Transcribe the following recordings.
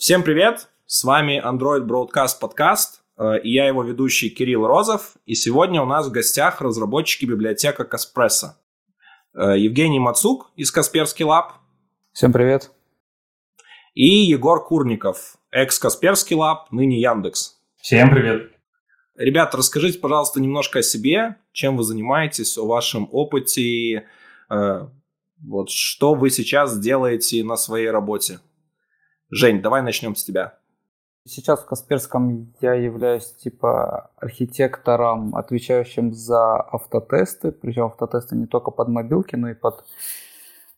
Всем привет! С вами Android Broadcast Podcast, э, и я его ведущий Кирилл Розов. И сегодня у нас в гостях разработчики библиотеки Kaspresso. Э, Евгений Мацук из Kaspersky Lab. Всем привет. И Егор Курников, экс- Kaspersky Lab, ныне Яндекс. Всем привет. Ребята, расскажите, пожалуйста, немножко о себе, чем вы занимаетесь, о вашем опыте, э, вот что вы сейчас делаете на своей работе. Жень, давай начнем с тебя. Сейчас в Касперском я являюсь типа архитектором, отвечающим за автотесты. Причем автотесты не только под мобилки, но и под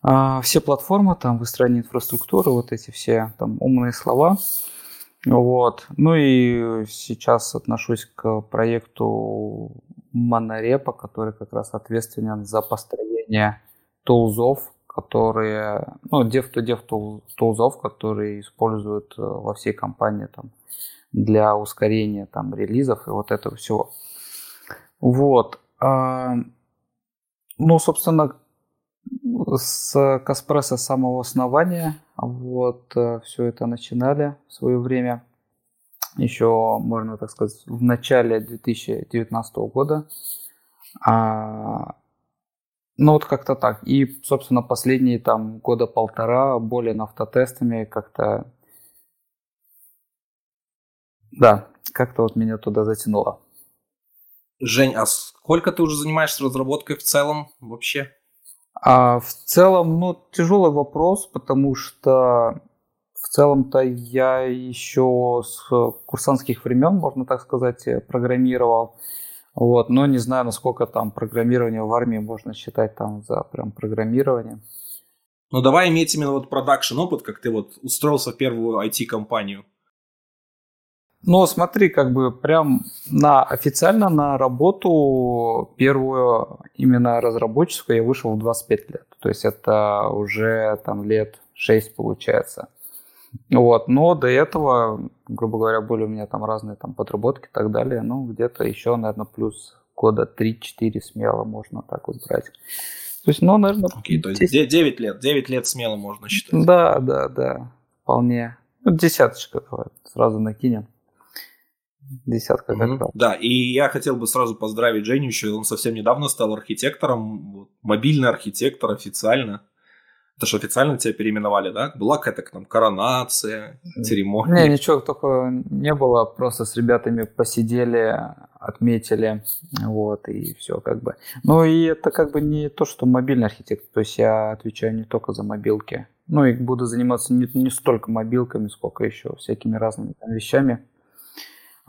а, все платформы, там выстроение инфраструктуры, вот эти все там умные слова. Вот. Ну и сейчас отношусь к проекту Монорепа, который как раз ответственен за построение тулзов которые, ну, dev-to-dev тулзов, которые используют э, во всей компании там, для ускорения там, релизов и вот этого всего. Вот. А, ну, собственно, с Каспреса с самого основания вот э, все это начинали в свое время. Еще, можно так сказать, в начале 2019 года. А, ну вот как-то так. И, собственно, последние там года полтора более автотестами как-то... Да, как-то вот меня туда затянуло. Жень, а сколько ты уже занимаешься разработкой в целом вообще? А в целом, ну, тяжелый вопрос, потому что в целом-то я еще с курсантских времен, можно так сказать, программировал. Вот, но не знаю, насколько там программирование в армии можно считать там за прям программирование. Ну давай иметь именно вот продакшн опыт, как ты вот устроился в первую IT-компанию. Ну, смотри, как бы прям на официально на работу первую именно разработческую я вышел в 25 лет. То есть это уже там лет 6 получается. Вот, но до этого, грубо говоря, были у меня там разные там подработки и так далее. Ну, где-то еще, наверное, плюс года 3-4 смело можно так вот брать. То есть, ну, наверное... Окей, то есть 9 лет, 9 лет смело можно считать. Да, да, да, вполне. Ну, десяточка давай, сразу накинем. Десятка как mm-hmm. Да, и я хотел бы сразу поздравить Женю еще, он совсем недавно стал архитектором, мобильный архитектор официально. Это же официально тебя переименовали, да? Была какая-то там коронация, церемония? Не, ничего такого не было. Просто с ребятами посидели, отметили, вот, и все как бы. Ну и это как бы не то, что мобильный архитектор. То есть я отвечаю не только за мобилки. Ну и буду заниматься не, не столько мобилками, сколько еще всякими разными там вещами.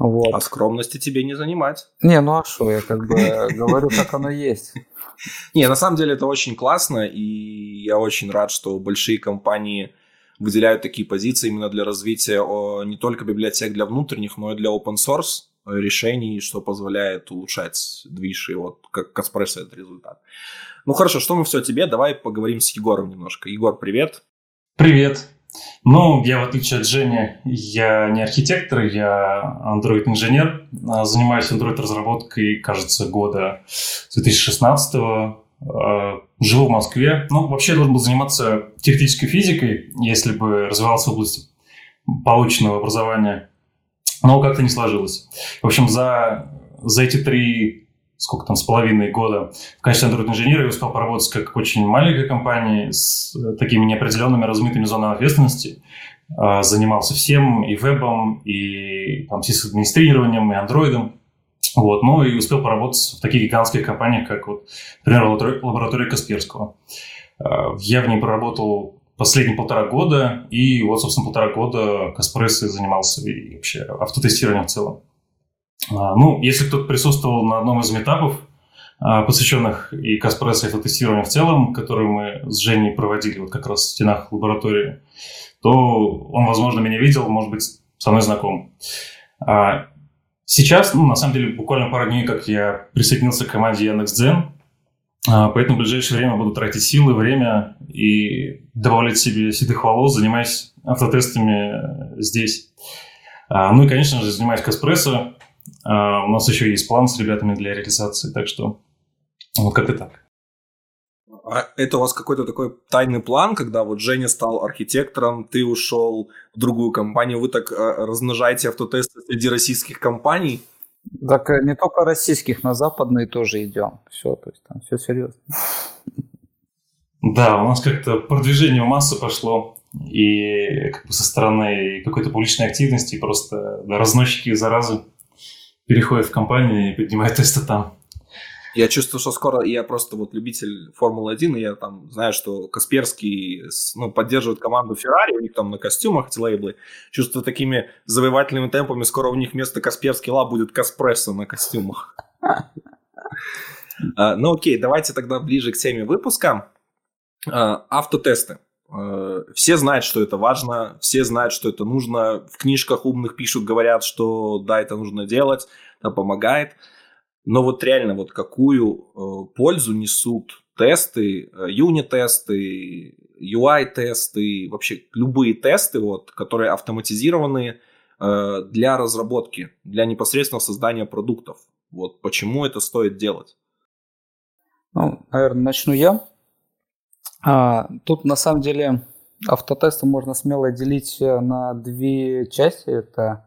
Вот. А скромности тебе не занимать. Не, ну а что, я как бы говорю, как оно есть. Не, на самом деле это очень классно, и я очень рад, что большие компании выделяют такие позиции именно для развития не только библиотек для внутренних, но и для open source решений, что позволяет улучшать движ, и вот как Каспрессо этот результат. Ну хорошо, что мы все о тебе, давай поговорим с Егором немножко. Егор, привет. Привет. Ну, я, в отличие от Жени, я не архитектор, я Android-инженер. А, занимаюсь Android-разработкой, кажется, года 2016 -го. А, живу в Москве. Ну, вообще я должен был заниматься теоретической физикой, если бы развивался в области полученного образования. Но как-то не сложилось. В общем, за, за эти три сколько там, с половиной года в качестве Android-инженера я успел поработать как очень маленькой компании с э, такими неопределенными размытыми зонами ответственности. А, занимался всем, и вебом, и там, администрированием, и андроидом. Вот, ну и успел поработать в таких гигантских компаниях, как, вот, например, лаборатория Касперского. А, я в ней проработал последние полтора года, и вот, собственно, полтора года Каспрессой занимался и вообще автотестированием в целом. А, ну, если кто-то присутствовал на одном из метапов, а, посвященных и Каспрессо, и фототестированию в целом, которые мы с Женей проводили вот как раз в стенах лаборатории, то он, возможно, меня видел, может быть, со мной знаком. А, сейчас, ну, на самом деле, буквально пару дней, как я присоединился к команде Яндекс.Дзен, поэтому в ближайшее время буду тратить силы, время и добавлять себе седых волос, занимаясь автотестами здесь. Ну и, конечно же, занимаюсь Каспрессо, у нас еще есть план с ребятами для реализации, так что вот как-то так. А это у вас какой-то такой тайный план, когда вот Женя стал архитектором, ты ушел в другую компанию, вы так э, размножаете автотесты среди российских компаний? Так э, не только российских, на западные тоже идем. Все, то есть там все серьезно. Да, у нас как-то продвижение в массу пошло, и как бы со стороны какой-то публичной активности просто да, разносчики заразы переходят в компанию и поднимают тесты там. Я чувствую, что скоро я просто вот любитель Формулы-1, и я там знаю, что Касперский ну, поддерживает команду Феррари, у них там на костюмах эти лейблы. Чувствую, такими завоевательными темпами скоро у них вместо Касперский ла будет Каспрессо на костюмах. А, ну окей, давайте тогда ближе к теме выпуска. А, автотесты. А, все знают, что это важно, все знают, что это нужно. В книжках умных пишут, говорят, что да, это нужно делать, это помогает. Но вот реально, вот какую э, пользу несут тесты, э, юнит-тесты, UI-тесты, вообще любые тесты, вот, которые автоматизированы э, для разработки, для непосредственного создания продуктов. Вот почему это стоит делать? Ну, наверное, начну я. А, тут на самом деле автотесты можно смело делить на две части. Это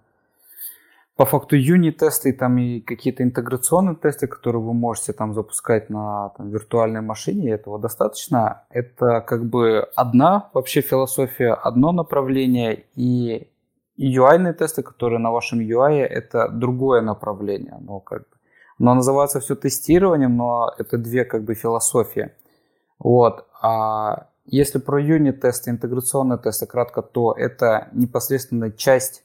по факту юнит-тесты там и какие-то интеграционные тесты, которые вы можете там запускать на там, виртуальной машине, этого достаточно. Это как бы одна вообще философия, одно направление, и UI тесты, которые на вашем UI, это другое направление. Ну, как бы. Но называется все тестированием, но это две как бы философии. Вот. А если про юнит-тесты, интеграционные тесты кратко, то это непосредственно часть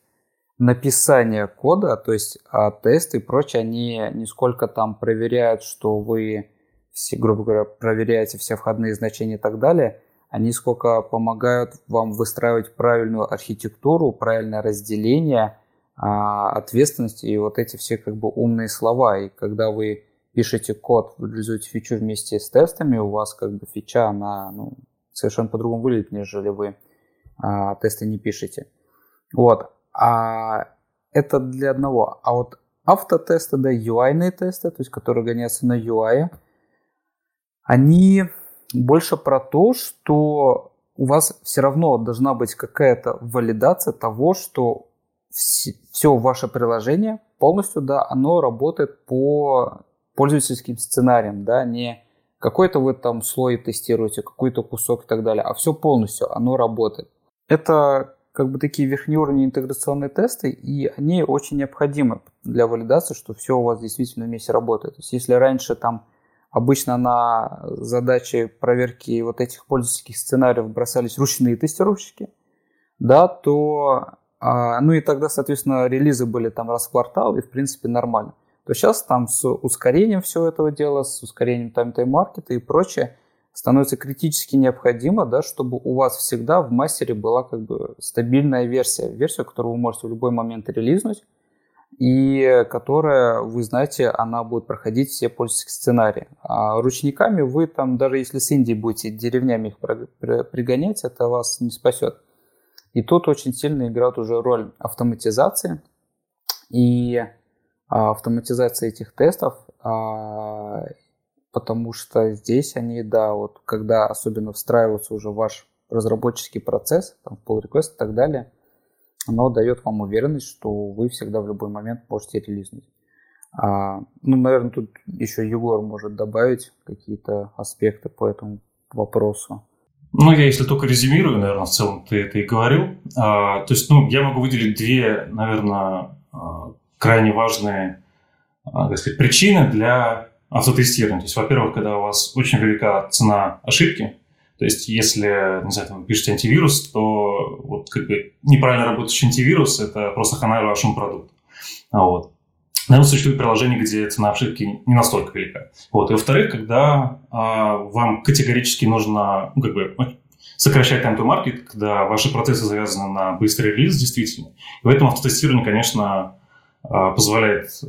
написания кода, то есть а тесты и прочее, они не сколько там проверяют, что вы все, грубо говоря, проверяете все входные значения и так далее, они сколько помогают вам выстраивать правильную архитектуру, правильное разделение а, ответственности и вот эти все как бы умные слова. И когда вы пишете код, вы реализуете фичу вместе с тестами, у вас как бы фича, она ну, совершенно по-другому выглядит, нежели вы а, тесты не пишете. Вот. А это для одного. А вот автотесты, да, UI тесты, то есть которые гоняются на UI, они больше про то, что у вас все равно должна быть какая-то валидация того, что все, ваше приложение полностью, да, оно работает по пользовательским сценариям, да, не какой-то вы там слой тестируете, какой-то кусок и так далее, а все полностью, оно работает. Это как бы такие верхнеуровневые интеграционные тесты, и они очень необходимы для валидации, что все у вас действительно вместе работает. То есть если раньше там обычно на задачи проверки вот этих пользовательских сценариев бросались ручные тестировщики, да, то, а, ну и тогда, соответственно, релизы были там раз в квартал, и в принципе нормально. То сейчас там с ускорением всего этого дела, с ускорением тайм-тайм-маркета и прочее, становится критически необходимо, да, чтобы у вас всегда в мастере была как бы стабильная версия, версия, которую вы можете в любой момент релизнуть, и которая, вы знаете, она будет проходить все пользовательские сценарии. А ручниками вы там, даже если с Индии будете деревнями их пригонять, это вас не спасет. И тут очень сильно играет уже роль автоматизации. И автоматизация этих тестов а, потому что здесь они, да, вот когда особенно встраиваются уже в ваш разработческий процесс, там, pull request и так далее, оно дает вам уверенность, что вы всегда в любой момент можете релизнуть. А, ну, наверное, тут еще Егор может добавить какие-то аспекты по этому вопросу. Ну, я если только резюмирую, наверное, в целом ты это и говорил. А, то есть, ну, я могу выделить две, наверное, а, крайне важные а, так сказать, причины для автотестирование. То есть, во-первых, когда у вас очень велика цена ошибки, то есть, если, не знаю, вы пишете антивирус, то вот как бы неправильно работающий антивирус – это просто хана вашему продукту. А вот. Наверное, существует приложение, где цена ошибки не настолько велика. Вот. И во-вторых, когда а, вам категорически нужно ну, как бы, сокращать time to market, когда ваши процессы завязаны на быстрый релиз, действительно. И в этом автотестирование, конечно, позволяет э,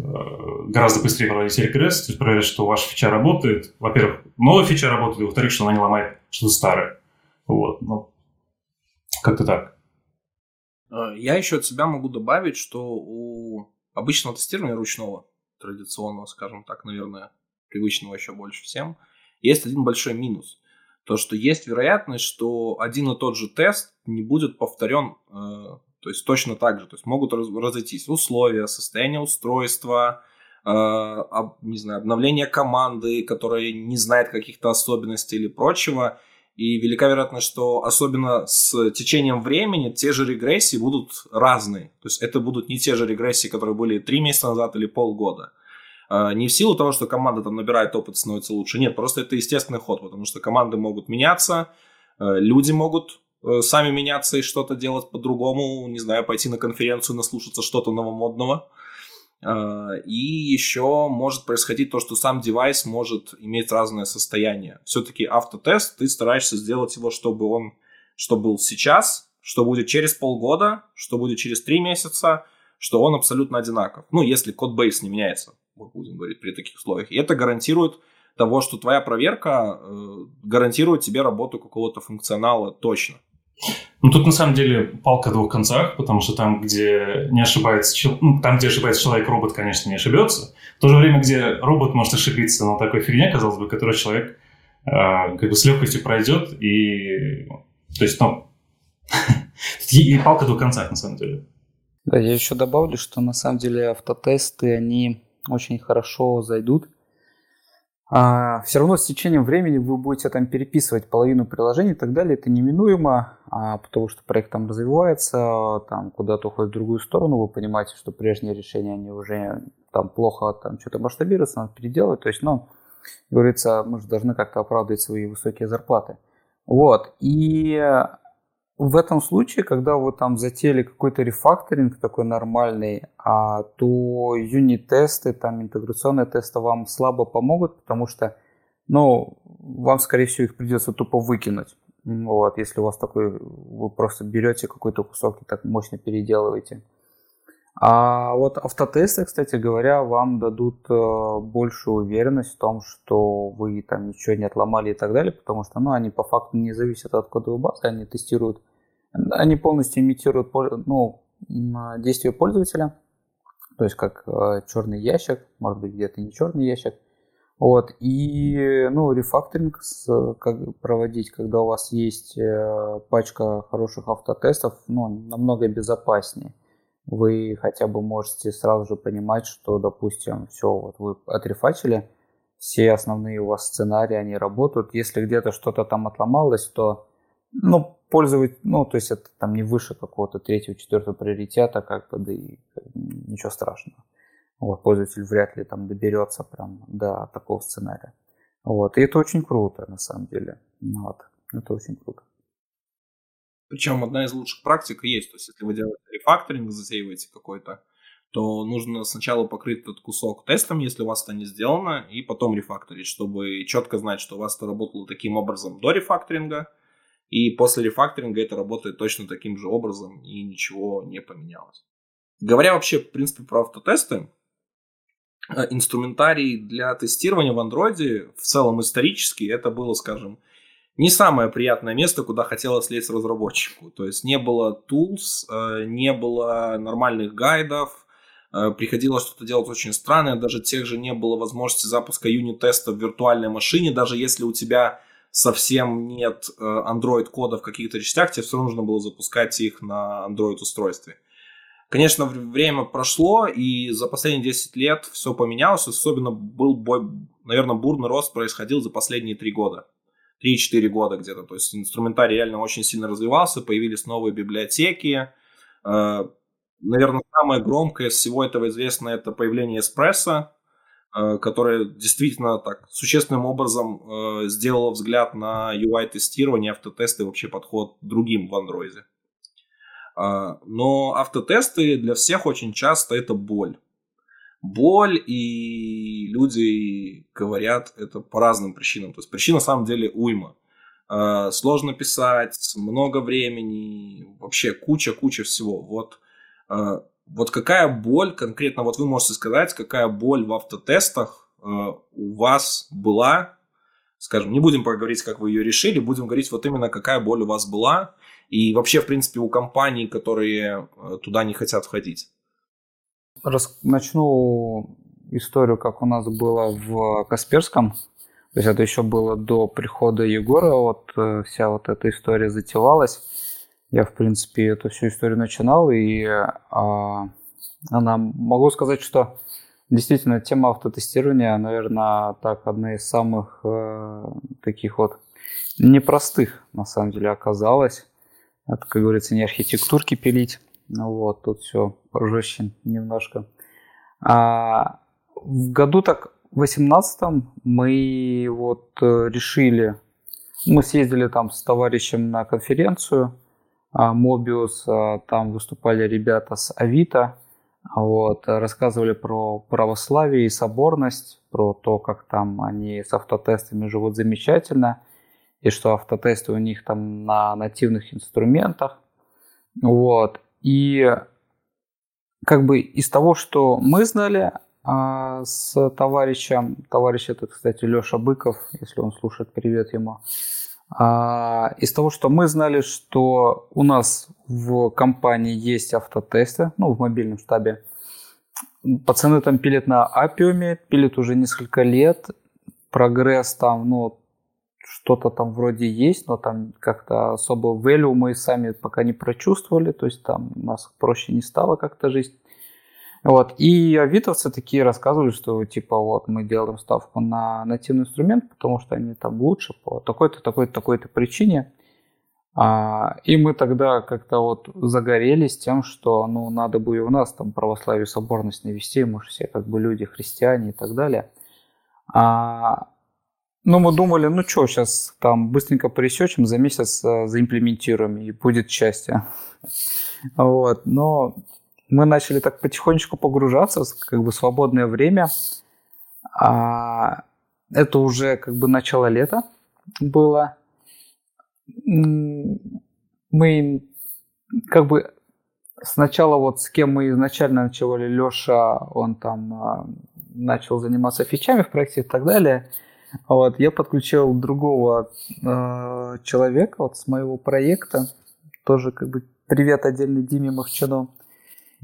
гораздо быстрее проводить регресс, то есть проверять, что ваша фича работает. Во-первых, новая фича работает, во-вторых, что она не ломает что-то старое. Вот, ну, как-то так. Э, я еще от себя могу добавить, что у обычного тестирования ручного, традиционного, скажем так, наверное, привычного еще больше всем, есть один большой минус. То, что есть вероятность, что один и тот же тест не будет повторен, э, то есть точно так же. То есть могут разойтись условия, состояние устройства, э, не знаю, обновление команды, которая не знает каких-то особенностей или прочего. И велика вероятность, что особенно с течением времени те же регрессии будут разные. То есть это будут не те же регрессии, которые были три месяца назад или полгода. А, не в силу того, что команда там набирает опыт, становится лучше. Нет, просто это естественный ход, потому что команды могут меняться, э, люди могут э, сами меняться и что-то делать по-другому, не знаю, пойти на конференцию, наслушаться что-то новомодного. А, и еще может происходить то, что сам девайс может иметь разное состояние. Все-таки автотест, ты стараешься сделать его, чтобы он, что был сейчас, что будет через полгода, что будет через три месяца, что он абсолютно одинаков. Ну, если код-бейс не меняется, вот будем говорить при таких условиях. И это гарантирует того, что твоя проверка э, гарантирует тебе работу какого-то функционала точно. Ну, тут на самом деле палка о двух концах, потому что там, где не ошибается, ну, там, где ошибается человек, робот, конечно, не ошибется. В то же время, где робот может ошибиться на такой фигне, казалось бы, которую человек э, как бы с легкостью пройдет, и то есть, ну, и палка о двух концах, на самом деле. Да, я еще добавлю, что на самом деле автотесты, они очень хорошо зайдут а, все равно с течением времени вы будете там переписывать половину приложений и так далее. Это неминуемо, а, потому что проект там развивается, там куда-то уходит в другую сторону. Вы понимаете, что прежние решения, они уже там плохо там что-то масштабируются, надо переделать. То есть, ну, говорится, мы же должны как-то оправдывать свои высокие зарплаты. Вот. И в этом случае, когда вы там затеяли какой-то рефакторинг такой нормальный, а, то юнит-тесты, там интеграционные тесты вам слабо помогут, потому что, ну, вам, скорее всего, их придется тупо выкинуть. Вот, если у вас такой, вы просто берете какой-то кусок и так мощно переделываете. А вот автотесты, кстати говоря, вам дадут э, большую уверенность в том, что вы там ничего не отломали и так далее, потому что ну, они по факту не зависят от кодовой базы, они тестируют они полностью имитируют ну, действие пользователя, то есть как э, черный ящик, может быть где-то не черный ящик. Вот. И ну, рефакторинг с, как проводить, когда у вас есть э, пачка хороших автотестов, ну, намного безопаснее. Вы хотя бы можете сразу же понимать, что, допустим, все, вот вы отрефачили, все основные у вас сценарии, они работают. Если где-то что-то там отломалось, то ну, пользовать, ну, то есть это там не выше какого-то третьего, четвертого приоритета, как бы, да и ничего страшного. Вот, пользователь вряд ли там доберется прям до такого сценария. Вот, и это очень круто, на самом деле. Вот, это очень круто. Причем одна из лучших практик есть. То есть, если вы делаете рефакторинг, затеиваете какой-то, то нужно сначала покрыть этот кусок тестом, если у вас это не сделано, и потом рефакторить, чтобы четко знать, что у вас это работало таким образом до рефакторинга – и после рефакторинга это работает точно таким же образом, и ничего не поменялось. Говоря вообще, в принципе, про автотесты, э, инструментарий для тестирования в андроиде в целом исторически это было, скажем, не самое приятное место, куда хотелось лезть разработчику. То есть не было tools, э, не было нормальных гайдов, э, приходилось что-то делать очень странное, даже тех же не было возможности запуска юнит-теста в виртуальной машине, даже если у тебя совсем нет э, Android кода в каких-то частях, тебе все равно нужно было запускать их на Android устройстве. Конечно, время прошло, и за последние 10 лет все поменялось. Особенно был, бой, наверное, бурный рост происходил за последние 3 года. 3-4 года где-то. То есть инструментарий реально очень сильно развивался, появились новые библиотеки. Э, наверное, самое громкое из всего этого известно это появление Espresso, Э, которая действительно так существенным образом э, сделала взгляд на UI-тестирование, автотесты и вообще подход другим в андроиде. Но автотесты для всех очень часто это боль. Боль, и люди говорят это по разным причинам. То есть причин на самом деле уйма. Э, сложно писать, много времени, вообще куча-куча всего. Вот э, вот какая боль конкретно, вот вы можете сказать, какая боль в автотестах э, у вас была, скажем, не будем поговорить, как вы ее решили, будем говорить вот именно, какая боль у вас была, и вообще, в принципе, у компаний, которые туда не хотят входить. Рас... Начну историю, как у нас было в Касперском. То есть это еще было до прихода Егора, вот э, вся вот эта история затевалась. Я, в принципе, эту всю историю начинал, и а, она, могу сказать, что действительно тема автотестирования, наверное, так одна из самых э, таких вот непростых, на самом деле, оказалась. Это, как говорится, не архитектурки пилить. Ну вот, тут все пожестче немножко. А в году так в 18 мы вот э, решили, мы съездили там с товарищем на конференцию Мобиус, а, там выступали ребята с Авито, вот, рассказывали про православие и соборность, про то, как там они с автотестами живут замечательно, и что автотесты у них там на нативных инструментах. Вот. И как бы из того, что мы знали а, с товарищем, товарищ этот, кстати, Леша Быков, если он слушает, привет ему, а, из того, что мы знали, что у нас в компании есть автотесты, ну, в мобильном штабе. Пацаны там пилят на апиуме, пилят уже несколько лет. Прогресс там, ну, что-то там вроде есть, но там как-то особо value мы сами пока не прочувствовали, то есть там у нас проще не стало как-то жизнь. Вот. И авитовцы такие рассказывали, что типа вот мы делаем ставку на нативный инструмент, потому что они там лучше по такой-то, такой-то, такой-то причине. А, и мы тогда как-то вот загорелись тем, что ну надо бы и у нас там православие соборность навести, мы же все как бы люди христиане и так далее. А, ну, мы думали, ну что, сейчас там быстренько пресечем, за месяц э, заимплементируем, и будет счастье. Вот, но мы начали так потихонечку погружаться, как бы свободное время. А это уже как бы начало лета было. Мы как бы сначала вот с кем мы изначально начали, Леша, он там а, начал заниматься фичами в проекте и так далее. Вот, я подключил другого э, человека вот с моего проекта, тоже как бы привет отдельно Диме Мовчану.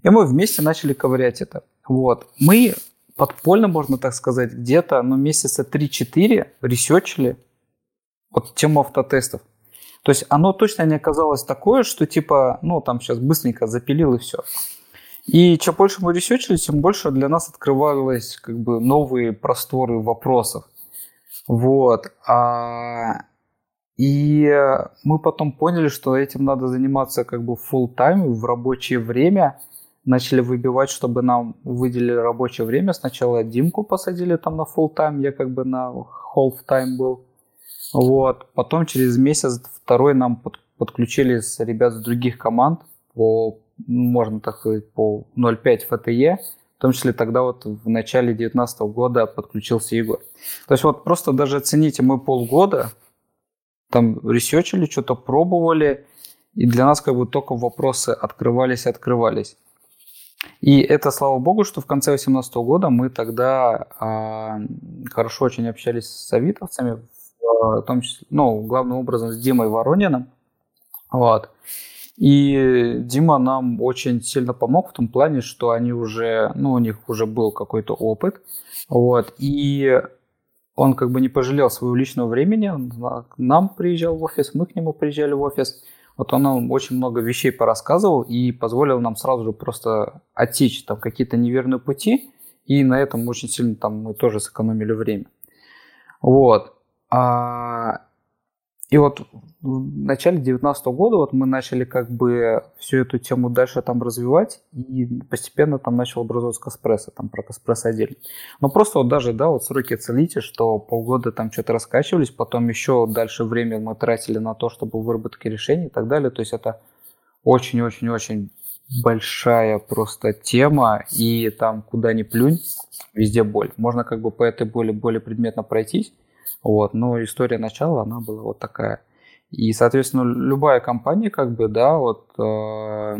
И мы вместе начали ковырять это. Вот. Мы подпольно, можно так сказать, где-то ну, месяца 3-4 ресечили вот тему автотестов. То есть оно точно не оказалось такое, что типа, ну там сейчас быстренько запилил и все. И чем больше мы ресечили, тем больше для нас открывались как бы новые просторы вопросов. Вот. А... И мы потом поняли, что этим надо заниматься как бы full time в рабочее время – начали выбивать, чтобы нам выделили рабочее время. Сначала Димку посадили там на full time, я как бы на half time был. Вот. Потом через месяц второй нам под, подключили с ребят с других команд по, можно так сказать, по 0.5 FTE. В том числе тогда вот в начале 2019 года подключился Егор. То есть вот просто даже оцените, мы полгода там ресечили, что-то пробовали, и для нас как бы только вопросы открывались и открывались. И это, слава богу, что в конце 2018 года мы тогда э, хорошо очень общались с авитовцами, в том числе, ну, главным образом с Димой Ворониным. Вот. И Дима нам очень сильно помог в том плане, что они уже, ну, у них уже был какой-то опыт. Вот. И он как бы не пожалел своего личного времени. Он к нам приезжал в офис, мы к нему приезжали в офис. Вот он нам очень много вещей порассказывал и позволил нам сразу же просто отсечь там какие-то неверные пути, и на этом очень сильно там мы тоже сэкономили время. Вот. А, и вот в начале 2019 года вот мы начали как бы всю эту тему дальше там развивать, и постепенно там начал образовываться Каспресса, там про Каспресс отдельно. Но просто вот даже, да, вот сроки целите, что полгода там что-то раскачивались, потом еще дальше время мы тратили на то, чтобы выработки решений и так далее. То есть это очень-очень-очень большая просто тема, и там куда ни плюнь, везде боль. Можно как бы по этой боли более предметно пройтись, вот, но история начала, она была вот такая. И, соответственно, любая компания, как бы, да, вот э,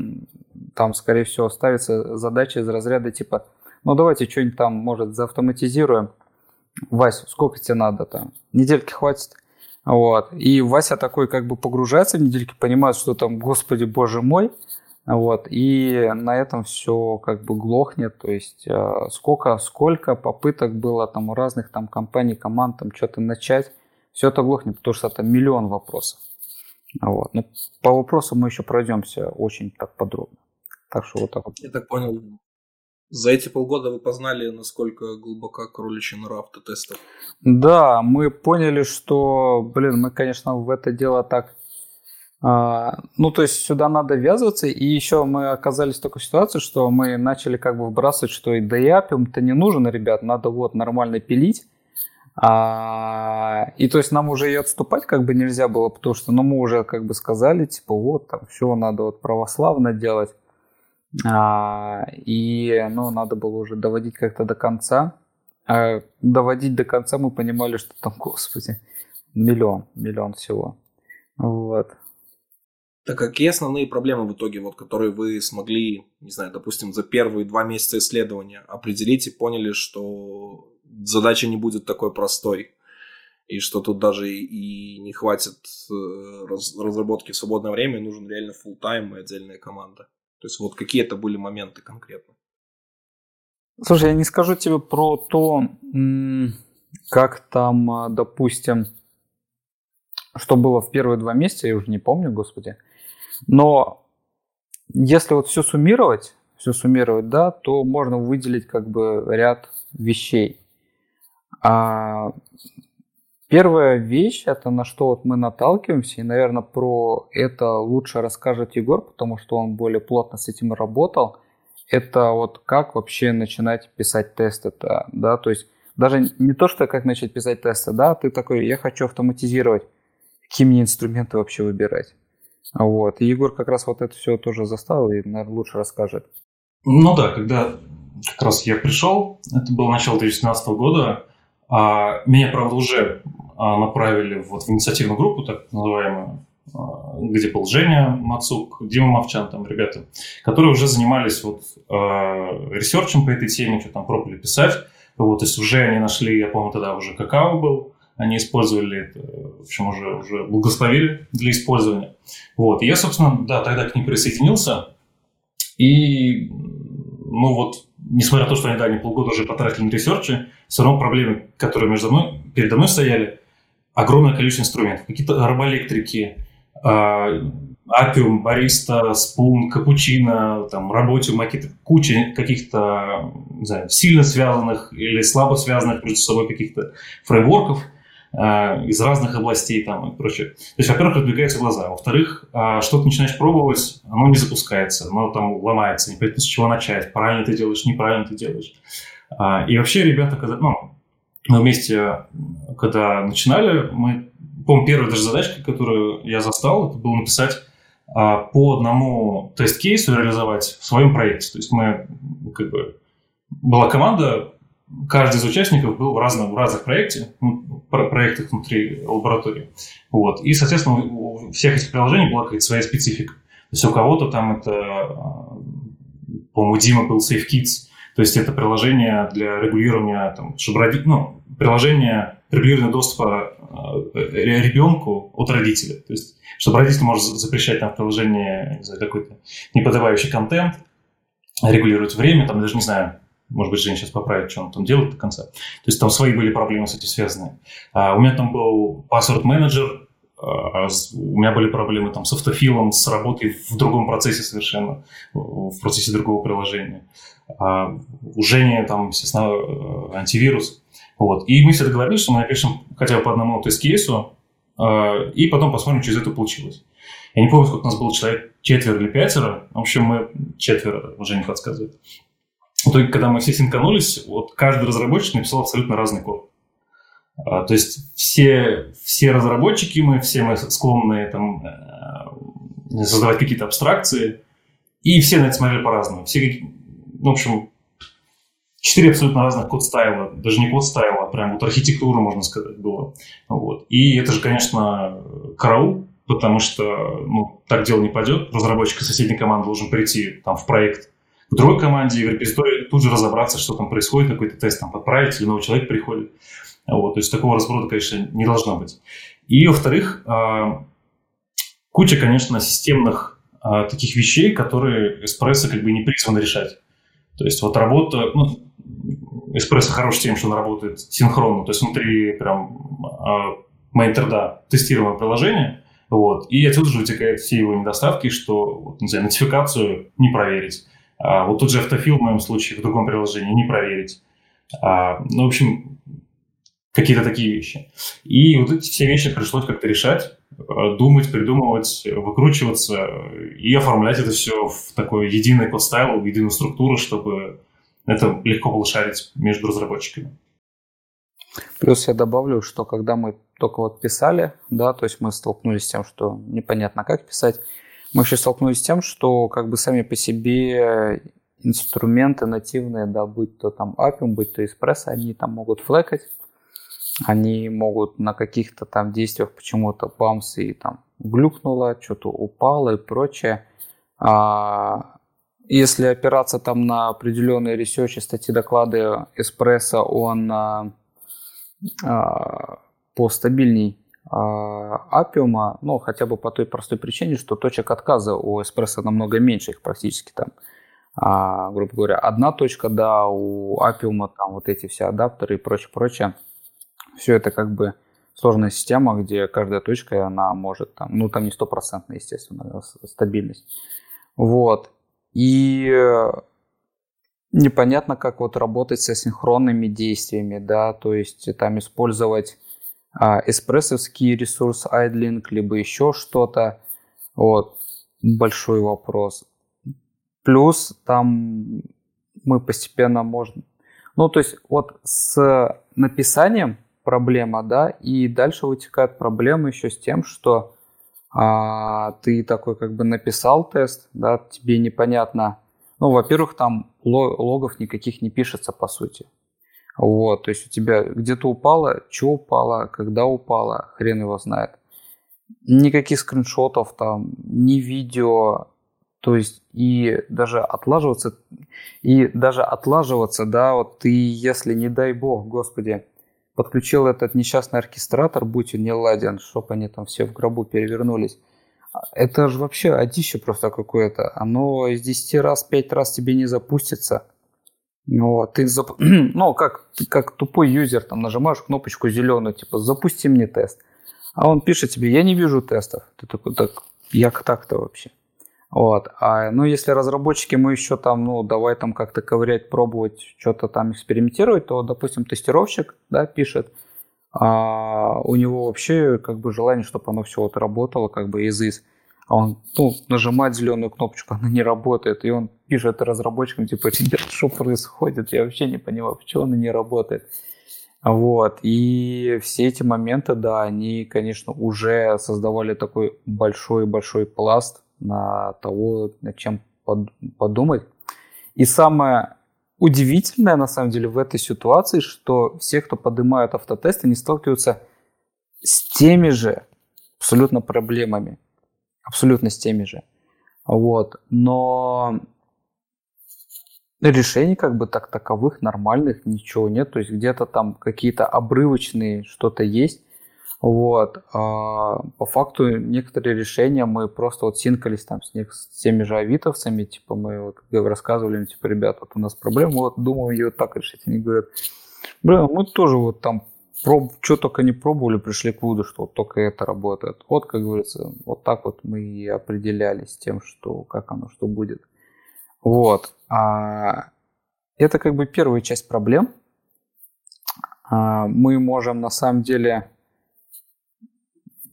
там, скорее всего, ставится задача из разряда типа, ну давайте что-нибудь там, может, заавтоматизируем. Вась, сколько тебе надо там? Недельки хватит. Вот. И Вася такой как бы погружается в недельки, понимает, что там, господи, боже мой, Вот, и на этом все как бы глохнет, то есть э, сколько, сколько попыток было там у разных там компаний, команд там что-то начать, все это глохнет, потому что это миллион вопросов. Вот. Но по вопросу мы еще пройдемся очень так подробно. Так что вот так вот. Я так понял, за эти полгода вы познали, насколько глубока кроличья нора автотестов? Да, мы поняли, что, блин, мы, конечно, в это дело так ну, то есть сюда надо ввязываться, и еще мы оказались в такой ситуации, что мы начали как бы вбрасывать, что и диапиум-то не нужен, ребят, надо вот нормально пилить. А, и то есть нам уже и отступать как бы нельзя было, потому что ну, мы уже как бы сказали, типа вот там все надо вот православно делать. А, и ну, надо было уже доводить как-то до конца. А доводить до конца мы понимали, что там, господи, миллион, миллион всего. Вот. Так какие основные проблемы в итоге, вот, которые вы смогли, не знаю, допустим, за первые два месяца исследования определить и поняли, что задача не будет такой простой, и что тут даже и не хватит э, разработки в свободное время, нужен реально full тайм и отдельная команда. То есть вот какие это были моменты конкретно? Слушай, я не скажу тебе про то, как там, а, допустим, что было в первые два месяца, я уже не помню, господи. Но если вот все суммировать, все суммировать, да, то можно выделить как бы ряд вещей. А первая вещь, это на что вот мы наталкиваемся, и, наверное, про это лучше расскажет Егор, потому что он более плотно с этим работал, это вот как вообще начинать писать тесты, да, то есть даже не то, что как начать писать тесты, да, ты такой, я хочу автоматизировать, какие мне инструменты вообще выбирать. Вот. И Егор как раз вот это все тоже заставил и, наверное, лучше расскажет. Ну да, когда как раз я пришел, это было начало 2017 года, а меня, правда, уже а, направили вот в инициативную группу, так называемую, а, где был Женя Мацук, Дима Мовчан, там ребята, которые уже занимались вот э, research ем по этой теме, что там пробовали писать. Вот, то есть уже они нашли, я помню, тогда уже Kakao был, они использовали это, в общем, уже, уже благословили для использования. Вот. И я, собственно, да, тогда к ним присоединился. И, ну вот, несмотря на то, что они, да, они полгода уже потратили на research и, все равно проблемы, которые между мной, передо мной стояли, огромное количество инструментов. Какие-то Robolectric и, Апиум, Бариста, Спун, Капучино, там, Работиум, куча каких-то, не знаю, сильно связанных или слабо связанных между собой каких-то фреймворков – Э, из разных областей там и прочее. То есть, во-первых, разбегаются глаза. Во-вторых, э, что ты начинаешь пробовать, оно не запускается, оно там ломается, непонятно с чего начать, правильно ты делаешь, неправильно ты делаешь. А, и вообще ребята, когда, ну, мы вместе, когда начинали, мы, помню, первая даже задачка, которую я застал, это было написать а, по одному тест-кейсу реализовать в своем проекте. То есть мы, как бы, была команда, каждый из участников был в, разном, в разных проекте, ну, проектах внутри лаборатории. Вот. И, соответственно, у всех этих приложений была какая-то своя специфика. То есть у кого-то там это, а, по-моему, Дима был SafeKids, то есть это приложение для регулирования, там, родить, ну, приложение регулирования доступа э, ребенку от родителя. То есть, чтобы родитель может запрещать там в приложении какой-то неподавающий контент, регулировать время, там, даже не знаю, может быть, Женя сейчас поправит, что он там делает до конца. То есть там свои были проблемы с этим связанные. А у меня там был password менеджер, а у меня были проблемы там с автофилом, с работой в другом процессе совершенно, в процессе другого приложения. А у Жени там, естественно, э, антивирус. Вот. И мы все договорились, что мы напишем хотя бы по одному тест-кейсу, а, и потом посмотрим, что из этого получилось. Я не помню, сколько у нас было человек, четверо или пятеро. В общем, мы четверо, уже не подсказывает. В итоге, когда мы все синканулись, вот каждый разработчик написал абсолютно разный код. А, то есть все, все разработчики мы, все мы склонны там, э, создавать какие-то абстракции, и все на это смотрели по-разному. Все, в общем, четыре абсолютно разных код-стайла, даже не код-стайла, а прям вот архитектура, можно сказать, было. Вот. И это же, конечно, караул, потому что ну, так дело не пойдет. Разработчик из соседней команды должен прийти там, в проект в другой команде, в репозитории тут же разобраться, что там происходит, какой-то тест там подправить, или новый человек приходит. Вот, то есть такого разброда, конечно, не должно быть. И, во-вторых, а, куча, конечно, системных а, таких вещей, которые эспрессо как бы не призван решать. То есть вот работа, ну, эспрессо хорош тем, что он работает синхронно, то есть внутри прям а, мейнтерда тестируемое приложение, вот, и отсюда же вытекают все его недостатки, что, вот, не знаю, нотификацию не проверить, а, вот тут же автофил в моем случае в другом приложении не проверить. А, ну, в общем, какие-то такие вещи. И вот эти все вещи пришлось как-то решать, э, думать, придумывать, выкручиваться и оформлять это все в такой единый code style, в единую структуру, чтобы это легко было шарить между разработчиками. Плюс я добавлю, что когда мы только вот писали, да, то есть мы столкнулись с тем, что непонятно как писать, мы еще столкнулись с тем, что как бы сами по себе инструменты нативные, да, будь то там Appium, будь то Espresso, они там могут флекать, они могут на каких-то там действиях почему-то бамс и там глюкнуло, что-то упало и прочее. А если опираться там на определенные ресерчи, статьи, доклады Эспрессо, он а, а, по стабильней а, апиума, ну, хотя бы по той простой причине, что точек отказа у эспрессо намного меньше, их практически там, а, грубо говоря, одна точка, да, у апиума там вот эти все адаптеры и прочее, прочее. Все это как бы сложная система, где каждая точка, она может там, ну, там не стопроцентная, естественно, стабильность. Вот. И непонятно, как вот работать с асинхронными действиями, да, то есть там использовать а, эспрессовский ресурс idling, либо еще что-то. Вот, большой вопрос. Плюс там мы постепенно можем... Ну, то есть вот с написанием проблема, да, и дальше вытекает проблема еще с тем, что а, ты такой как бы написал тест, да, тебе непонятно. Ну, во-первых, там логов никаких не пишется, по сути. Вот, то есть у тебя где-то упало, что упало, когда упало, хрен его знает. Никаких скриншотов там, ни видео, то есть и даже отлаживаться, и даже отлаживаться, да, вот ты, если, не дай бог, господи, подключил этот несчастный оркестратор, будь он не ладен, чтоб они там все в гробу перевернулись. Это же вообще одище просто какое-то. Оно из 10 раз, 5 раз тебе не запустится. Вот, ты зап... ну, как, как тупой юзер, там нажимаешь кнопочку зеленую, типа, запусти мне тест. А он пишет тебе, я не вижу тестов. Ты такой, так, як так-то вообще? Вот. А, ну, если разработчики мы еще там, ну, давай там как-то ковырять, пробовать, что-то там экспериментировать, то, допустим, тестировщик, да, пишет, а у него вообще как бы желание, чтобы оно все вот работало как бы из из а он ну, нажимает зеленую кнопочку, она не работает, и он пишет разработчикам, типа, что происходит, я вообще не понимаю, почему она не работает. Вот, и все эти моменты, да, они, конечно, уже создавали такой большой-большой пласт на того, над чем подумать. И самое удивительное, на самом деле, в этой ситуации, что все, кто поднимают автотесты, они сталкиваются с теми же абсолютно проблемами абсолютно с теми же. Вот. Но решений как бы так таковых нормальных ничего нет. То есть где-то там какие-то обрывочные что-то есть. Вот. А по факту некоторые решения мы просто вот синкались там с, них, с теми же авитовцами, типа мы вот рассказывали им, типа, ребят, вот у нас проблема, вот думаем ее так решить. Они говорят, блин, мы тоже вот там проб, что только не пробовали, пришли к выводу, что вот только это работает. Вот, как говорится, вот так вот мы и определялись тем, что как оно, что будет. Вот. А это как бы первая часть проблем. А мы можем на самом деле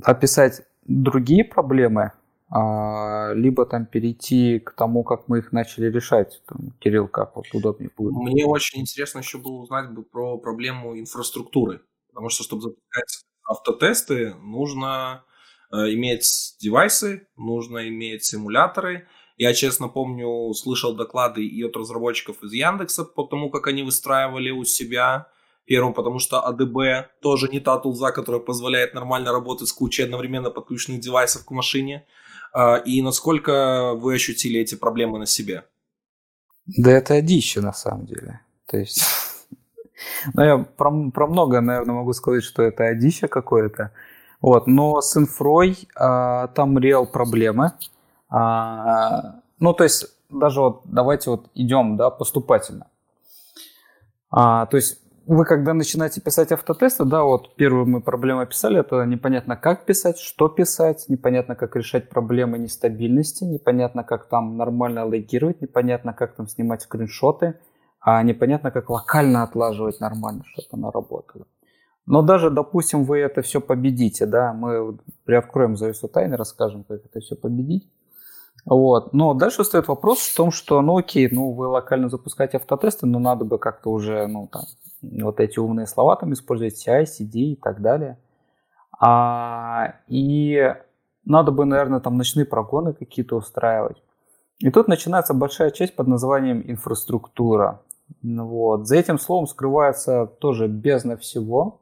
описать другие проблемы, а, либо там перейти к тому, как мы их начали решать. Там, Кирилл, как вот удобнее будет? Мне очень интересно еще было узнать бы про проблему инфраструктуры. Потому что, чтобы запускать автотесты, нужно э, иметь девайсы, нужно иметь симуляторы. Я, честно помню, слышал доклады и от разработчиков из Яндекса по тому, как они выстраивали у себя. Первым, потому что ADB тоже не та тулза, которая позволяет нормально работать с кучей одновременно подключенных девайсов к машине. Э, и насколько вы ощутили эти проблемы на себе? Да это дичь на самом деле. То есть ну, я про, про многое, наверное, могу сказать, что это одище какое-то. Вот. Но с инфрой а, там реал проблемы. А, ну, то есть, даже вот давайте вот идем, да, поступательно. А, то есть, вы когда начинаете писать автотесты, да, вот первую мы проблему описали, это непонятно как писать, что писать, непонятно как решать проблемы нестабильности, непонятно как там нормально логировать, непонятно как там снимать скриншоты, а непонятно как локально отлаживать нормально, чтобы оно работало. Но даже, допустим, вы это все победите, да, мы приоткроем завесу тайны, расскажем, как это все победить. Вот. Но дальше стоит вопрос в том, что, ну окей, ну вы локально запускаете автотесты, но надо бы как-то уже, ну там, вот эти умные слова там использовать, CI, CD и так далее. А, и надо бы, наверное, там ночные прогоны какие-то устраивать. И тут начинается большая часть под названием инфраструктура. Вот. За этим словом скрывается тоже бездна всего,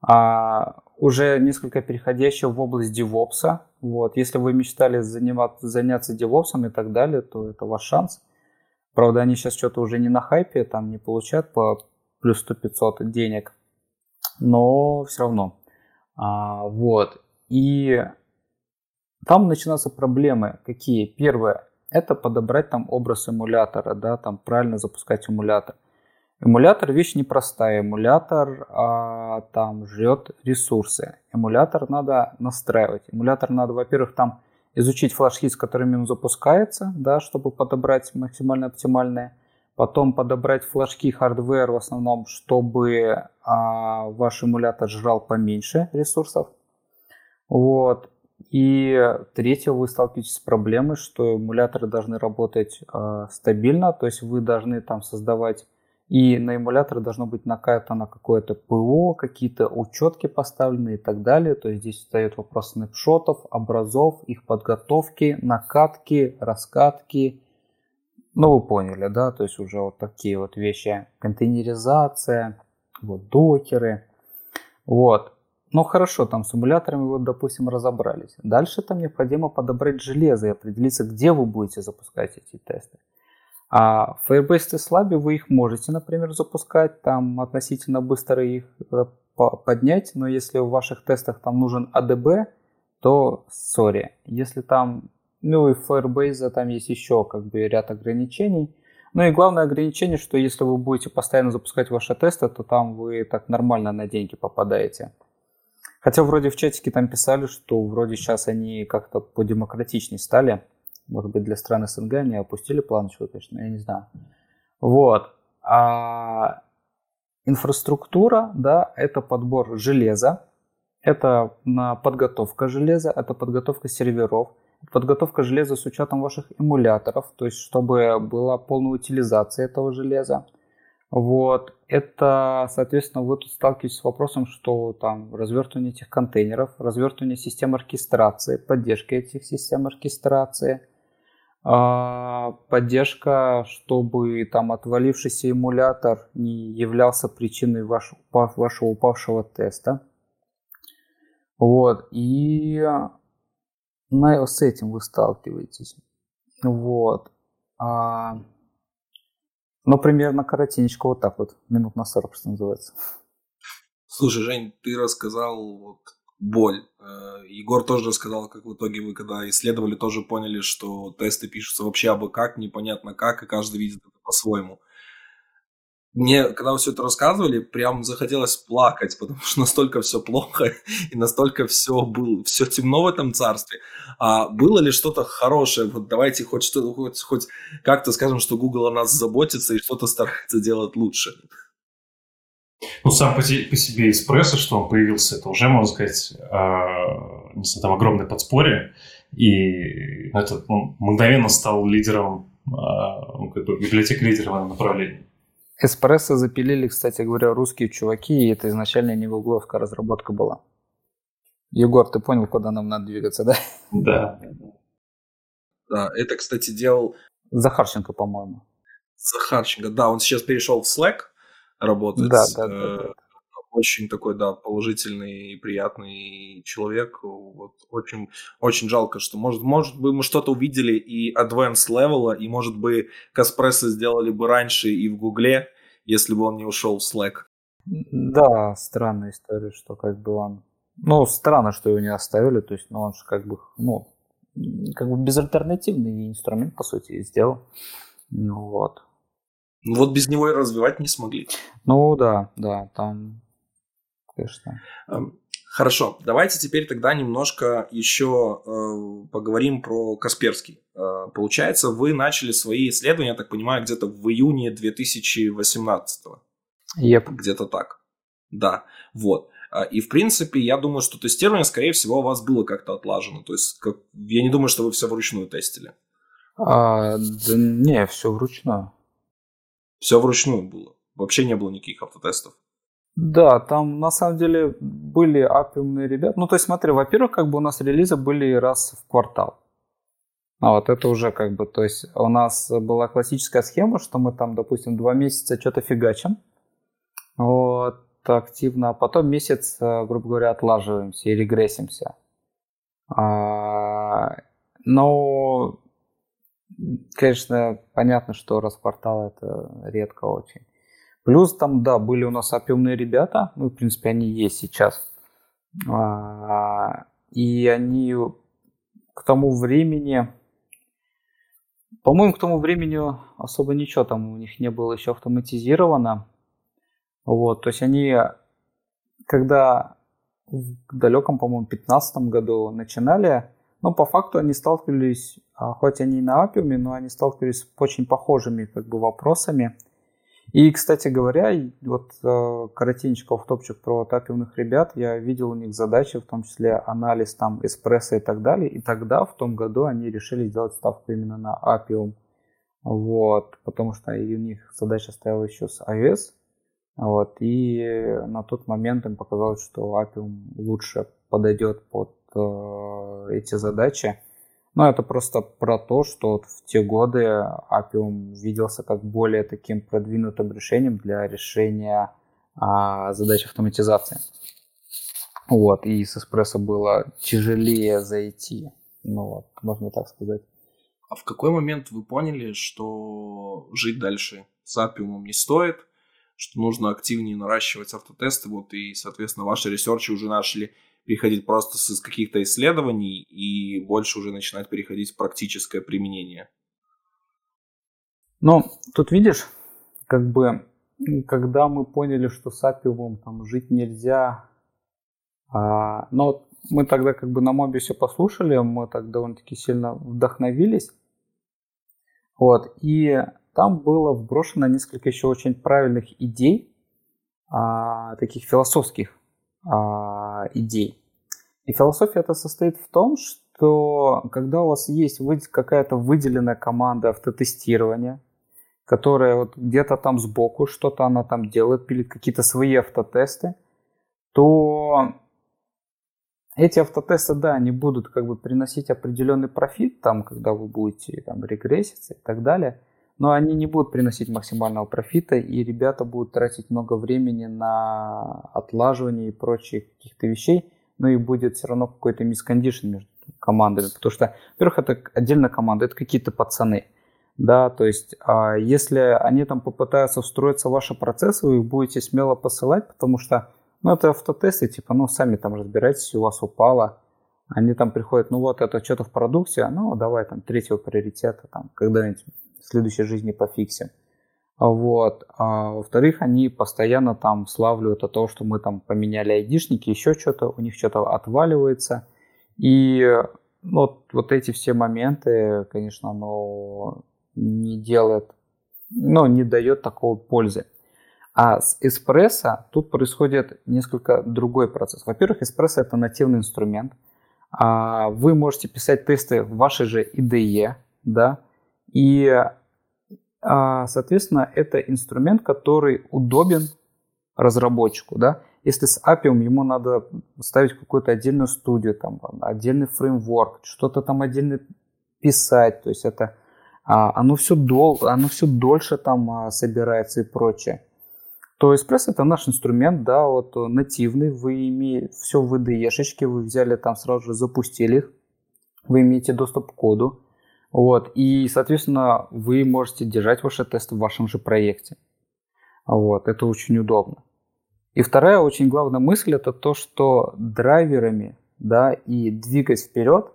а, уже несколько переходящего в область DevOps. Вот. Если вы мечтали заниматься, заняться DevOps и так далее, то это ваш шанс. Правда, они сейчас что-то уже не на хайпе, там не получают по плюс 100-500 денег, но все равно. А, вот. И там начинаются проблемы. Какие? Первое, это подобрать там образ эмулятора, да, там правильно запускать эмулятор. Эмулятор вещь непростая. Эмулятор а, там жрет ресурсы. Эмулятор надо настраивать. Эмулятор надо, во-первых, там изучить флажки, с которыми он запускается, да, чтобы подобрать максимально оптимальное. Потом подобрать флажки hardware в основном, чтобы а, ваш эмулятор жрал поменьше ресурсов. Вот. И третье, вы сталкиваетесь с проблемой, что эмуляторы должны работать э, стабильно, то есть вы должны там создавать и на эмуляторе должно быть накатано какое-то ПО, какие-то учетки поставлены и так далее. То есть здесь встает вопрос снапшотов, образов, их подготовки, накатки, раскатки. Ну, вы поняли, да? То есть уже вот такие вот вещи. Контейнеризация, вот докеры. Вот. Ну хорошо, там с эмуляторами вот, допустим, разобрались. Дальше там необходимо подобрать железо и определиться, где вы будете запускать эти тесты. А в Firebase TestLab вы их можете, например, запускать, там относительно быстро их э, поднять, но если в ваших тестах там нужен ADB, то сори. Если там, ну и в Firebase там есть еще как бы ряд ограничений. Ну и главное ограничение, что если вы будете постоянно запускать ваши тесты, то там вы так нормально на деньги попадаете. Хотя вроде в чатике там писали, что вроде сейчас они как-то подемократичнее стали. Может быть, для стран СНГ они опустили планочку, конечно, я не знаю. Вот. А инфраструктура, да, это подбор железа, это подготовка железа, это подготовка серверов, подготовка железа с учетом ваших эмуляторов, то есть чтобы была полная утилизация этого железа. Вот. Это, соответственно, вы тут сталкиваетесь с вопросом, что там развертывание этих контейнеров, развертывание систем оркестрации, поддержка этих систем оркестрации, а, поддержка, чтобы там отвалившийся эмулятор не являлся причиной вашего, вашего упавшего теста. Вот. И на, с этим вы сталкиваетесь. Вот. А, ну, примерно коротенечко вот так вот, минут на 40, что называется. Слушай, Жень, ты рассказал вот боль. Э, Егор тоже рассказал, как в итоге вы, когда исследовали, тоже поняли, что тесты пишутся вообще абы как, непонятно как, и каждый видит это по-своему мне, когда вы все это рассказывали, прям захотелось плакать, потому что настолько все плохо и настолько все было, все темно в этом царстве. А было ли что-то хорошее? Вот давайте хоть что хоть, хоть как-то скажем, что Google о нас заботится и что-то старается делать лучше. Ну, сам по, по себе эспрессо, что он появился, это уже, можно сказать, э, там огромное подспорье. И ну, это он мгновенно стал лидером, э, как бы библиотек лидера в этом направлении. Эспрессо запилили, кстати говоря, русские чуваки, и это изначально не гугловская разработка была. Егор, ты понял, куда нам надо двигаться, да? Да. Да, это, кстати, делал... Захарченко, по-моему. Захарченко, да, он сейчас перешел в Slack работать. Да, да, да. да, да очень такой, да, положительный и приятный человек. Вот очень, очень жалко, что, может, может бы мы что-то увидели и advanced level, и, может бы, Каспресса сделали бы раньше и в Гугле, если бы он не ушел в Slack. Да, странная история, что как бы он... Ну, странно, что его не оставили, то есть, ну, он же как бы, ну, как бы безальтернативный инструмент, по сути, сделал. Ну вот. Ну вот без него и развивать не смогли. Ну да, да, там, конечно. Эм, хорошо, давайте теперь тогда немножко еще э, поговорим про Касперский. Э, получается, вы начали свои исследования, я так понимаю, где-то в июне 2018 Yep. Где-то так. Да, вот. А, и, в принципе, я думаю, что тестирование, скорее всего, у вас было как-то отлажено. То есть, как... я не думаю, что вы все вручную тестили. А, да не, все вручную. Все вручную было. Вообще не было никаких автотестов. Да, там на самом деле были апиумные ребята. Ну, то есть, смотри, во-первых, как бы у нас релизы были раз в квартал. А вот это уже как бы, то есть у нас была классическая схема, что мы там, допустим, два месяца что-то фигачим, вот, активно, а потом месяц, э, грубо говоря, отлаживаемся и регрессимся. А, но, конечно, понятно, что распортал это редко очень. Плюс там, да, были у нас опиумные ребята, ну, в принципе, они есть сейчас. А, и они к тому времени, по-моему, к тому времени особо ничего там у них не было еще автоматизировано. Вот, то есть они, когда в далеком, по-моему, 15 году начинали, ну, по факту они сталкивались, а, хоть они и на апиуме, но они сталкивались с очень похожими как бы вопросами. И, кстати говоря, вот э, коротенько в топчик про апиумных ребят, я видел у них задачи, в том числе анализ там эспрессо и так далее. И тогда, в том году, они решили сделать ставку именно на апиум. Вот, потому что у них задача стояла еще с iOS, вот, и на тот момент им показалось, что Appium лучше подойдет под э, эти задачи. Но это просто про то, что вот в те годы Appium виделся как более таким продвинутым решением для решения а, задач автоматизации. Вот, и с Espresso было тяжелее зайти, ну вот, можно так сказать. А в какой момент вы поняли, что жить дальше с Appium не стоит – что нужно активнее наращивать автотесты, вот, и, соответственно, ваши ресерчи уже начали переходить просто с каких-то исследований и больше уже начинать переходить в практическое применение. Ну, тут видишь, как бы, когда мы поняли, что с Апиумом там жить нельзя, а, но мы тогда как бы на мобе все послушали, мы так довольно-таки сильно вдохновились, вот, и там было вброшено несколько еще очень правильных идей, а, таких философских а, идей. И философия это состоит в том, что когда у вас есть какая-то выделенная команда автотестирования, которая вот где-то там сбоку что-то она там делает, пилит какие-то свои автотесты, то эти автотесты, да, они будут как бы приносить определенный профит, там, когда вы будете там регресситься и так далее – но они не будут приносить максимального профита, и ребята будут тратить много времени на отлаживание и прочие каких-то вещей, но и будет все равно какой-то мискондишн между командами, потому что, во-первых, это отдельная команда, это какие-то пацаны, да, то есть а если они там попытаются встроиться в ваши процессы, вы их будете смело посылать, потому что, ну, это автотесты, типа, ну, сами там разбирайтесь, у вас упало, они там приходят, ну, вот, это что-то в продукте, ну, давай там третьего приоритета, там, когда-нибудь в следующей жизни пофиксим. Вот. А, во-вторых, они постоянно там славливают о том, что мы там поменяли айдишники, еще что-то, у них что-то отваливается. И ну, вот, вот эти все моменты, конечно, оно не делает, ну, не дает такого пользы. А с эспрессо тут происходит несколько другой процесс. Во-первых, эспрессо это нативный инструмент. А вы можете писать тесты в вашей же IDE, да, и, а, соответственно, это инструмент, который удобен разработчику, да. Если с Appium ему надо ставить какую-то отдельную студию, там, отдельный фреймворк, что-то там отдельно писать, то есть это а, оно все, дол, оно все дольше там а, собирается и прочее. То Espresso это наш инструмент, да, вот нативный, вы имеете все в IDE-шечке, вы взяли там сразу же запустили их, вы имеете доступ к коду, вот. И, соответственно, вы можете держать ваши тесты в вашем же проекте. Вот. Это очень удобно. И вторая очень главная мысль это то, что драйверами да, и двигаясь вперед,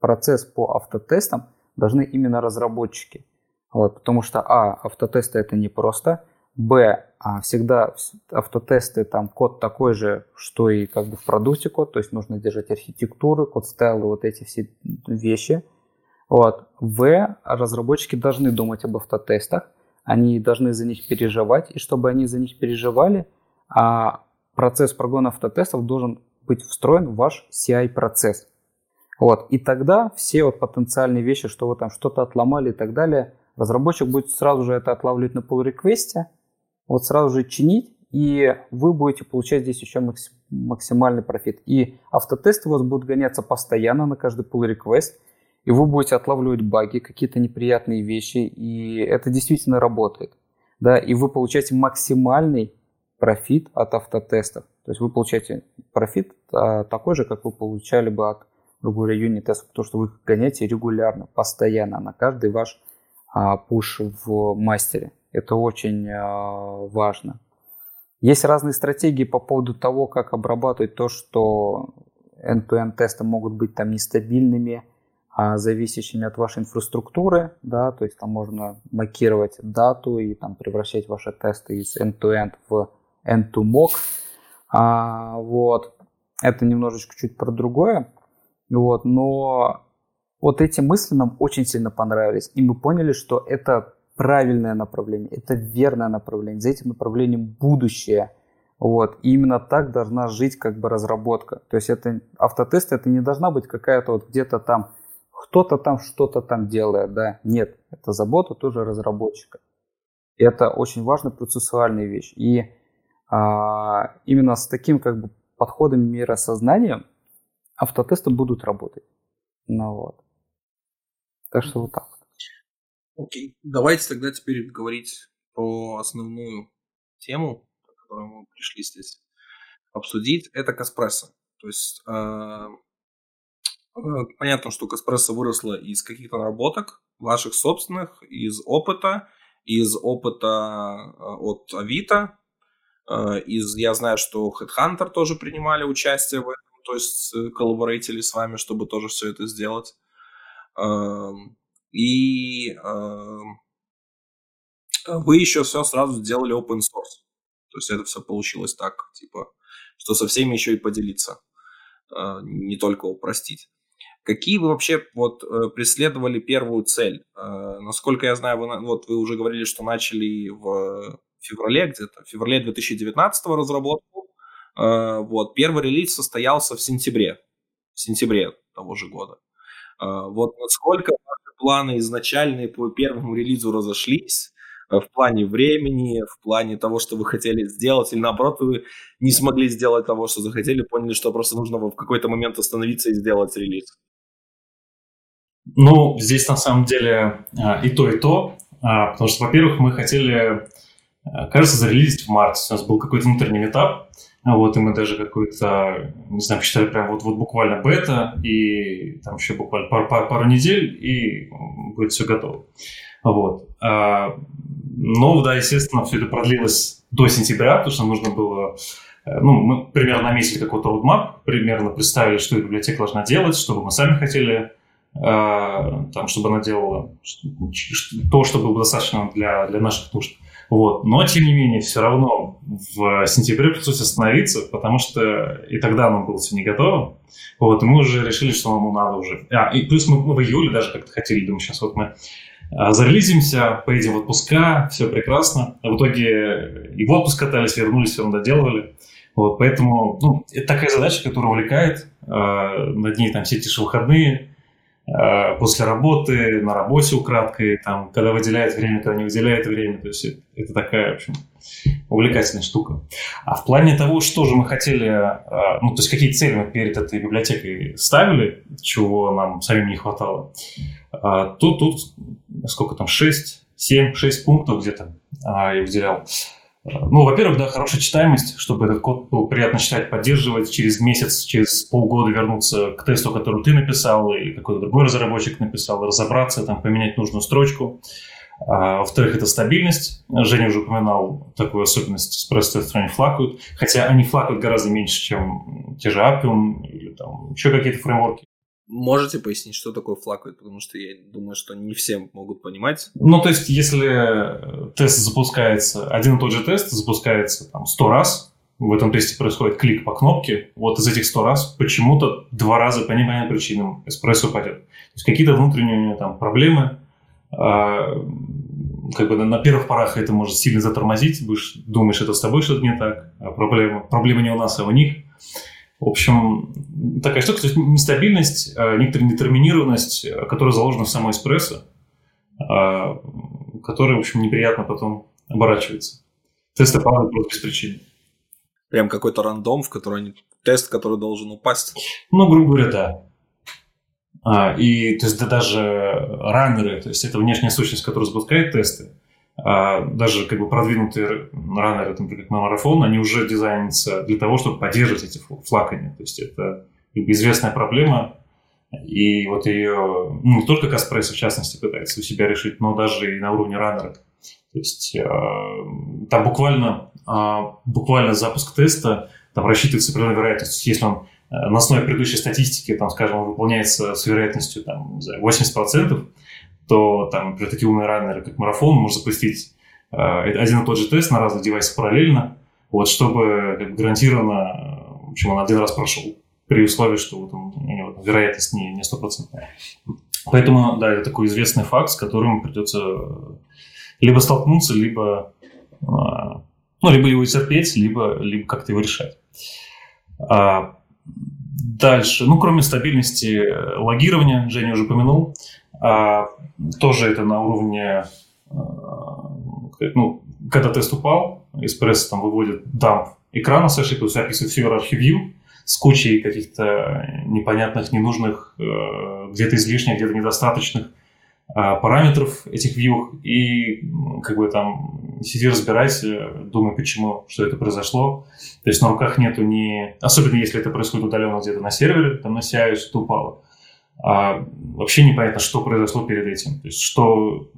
процесс по автотестам должны именно разработчики. Вот, потому что, а, автотесты это не просто, б, а всегда автотесты, там код такой же, что и как бы в продукте код, то есть нужно держать архитектуру, код стайлы, вот эти все вещи. Вот. В, разработчики должны думать об автотестах, они должны за них переживать, и чтобы они за них переживали, а процесс прогона автотестов должен быть встроен в ваш CI-процесс. Вот. И тогда все вот потенциальные вещи, что вы там что-то отломали и так далее, разработчик будет сразу же это отлавливать на pull реквесте вот сразу же чинить, и вы будете получать здесь еще максимальный профит. И автотесты у вас будут гоняться постоянно на каждый pull request, и вы будете отлавливать баги, какие-то неприятные вещи, и это действительно работает. Да, и вы получаете максимальный профит от автотестов. То есть вы получаете профит а, такой же, как вы получали бы от, грубо говоря, юнит-тестов, потому что вы их гоняете регулярно, постоянно, на каждый ваш а, пуш в мастере. Это очень а, важно. Есть разные стратегии по поводу того, как обрабатывать то, что end-to-end тесты могут быть там нестабильными, а зависящими от вашей инфраструктуры, да, то есть там можно макировать дату и там превращать ваши тесты из end-to-end в end-to-mock. А, вот. Это немножечко чуть про другое. Вот. Но вот эти мысли нам очень сильно понравились. И мы поняли, что это правильное направление, это верное направление, за этим направлением будущее. Вот. И именно так должна жить как бы разработка. То есть это автотест, это не должна быть какая-то вот где-то там, кто-то там что-то там делает, да. Нет, это забота тоже разработчика. Это очень важная процессуальная вещь. И а, именно с таким как бы подходом миросознания автотесты будут работать. Ну вот. Так что вот так. Окей, давайте тогда теперь говорить про основную тему, которую мы пришли здесь обсудить. Это Каспрессо. То есть э, понятно, что Каспрессо выросла из каких-то наработок ваших собственных, из опыта, из опыта э, от Авито, из, я знаю, что Headhunter тоже принимали участие в этом, то есть коллаборейтили с вами, чтобы тоже все это сделать. Эм, и э, вы еще все сразу сделали open source. То есть это все получилось так, типа, что со всеми еще и поделиться, э, не только упростить. Какие вы вообще вот э, преследовали первую цель? Э, насколько я знаю, вы, вот вы уже говорили, что начали в феврале где-то, в феврале 2019 разработку. Э, вот первый релиз состоялся в сентябре, в сентябре того же года. Вот насколько планы изначальные по первому релизу разошлись в плане времени, в плане того, что вы хотели сделать, или наоборот, вы не смогли сделать того, что захотели, поняли, что просто нужно в какой-то момент остановиться и сделать релиз? Ну, здесь на самом деле а, и то, и то, а, потому что, во-первых, мы хотели, а, кажется, зарелизить в марте. У нас был какой-то внутренний метап, вот, и мы даже какой-то, не знаю, считали прям вот, вот буквально бета, и там еще буквально пару, пару, пару недель, и будет все готово. Вот. Но, да, естественно, все это продлилось до сентября, потому что нужно было ну, мы примерно наметили какой-то roadmap, примерно представили, что библиотека должна делать, что бы мы сами хотели, там, чтобы она делала то, что было достаточно для, для наших нужд. Вот. Но, тем не менее, все равно в сентябре пришлось остановиться, потому что и тогда оно было все не готово. Вот, и мы уже решили, что нам надо уже... А, и плюс мы, мы в июле даже как-то хотели, думаю, сейчас вот мы а, зарелизимся, поедем в отпуска, все прекрасно. А в итоге и в отпуск катались, вернулись, все доделывали. Вот, поэтому ну, это такая задача, которая увлекает. Э, над ней там все эти выходные, Э, после работы, на работе украдкой, там, когда выделяет время, когда не выделяет время. То есть это такая, в общем, увлекательная штука. А в плане того, что же мы хотели, э, ну, то есть какие цели мы перед этой библиотекой ставили, чего нам самим не хватало, э, то тут сколько там, 6, 7, 6 пунктов где-то я выделял. Ну, во-первых, да, хорошая читаемость, чтобы этот код был приятно читать, поддерживать, через месяц, через полгода вернуться к тесту, который ты написал, или какой-то другой разработчик написал, разобраться, там, поменять нужную строчку. А, во-вторых, это стабильность. Женя уже упоминал такую особенность с тестерами флакают, хотя они флакают гораздо меньше, чем те же Appium или там еще какие-то фреймворки. Можете пояснить, что такое флаквейт? Потому что я думаю, что не все могут понимать. Ну, то есть, если тест запускается, один и тот же тест запускается там сто раз, в этом тесте происходит клик по кнопке, вот из этих сто раз почему-то два раза по непонятным причинам эспрессо упадет. То есть какие-то внутренние у него там проблемы, а, как бы на первых порах это может сильно затормозить, будешь думаешь, это с тобой что-то не так, а проблема, проблема не у нас, а у них. В общем, такая штука, то есть нестабильность, а, некоторая детерминированность, которая заложена в самой эспрессо, которая, в общем, неприятно потом оборачивается. Тесты падают просто без причины прям какой-то рандом, в который они, тест, который должен упасть. Ну, грубо говоря, да. А, и то есть да, даже раннеры, то есть это внешняя сущность, которая запускает тесты, а, даже как бы продвинутые раннеры, например, как на марафон, они уже дизайнятся для того, чтобы поддерживать эти флакания. То есть это известная проблема, и вот ее ну, не только Каспресс, в частности, пытается у себя решить, но даже и на уровне раннера. То есть э, там буквально, э, буквально запуск теста там рассчитывается определенная вероятность. Если он э, на основе предыдущей статистики, там, скажем, выполняется с вероятностью там, не знаю, 80%, то там, например, такие умные раннеры, как марафон, может запустить э, один и тот же тест на разных девайсах параллельно, вот, чтобы как, гарантированно, в общем, он один раз прошел, при условии, что вот он, у него там, вероятность не, не стопроцентная. Поэтому, да, это такой известный факт, с которым придется либо столкнуться, либо, а, ну, либо его терпеть, либо, либо как-то его решать. А, дальше, ну, кроме стабильности логирования, Женя уже упомянул, а, тоже это на уровне, ну, когда тест упал, Espresso там выводит дамп экрана с ошибкой, описывает всю иерархию с кучей каких-то непонятных, ненужных, э, где-то излишних, где-то недостаточных а, параметров этих view и как бы там сиди разбирайся, э, думай, почему, что это произошло. То есть на руках нету ни... Особенно если это происходит удаленно где-то на сервере, там на CI что-то упало. А вообще непонятно, что произошло перед этим. То есть что...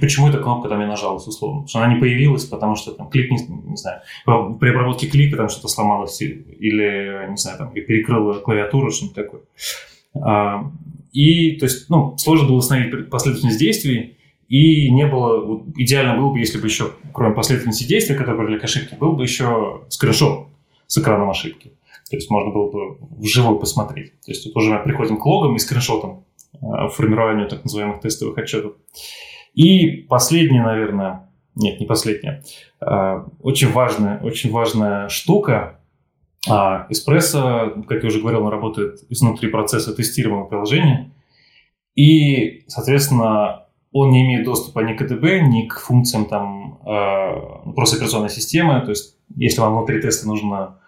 Почему эта кнопка там и нажалась, условно? Потому что она не появилась, потому что там клик, не, не знаю, при обработке клика там что-то сломалось или, не знаю, там перекрыла клавиатуру, что-нибудь такое. А, и, то есть, ну, сложно было установить последовательность действий, и не было, вот, идеально было бы, если бы еще, кроме последовательности действий, которые были к ошибке, был бы еще скриншот с экраном ошибки. То есть можно было бы вживую посмотреть. То есть тут уже мы приходим к логам и скриншотам э, формированию так называемых тестовых отчетов. И последнее, наверное, нет, не последнее, э, очень важная, очень важная штука, а эспрессо, как я уже говорил, он работает изнутри процесса тестирования приложения. И, соответственно, он не имеет доступа ни к КДБ, ни к функциям там, э, просто операционной системы. То есть, если вам внутри теста нужно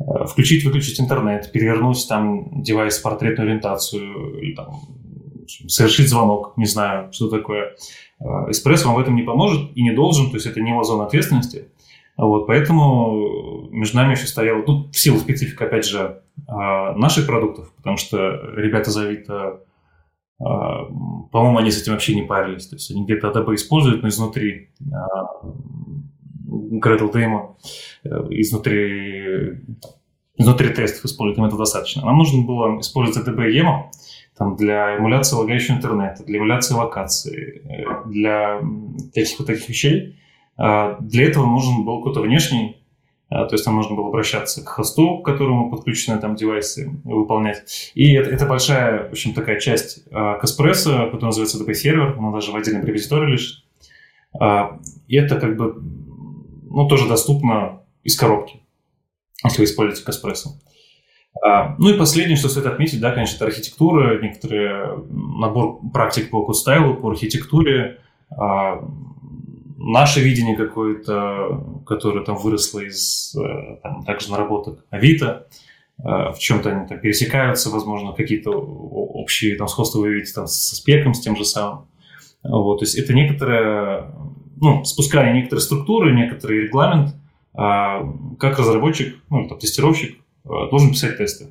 э, включить, выключить интернет, перевернуть там девайс в портретную ориентацию, или там, совершить звонок, не знаю, что такое. Э, эспрессо вам в этом не поможет и не должен, то есть это не его зона ответственности. Вот, поэтому между нами еще стояло, тут в силу специфика, опять же, наших продуктов, потому что ребята за Авито, а, по-моему, они с этим вообще не парились. То есть они где-то ADB используют, но изнутри а, Gradle Demo, э, изнутри, изнутри тестов используют, им это достаточно. Нам нужно было использовать ADB EMO там, для эмуляции лагающего интернета, для эмуляции локации, э, для таких вот таких вещей, а, для этого нужен был какой-то внешний, а, то есть нам нужно было обращаться к хосту, к которому подключены там девайсы, выполнять. И это, это большая, в общем, такая часть а, Каспресса, которая называется DB сервер, она даже в отдельном репозитории лежит. И это как бы, ну, тоже доступно из коробки, если вы используете Каспрессо. Ну и последнее, что стоит отметить, да, конечно, это архитектура, некоторые набор практик по код-стайлу, по архитектуре, наше видение какое-то, которое там выросло из э, там, также наработок Авито, э, в чем-то они там пересекаются, возможно, какие-то общие там сходства вы видите там со спеком, с тем же самым. Вот, то есть это некоторое, ну, спускание некоторой структуры, некоторый регламент, а, как разработчик, ну, там, тестировщик э, должен писать тесты.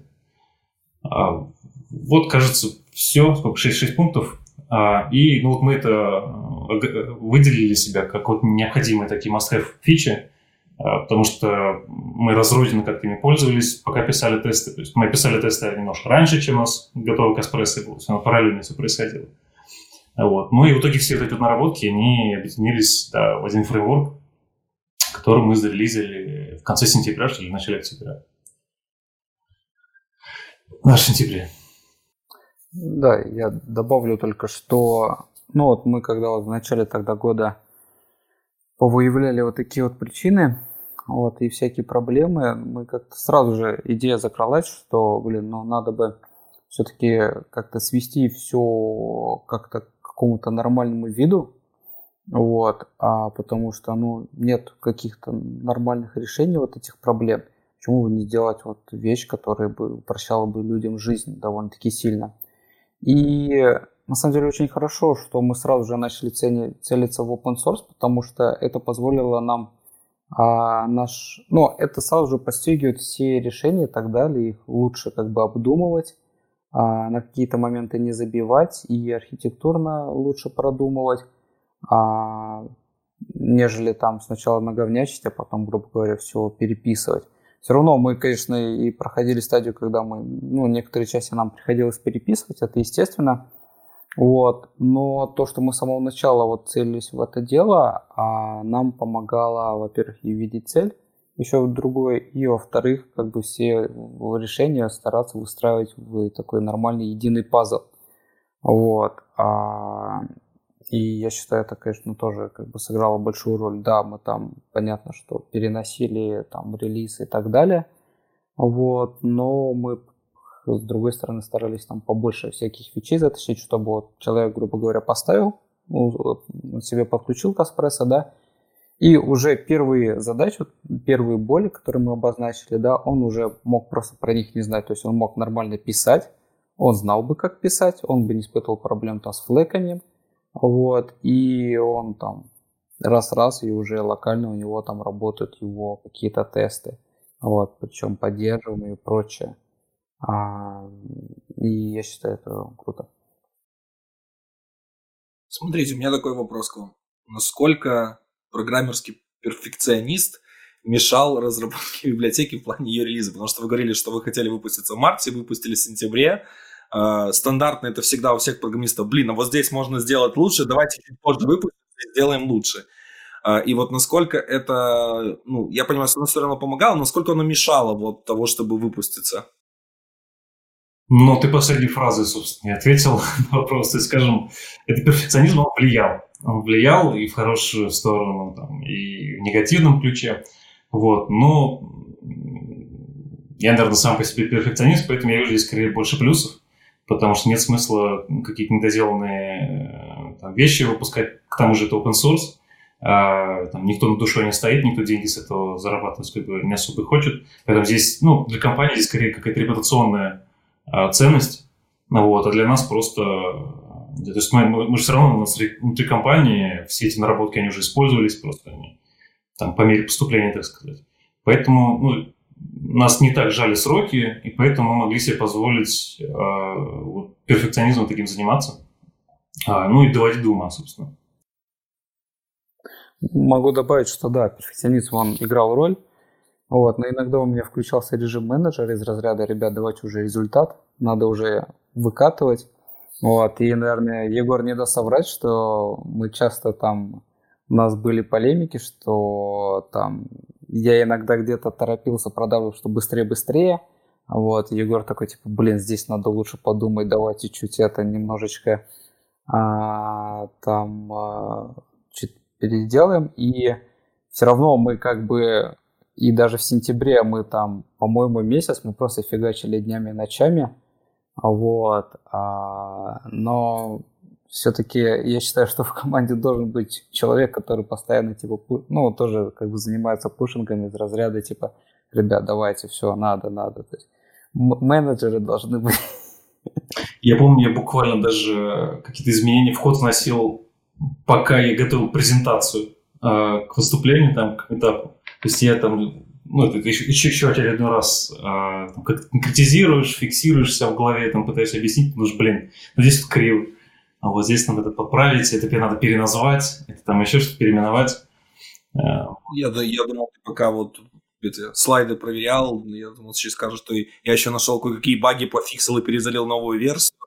А, вот, кажется, все, сколько, 6, 6 пунктов. А, и ну, вот мы это выделили себя как вот необходимые такие must-have фичи, потому что мы разрозненно как-то ими пользовались, пока писали тесты. То есть мы писали тесты немножко раньше, чем у нас готовый Каспрессо был, все параллельно все происходило. Вот. Ну и в итоге все эти вот наработки, они объединились да, в один фреймворк, который мы зарелизили в конце сентября, что ли, в начале октября. В сентябре. Да, я добавлю только, что ну вот мы когда вот в начале тогда года повыявляли вот такие вот причины, вот, и всякие проблемы, мы как-то сразу же идея закралась, что, блин, ну надо бы все-таки как-то свести все как-то какому-то нормальному виду, вот, а потому что, ну, нет каких-то нормальных решений вот этих проблем. Почему бы не сделать вот вещь, которая бы упрощала бы людям жизнь довольно-таки сильно. И на самом деле очень хорошо, что мы сразу же начали цели, целиться в open source, потому что это позволило нам а, наш, ну, это сразу же подстегивает все решения и так далее, их лучше как бы обдумывать, а, на какие-то моменты не забивать и архитектурно лучше продумывать, а, нежели там сначала наговнячить, а потом, грубо говоря, все переписывать. Все равно мы, конечно, и проходили стадию, когда мы, ну, некоторые части нам приходилось переписывать, это естественно. Вот. Но то, что мы с самого начала вот целились в это дело, а нам помогало, во-первых, и видеть цель, еще другое, и во-вторых, как бы все решения стараться выстраивать в такой нормальный единый пазл. Вот. А, и я считаю, это, конечно, тоже как бы сыграло большую роль. Да, мы там, понятно, что переносили там релиз и так далее, вот, но мы с другой стороны старались там побольше всяких фичей затащить, чтобы вот человек, грубо говоря, поставил, ну, себе подключил Каспрессо, да, и уже первые задачи, первые боли, которые мы обозначили, да, он уже мог просто про них не знать, то есть он мог нормально писать, он знал бы, как писать, он бы не испытывал проблем там с флеканием, вот, и он там раз-раз, и уже локально у него там работают его какие-то тесты. Вот, причем поддерживаемые и прочее. А, и я считаю это круто. Смотрите, у меня такой вопрос к вам. Насколько программерский перфекционист мешал разработке библиотеки в плане ее релиза? Потому что вы говорили, что вы хотели выпуститься в марте, выпустили в сентябре, э, стандартно это всегда у всех программистов, блин, а вот здесь можно сделать лучше, давайте чуть позже выпустим и сделаем лучше. Э, и вот насколько это, ну, я понимаю, с одной стороны помогало, насколько оно мешало вот того, чтобы выпуститься? Ну, ты последней фразой, собственно, не ответил на вопрос. И, скажем, это перфекционизм, он влиял. Влиял и в хорошую сторону, там, и в негативном ключе. Вот, но я, наверное, сам по себе перфекционист, поэтому я вижу здесь скорее больше плюсов потому что нет смысла какие-то недоделанные э, там, вещи выпускать. К тому же это open source. А, там, никто на душой не стоит, никто деньги с этого зарабатывать как бы, не особо хочет. Поэтому здесь, ну, для компании здесь скорее какая-то репутационная а, ценность. Вот, а для нас просто... Э, то есть мы, мы, же все равно нас внутри компании все эти наработки, они уже использовались просто они, там, по мере поступления, так сказать. Поэтому ну, нас не так жали сроки, и поэтому мы могли себе позволить э, вот, перфекционизмом таким заниматься. А, ну и доводить до ума, собственно. Могу добавить, что да, перфекционизм он играл роль. Вот, но иногда у меня включался режим менеджера из разряда, ребят, давайте уже результат, надо уже выкатывать. Вот, и, наверное, Егор не даст соврать, что мы часто там, у нас были полемики, что там я иногда где-то торопился, продавливал, что быстрее-быстрее. Вот, Егор такой, типа, блин, здесь надо лучше подумать, давайте чуть это немножечко а, там а, чуть переделаем. И все равно мы как бы, и даже в сентябре мы там, по-моему, месяц, мы просто фигачили днями и ночами. Вот, а, но все-таки я считаю, что в команде должен быть человек, который постоянно, типа, ну, тоже как бы занимается пушингами из разряда, типа, ребят, давайте, все, надо, надо. То есть менеджеры должны быть. Я помню, я буквально даже какие-то изменения в ход вносил, пока я готовил презентацию э, к выступлению, там, к этапу. То есть я там, ну, это еще, еще, еще очередной раз э, как конкретизируешь, фиксируешь себя в голове, там, пытаешься объяснить, потому что, блин, ну, здесь тут криво а вот здесь надо это подправить, это надо переназвать, это там еще что-то переименовать. Я, я думал, пока вот эти слайды проверял, я думал, сейчас скажешь, что я еще нашел кое-какие баги, пофиксил и перезалил новую версию.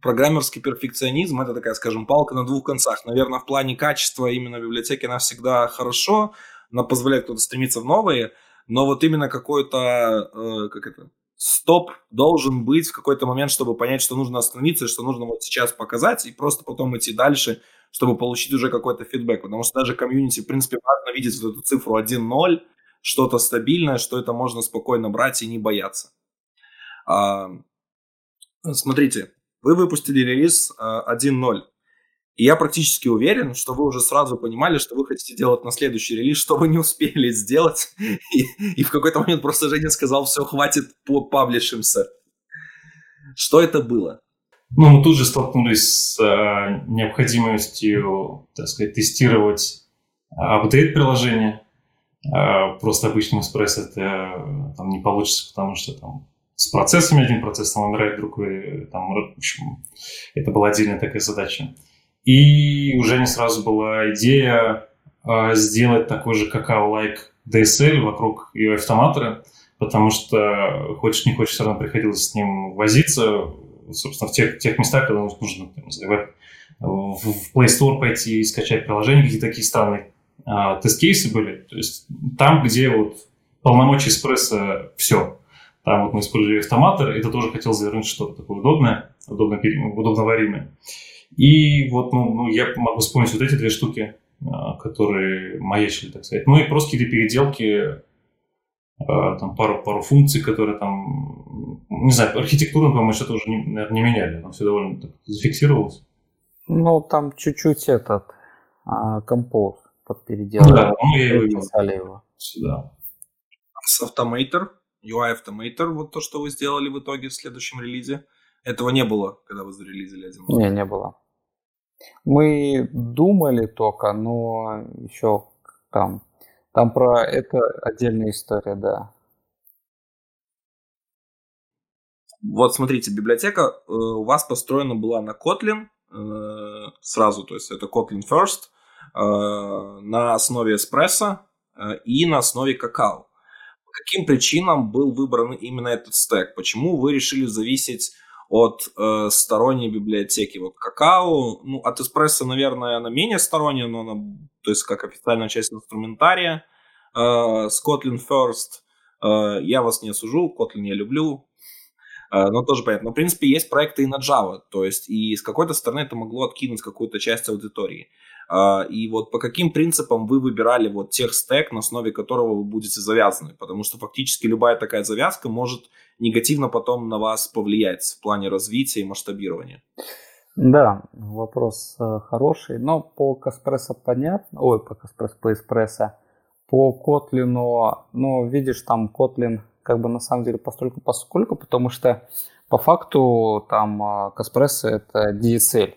Программерский перфекционизм – это такая, скажем, палка на двух концах. Наверное, в плане качества именно библиотеки она всегда хорошо, она позволяет кто-то стремиться в новые, но вот именно какой-то, э, как это, стоп должен быть в какой-то момент, чтобы понять, что нужно остановиться, что нужно вот сейчас показать, и просто потом идти дальше, чтобы получить уже какой-то фидбэк. Потому что даже комьюнити, в принципе, важно видеть вот эту цифру 1.0, что-то стабильное, что это можно спокойно брать и не бояться. А, смотрите, вы выпустили релиз 1.0. И я практически уверен, что вы уже сразу понимали, что вы хотите делать на следующий релиз, что вы не успели сделать. И, и в какой-то момент просто Женя сказал, все, хватит, по паблишимся. Что это было? Ну, мы тут же столкнулись с э, необходимостью, так сказать, тестировать апдейт приложения. Э, просто обычным экспресс это э, там не получится, потому что там с процессами один процесс там умирает, другой там, в общем, это была отдельная такая задача. И уже не сразу была идея э, сделать такой же какао-лайк DSL вокруг ее автоматора, потому что хочешь не хочешь, все равно приходилось с ним возиться, собственно, в тех, тех местах, когда нужно там, в, Play Store пойти и скачать приложение, какие-то такие странные а, тест-кейсы были. То есть там, где вот полномочия эспрессо все. Там вот мы использовали автоматор, это тоже хотел завернуть что-то такое удобное, удобно, удобно варимое. И вот ну, ну, я могу вспомнить вот эти две штуки, а, которые маячили, так сказать. Ну и просто какие-то переделки, а, там пару, пару функций, которые там, не знаю, архитектурно, по-моему, что-то уже, не, наверное, не меняли, там все довольно так зафиксировалось. Ну, там чуть-чуть этот, композ подпеределали. Да, ну я его видел. его. Сюда. С Automator, UI Automator, вот то, что вы сделали в итоге в следующем релизе, этого не было, когда вы зарелизили один. Не, не было. Мы думали только, но еще там. Там про это отдельная история, да. Вот смотрите, библиотека э, у вас построена была на Kotlin э, сразу, то есть это Kotlin First, э, на основе э, и на основе какао. По каким причинам был выбран именно этот стек? Почему вы решили зависеть от э, сторонней библиотеки. Вот какао, ну, от эспрессо, наверное, она менее сторонняя, но она, то есть как официальная часть инструментария. Э, с Kotlin First э, я вас не осужу, Kotlin я люблю, но тоже понятно. Но, в принципе, есть проекты и на Java, то есть и с какой-то стороны это могло откинуть какую-то часть аудитории. А, и вот по каким принципам вы выбирали вот тех стек, на основе которого вы будете завязаны? Потому что фактически любая такая завязка может негативно потом на вас повлиять в плане развития и масштабирования. Да, вопрос э, хороший, но по Каспрессо понятно, ой, по Каспрессо, по Эспрессо, по Котлину, ну, видишь, там Котлин как бы на самом деле постольку поскольку, потому что по факту там Каспрессо это DSL,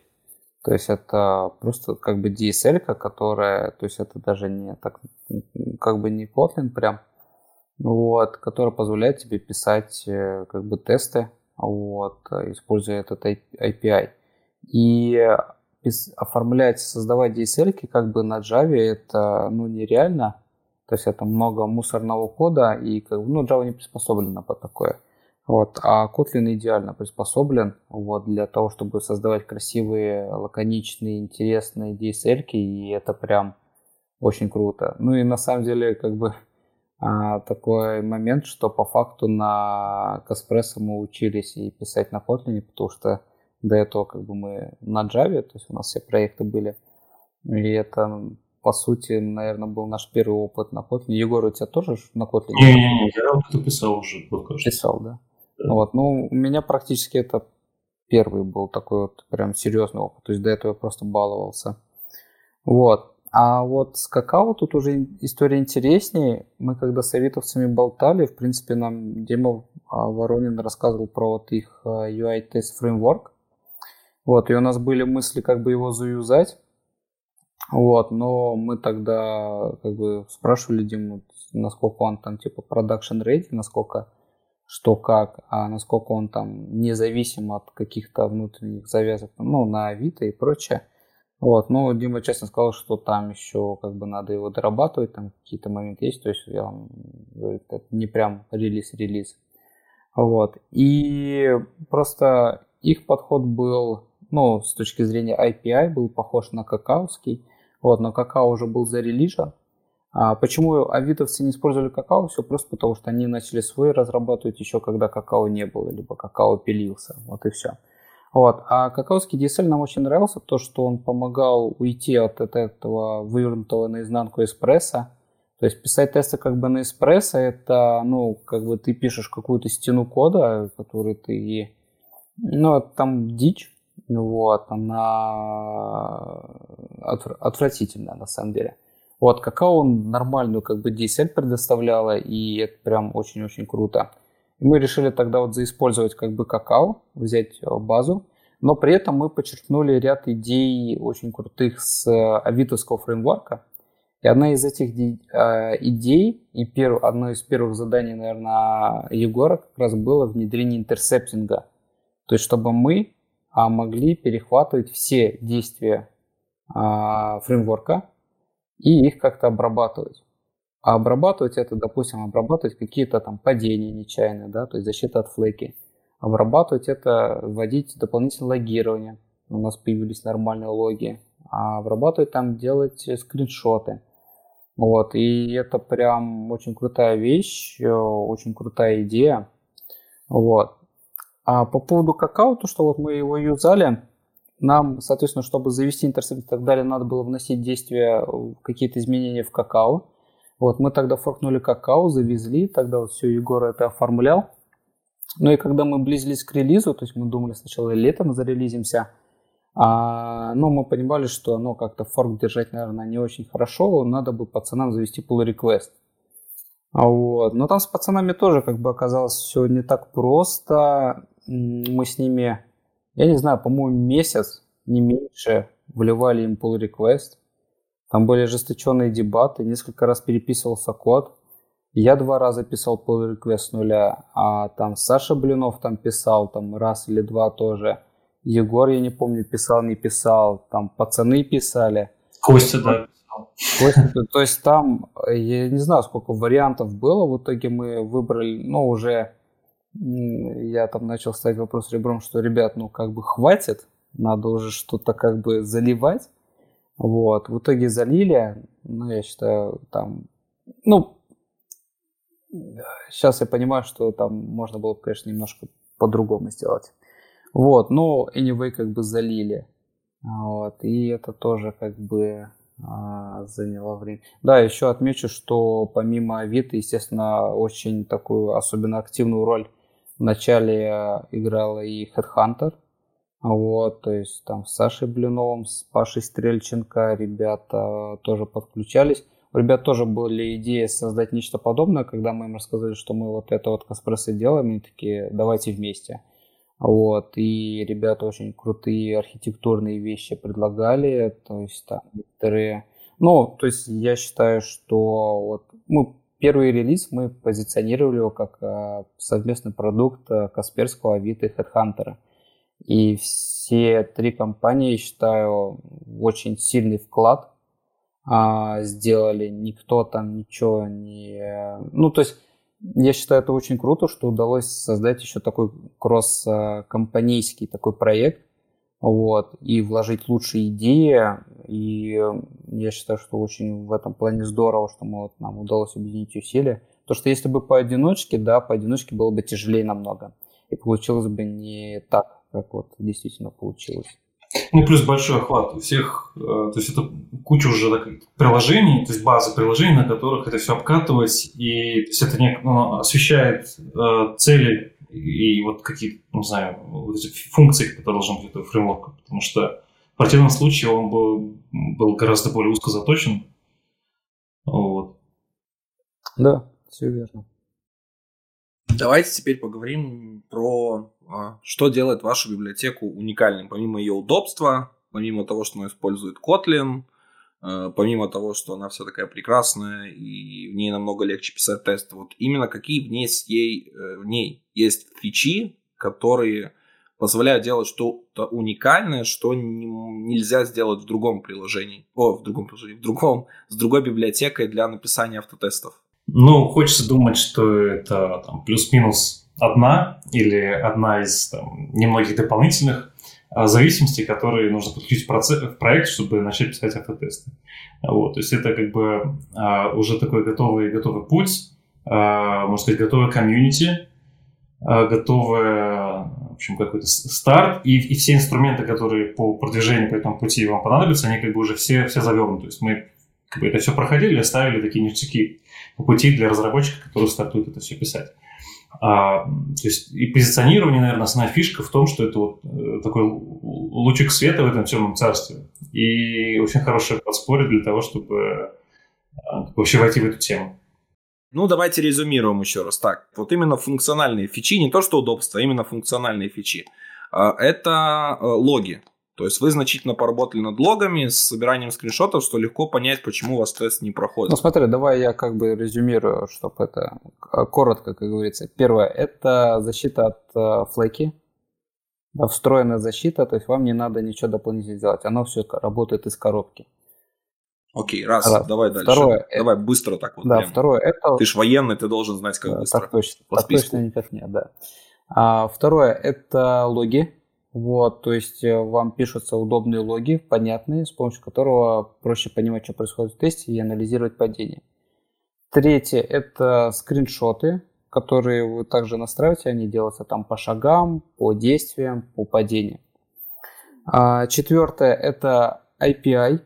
то есть это просто как бы DSL, которая, то есть это даже не так, как бы не Kotlin прям, вот, которая позволяет тебе писать э, как бы тесты, вот, используя этот API. И оформлять, создавать DSL как бы на Java это ну, нереально. То есть это много мусорного кода, и как ну, Java не приспособлена под такое. Вот. А Kotlin идеально приспособлен вот, для того, чтобы создавать красивые, лаконичные, интересные DSL, и это прям очень круто. Ну и на самом деле, как бы а, такой момент, что по факту на Каспрессо мы учились и писать на Kotlin, потому что до этого как бы мы на Java, то есть у нас все проекты были. И это, по сути, наверное, был наш первый опыт на Kotlin. Егор, у тебя тоже на Kotlin? Не-не-не, я писал уже. Писал, да? Вот, ну, у меня практически это первый был такой вот прям серьезный опыт. То есть до этого я просто баловался. Вот. А вот с какао тут уже история интереснее. Мы когда с авитовцами болтали, в принципе, нам Дима а, Воронин рассказывал про вот их UI-тест фреймворк. Вот, и у нас были мысли, как бы его заюзать. Вот, но мы тогда как бы спрашивали Диму, насколько он там типа production ready, насколько что как, а насколько он там независим от каких-то внутренних завязок, ну, на Авито и прочее. Вот, ну, Дима честно сказал, что там еще как бы надо его дорабатывать, там какие-то моменты есть, то есть я вам говорю, это не прям релиз-релиз. Вот, и просто их подход был, ну, с точки зрения API, был похож на какаовский, вот, но какао уже был зарелижен, а почему авитовцы не использовали какао? Все просто потому, что они начали свой разрабатывать еще когда какао не было, либо какао пилился. Вот и все. Вот. А какаоский DSL нам очень нравился, то, что он помогал уйти от этого вывернутого наизнанку эспрессо. То есть писать тесты как бы на эспрессо, это, ну, как бы ты пишешь какую-то стену кода, которую ты, ну, там дичь, вот, она отвратительная на самом деле. Вот, какао он нормальную как бы DSL предоставляла, и это прям очень-очень круто. И мы решили тогда вот заиспользовать как бы какао, взять э, базу, но при этом мы подчеркнули ряд идей очень крутых с э, авитовского фреймворка. И одна из этих э, идей, и перв, одно из первых заданий, наверное, Егора как раз было внедрение интерсептинга. То есть, чтобы мы а, могли перехватывать все действия а, фреймворка, и их как-то обрабатывать. А обрабатывать это, допустим, обрабатывать какие-то там падения нечаянные, да, то есть защита от флеки. Обрабатывать это, вводить дополнительное логирование. У нас появились нормальные логи. А обрабатывать там, делать скриншоты. Вот, и это прям очень крутая вещь, э, очень крутая идея. Вот. А по поводу какао, то, что вот мы его юзали, нам, соответственно, чтобы завести интерсепт и так далее, надо было вносить действия, какие-то изменения в какао. Вот, мы тогда форкнули какао, завезли, тогда вот все, Егор это оформлял. Ну и когда мы близились к релизу, то есть мы думали сначала летом зарелизимся, а, но мы понимали, что ну, как-то форк держать, наверное, не очень хорошо, надо бы пацанам завести pull request. А вот. Но там с пацанами тоже как бы оказалось все не так просто. Мы с ними я не знаю, по-моему, месяц, не меньше, вливали им pull request. Там были ожесточенные дебаты, несколько раз переписывался код. Я два раза писал pull request с нуля, а там Саша Блинов там писал там раз или два тоже. Егор, я не помню, писал, не писал. Там пацаны писали. Костя, да. Костя, то есть там, я не знаю, сколько вариантов было. В итоге мы выбрали, ну, уже я там начал ставить вопрос ребром, что, ребят, ну как бы хватит, надо уже что-то как бы заливать. Вот, в итоге залили, ну, я считаю, там, ну, сейчас я понимаю, что там можно было, конечно, немножко по-другому сделать. Вот, но anyway, как бы залили. Вот, и это тоже как бы а, заняло время. Да, еще отмечу, что помимо Авито, естественно, очень такую особенно активную роль Вначале играла и Headhunter, вот, то есть там с Сашей Блиновым, с Пашей Стрельченко ребята тоже подключались. У ребят тоже были идеи создать нечто подобное, когда мы им рассказали, что мы вот это вот Каспрессы делаем, они такие, давайте вместе. Вот, и ребята очень крутые архитектурные вещи предлагали, то есть там некоторые... Ну, то есть я считаю, что вот мы Первый релиз мы позиционировали его как э, совместный продукт э, Касперского, Авито и HeadHunter. И все три компании, считаю, очень сильный вклад а, сделали. Никто там ничего не... Ну, то есть, я считаю, это очень круто, что удалось создать еще такой кросс-компанейский такой проект, вот, и вложить лучшие идеи. И я считаю, что очень в этом плане здорово, что мы, вот, нам удалось объединить усилия. То, что если бы поодиночке, да, поодиночке было бы тяжелее намного. И получилось бы не так, как вот действительно получилось. Ну, плюс большой охват у всех, э, то есть это куча уже приложений, то есть базы приложений, на которых это все обкатывать, и то есть это не, ну, освещает э, цели и вот какие, не знаю, вот эти функции, которые должны быть этого фреймворка, потому что в противном случае он бы был гораздо более узко заточен. Вот. Да, все верно. Давайте теперь поговорим про а, что делает вашу библиотеку уникальной, помимо ее удобства, помимо того, что она использует Kotlin, помимо того, что она вся такая прекрасная и в ней намного легче писать тесты, вот именно какие в ней, ей, э, в ней есть фичи, которые позволяют делать что-то уникальное, что не, нельзя сделать в другом приложении. О, в другом приложении, в другом, с другой библиотекой для написания автотестов. Ну, хочется думать, что это там, плюс-минус одна или одна из там, немногих дополнительных а, зависимостей, которые нужно подключить в, процесс, в проект, чтобы начать писать автотесты. Вот, то есть это как бы а, уже такой готовый, готовый путь, а, можно сказать, готовая комьюнити, а, в общем, какой-то старт, и, и все инструменты, которые по продвижению по этому пути вам понадобятся, они как бы уже все, все завернуты. То есть мы как бы это все проходили, оставили такие ништяки по пути для разработчиков, которые стартуют это все писать. А, то есть и позиционирование, наверное, основная фишка в том, что это вот э, такой лучик света в этом темном царстве. И очень хорошее подспорье для того, чтобы а, вообще войти в эту тему. Ну, давайте резюмируем еще раз. Так, вот именно функциональные фичи, не то что удобство, а именно функциональные фичи. А, это э, логи. То есть вы значительно поработали над логами с собиранием скриншотов, что легко понять, почему у вас тест не проходит. Ну смотри, давай я как бы резюмирую, чтобы это коротко, как говорится. Первое, это защита от э, флеки, да, встроенная защита, то есть вам не надо ничего дополнительно делать, оно все работает из коробки. Окей, раз, раз. давай дальше. Второе, давай это... быстро так вот. Да, прям. второе, это... Ты ж военный, ты должен знать, как да, быстро. Так точно, так точно никак нет, да. А, второе, это логи, вот, то есть э, вам пишутся удобные логи, понятные, с помощью которого проще понимать, что происходит в тесте и анализировать падение. Третье – это скриншоты, которые вы также настраиваете, они делаются там по шагам, по действиям, по падению. А, четвертое – это API,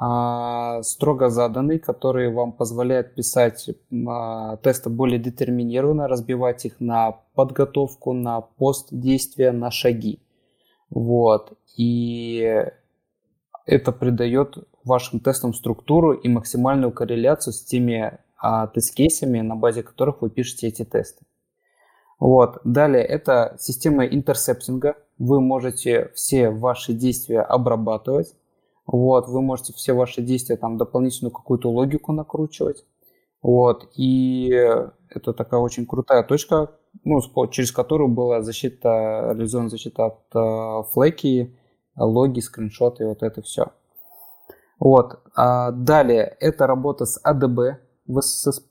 а, строго заданный, который вам позволяет писать а, тесты более детерминированно, разбивать их на подготовку, на пост действия, на шаги. Вот. И это придает вашим тестам структуру и максимальную корреляцию с теми а, тест-кейсами, на базе которых вы пишете эти тесты. Вот. Далее это система интерсептинга. Вы можете все ваши действия обрабатывать. Вот. Вы можете все ваши действия, там, дополнительную какую-то логику накручивать. Вот. И это такая очень крутая точка, ну, через которую была защита, реализована защита от э, флеки, логи, скриншоты, вот это все. Вот. А далее, это работа с ADB в,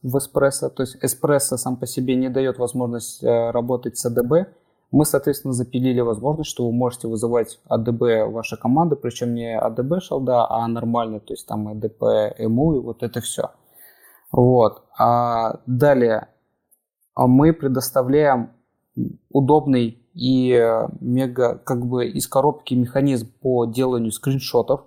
в Espresso, то есть Espresso сам по себе не дает возможность э, работать с ADB. Мы, соответственно, запилили возможность, что вы можете вызывать ADB вашей команды, причем не ADB шалда, а нормально, то есть там ADP, EMU и вот это все. Вот. А далее, а мы предоставляем удобный и э, мега, как бы из коробки механизм по деланию скриншотов.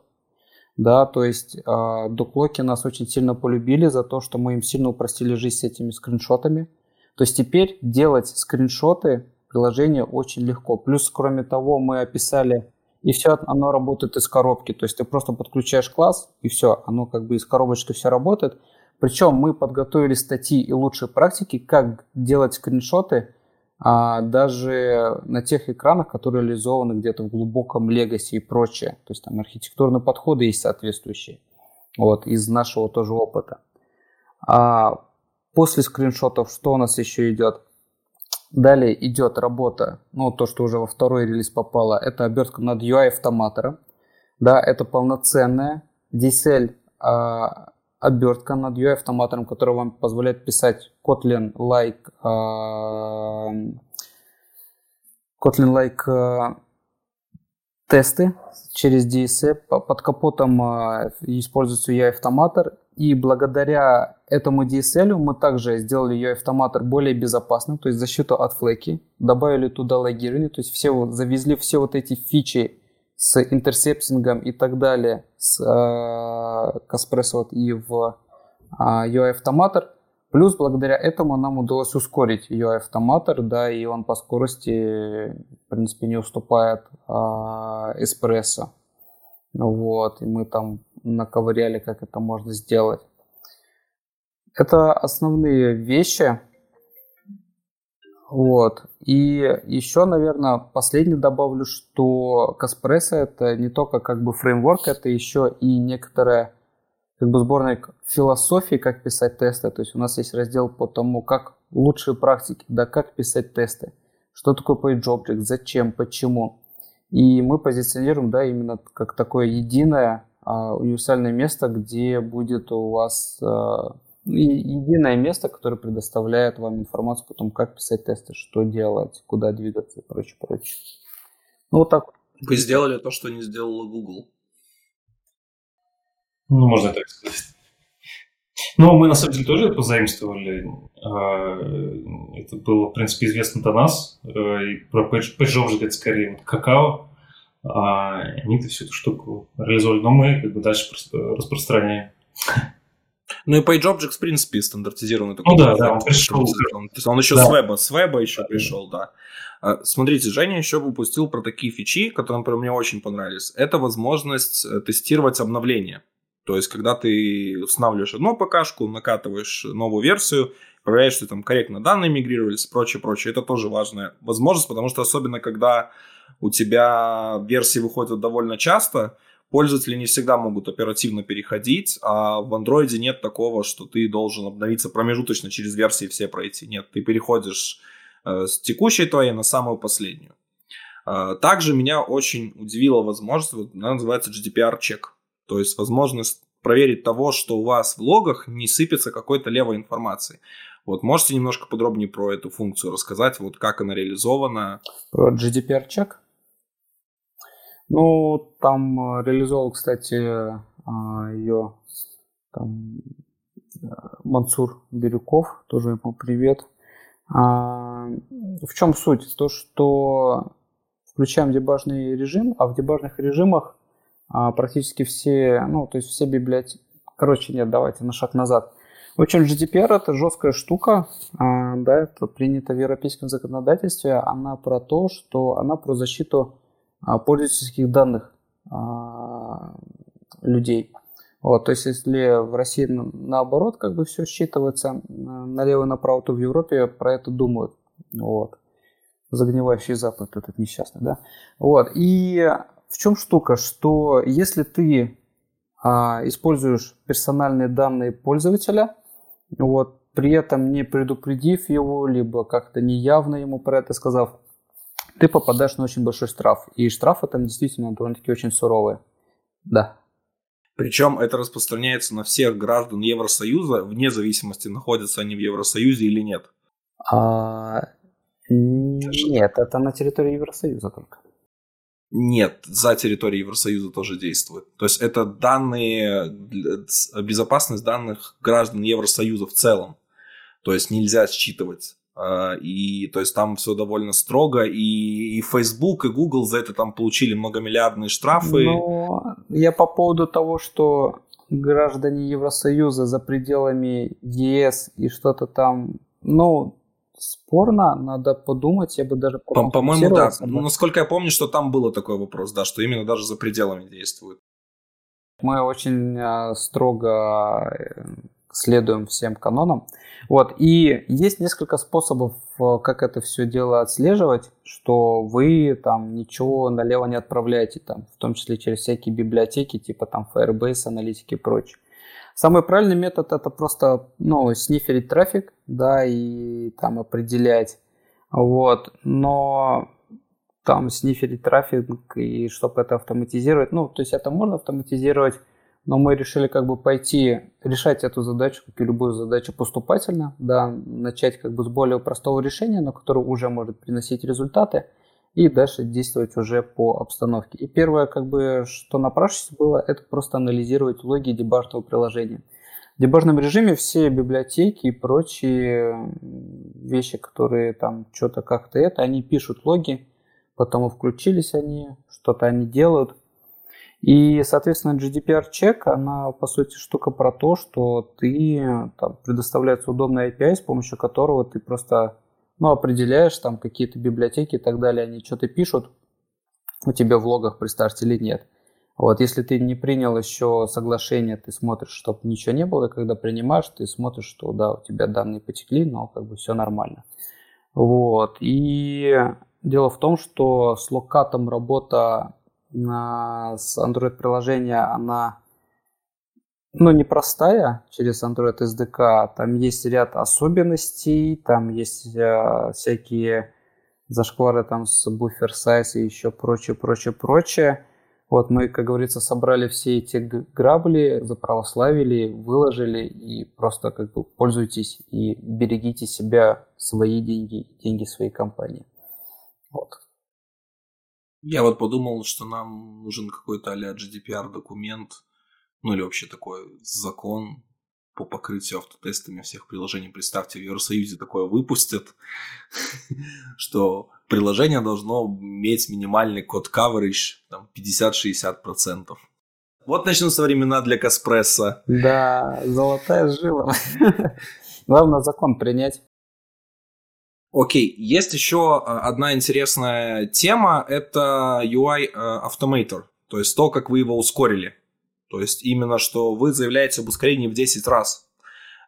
Да, то есть э, доклоки нас очень сильно полюбили за то, что мы им сильно упростили жизнь с этими скриншотами. То есть теперь делать скриншоты приложения очень легко. Плюс, кроме того, мы описали, и все оно работает из коробки. То есть ты просто подключаешь класс, и все, оно как бы из коробочки все работает. Причем мы подготовили статьи и лучшие практики, как делать скриншоты а, даже на тех экранах, которые реализованы где-то в глубоком легаси и прочее. То есть там архитектурные подходы есть соответствующие. Вот, из нашего тоже опыта. А после скриншотов что у нас еще идет? Далее идет работа, ну то, что уже во второй релиз попало, это обертка над UI автоматором. Да, это полноценная DSL обертка над UI автоматором, которая вам позволяет писать Kotlin-like uh, Kotlin-like uh, тесты через DSE. Под капотом uh, используется UI автоматор. И благодаря этому DSL мы также сделали UI автоматор более безопасным, то есть защиту от флеки, добавили туда логирование, то есть все, завезли все вот эти фичи с интерсептингом и так далее с э, Каспрессо и в э, UI автоматор. Плюс благодаря этому нам удалось ускорить UI автоматор, да, и он по скорости, в принципе, не уступает э, эспрессо. Вот, и мы там наковыряли, как это можно сделать. Это основные вещи. Вот. И еще, наверное, последний добавлю, что Каспресса это не только как бы фреймворк, это еще и некоторая как бы сборник философии, как писать тесты. То есть у нас есть раздел по тому, как лучшие практики, да как писать тесты. что такое PageObject, зачем, почему. И мы позиционируем, да, именно как такое единое а, универсальное место, где будет у вас а, единое место, которое предоставляет вам информацию потом, как писать тесты, что делать, куда двигаться и прочее, прочее. Ну, вот так. Вы сделали то, что не сделала Google. Ну, можно так сказать. Ну, мы на самом деле тоже позаимствовали. А, это было, в принципе, известно до нас. И про PageObject это скорее вот какао. А они-то всю эту штуку реализовали, но мы как бы дальше распространяем. Ну и PageObject, в принципе, стандартизированный такой. Ну да, да, он пришел. Он, он еще да. с веба, с веба еще да. пришел, да. А, смотрите, Женя еще выпустил про такие фичи, которые, например, мне очень понравились. Это возможность э, тестировать обновления. То есть, когда ты устанавливаешь одну ПКшку, накатываешь новую версию, проверяешь, что там корректно данные мигрировались, прочее, прочее. Это тоже важная возможность, потому что особенно, когда у тебя версии выходят довольно часто, пользователи не всегда могут оперативно переходить, а в андроиде нет такого, что ты должен обновиться промежуточно через версии все пройти. Нет, ты переходишь э, с текущей твоей на самую последнюю. Э, также меня очень удивила возможность, вот, она называется GDPR-чек. То есть возможность проверить того, что у вас в логах не сыпется какой-то левой информации. Вот можете немножко подробнее про эту функцию рассказать, вот как она реализована? Про GDPR-чек? Ну, там э, реализовал, кстати, а, ее там, э, Мансур Бирюков, тоже ему привет. А, в чем суть? То, что включаем дебажный режим, а в дебажных режимах а, практически все, ну, то есть все библиотеки... Короче, нет, давайте на шаг назад. В общем, GDPR это жесткая штука, да, это принято в европейском законодательстве. Она про то, что она про защиту пользовательских данных а, людей. Вот, то есть, если в России наоборот как бы все считывается налево и направо, то в Европе про это думают. Вот. Загнивающий Запад этот несчастный, да. Вот. И в чем штука, что если ты а, используешь персональные данные пользователя, вот, при этом не предупредив его, либо как-то неявно ему про это сказав, ты попадаешь на очень большой штраф. И штрафы там действительно довольно-таки очень суровые. Да. Причем это распространяется на всех граждан Евросоюза, вне зависимости, находятся они в Евросоюзе или нет. А, нет, это на территории Евросоюза только. Нет, за территорией Евросоюза тоже действует. То есть это данные, безопасность данных граждан Евросоюза в целом. То есть нельзя считывать и то есть там все довольно строго, и, и Facebook, и Google за это там получили многомиллиардные штрафы. Но я по поводу того, что граждане Евросоюза за пределами ЕС и что-то там, ну, спорно, надо подумать, я бы даже По- По-моему, да. Ну, насколько я помню, что там было такой вопрос, да, что именно даже за пределами действует. Мы очень а, строго э, следуем всем канонам. Вот. И есть несколько способов, э, как это все дело отслеживать, что вы там ничего налево не отправляете, там, в том числе через всякие библиотеки, типа там Firebase, аналитики и прочее. Самый правильный метод это просто ну, сниферить трафик, да, и там определять. Вот. Но там сниферить трафик и чтобы это автоматизировать, ну, то есть это можно автоматизировать но мы решили как бы пойти решать эту задачу, как и любую задачу поступательно, да, начать как бы с более простого решения, но которое уже может приносить результаты, и дальше действовать уже по обстановке. И первое, как бы, что напрашивается было, это просто анализировать логи дебажного приложения. В дебажном режиме все библиотеки и прочие вещи, которые там что-то как-то это, они пишут логи, потом включились они, что-то они делают – и, соответственно, GDPR-чек, она, по сути, штука про то, что ты там, предоставляется удобный API, с помощью которого ты просто ну, определяешь там какие-то библиотеки и так далее, они что-то пишут у тебя в логах при старте или нет. Вот, если ты не принял еще соглашение, ты смотришь, чтобы ничего не было, и когда принимаешь, ты смотришь, что да, у тебя данные потекли, но как бы все нормально. Вот, и дело в том, что с локатом работа с Android-приложения, она ну, непростая через Android SDK. Там есть ряд особенностей, там есть э, всякие зашквары там с буфер сайз и еще прочее, прочее, прочее. Вот мы, как говорится, собрали все эти грабли, заправославили, выложили и просто как бы пользуйтесь и берегите себя, свои деньги, деньги своей компании. Вот. Я вот подумал, что нам нужен какой-то а GDPR документ, ну или вообще такой закон по покрытию автотестами всех приложений. Представьте, в Евросоюзе такое выпустят, что приложение должно иметь минимальный код coverage там, 50-60%. Вот начнутся времена для Каспресса. Да, золотая жила. Главное закон принять. Окей, есть еще а, одна интересная тема, это UI а, Automator, то есть то, как вы его ускорили. То есть именно, что вы заявляете об ускорении в 10 раз.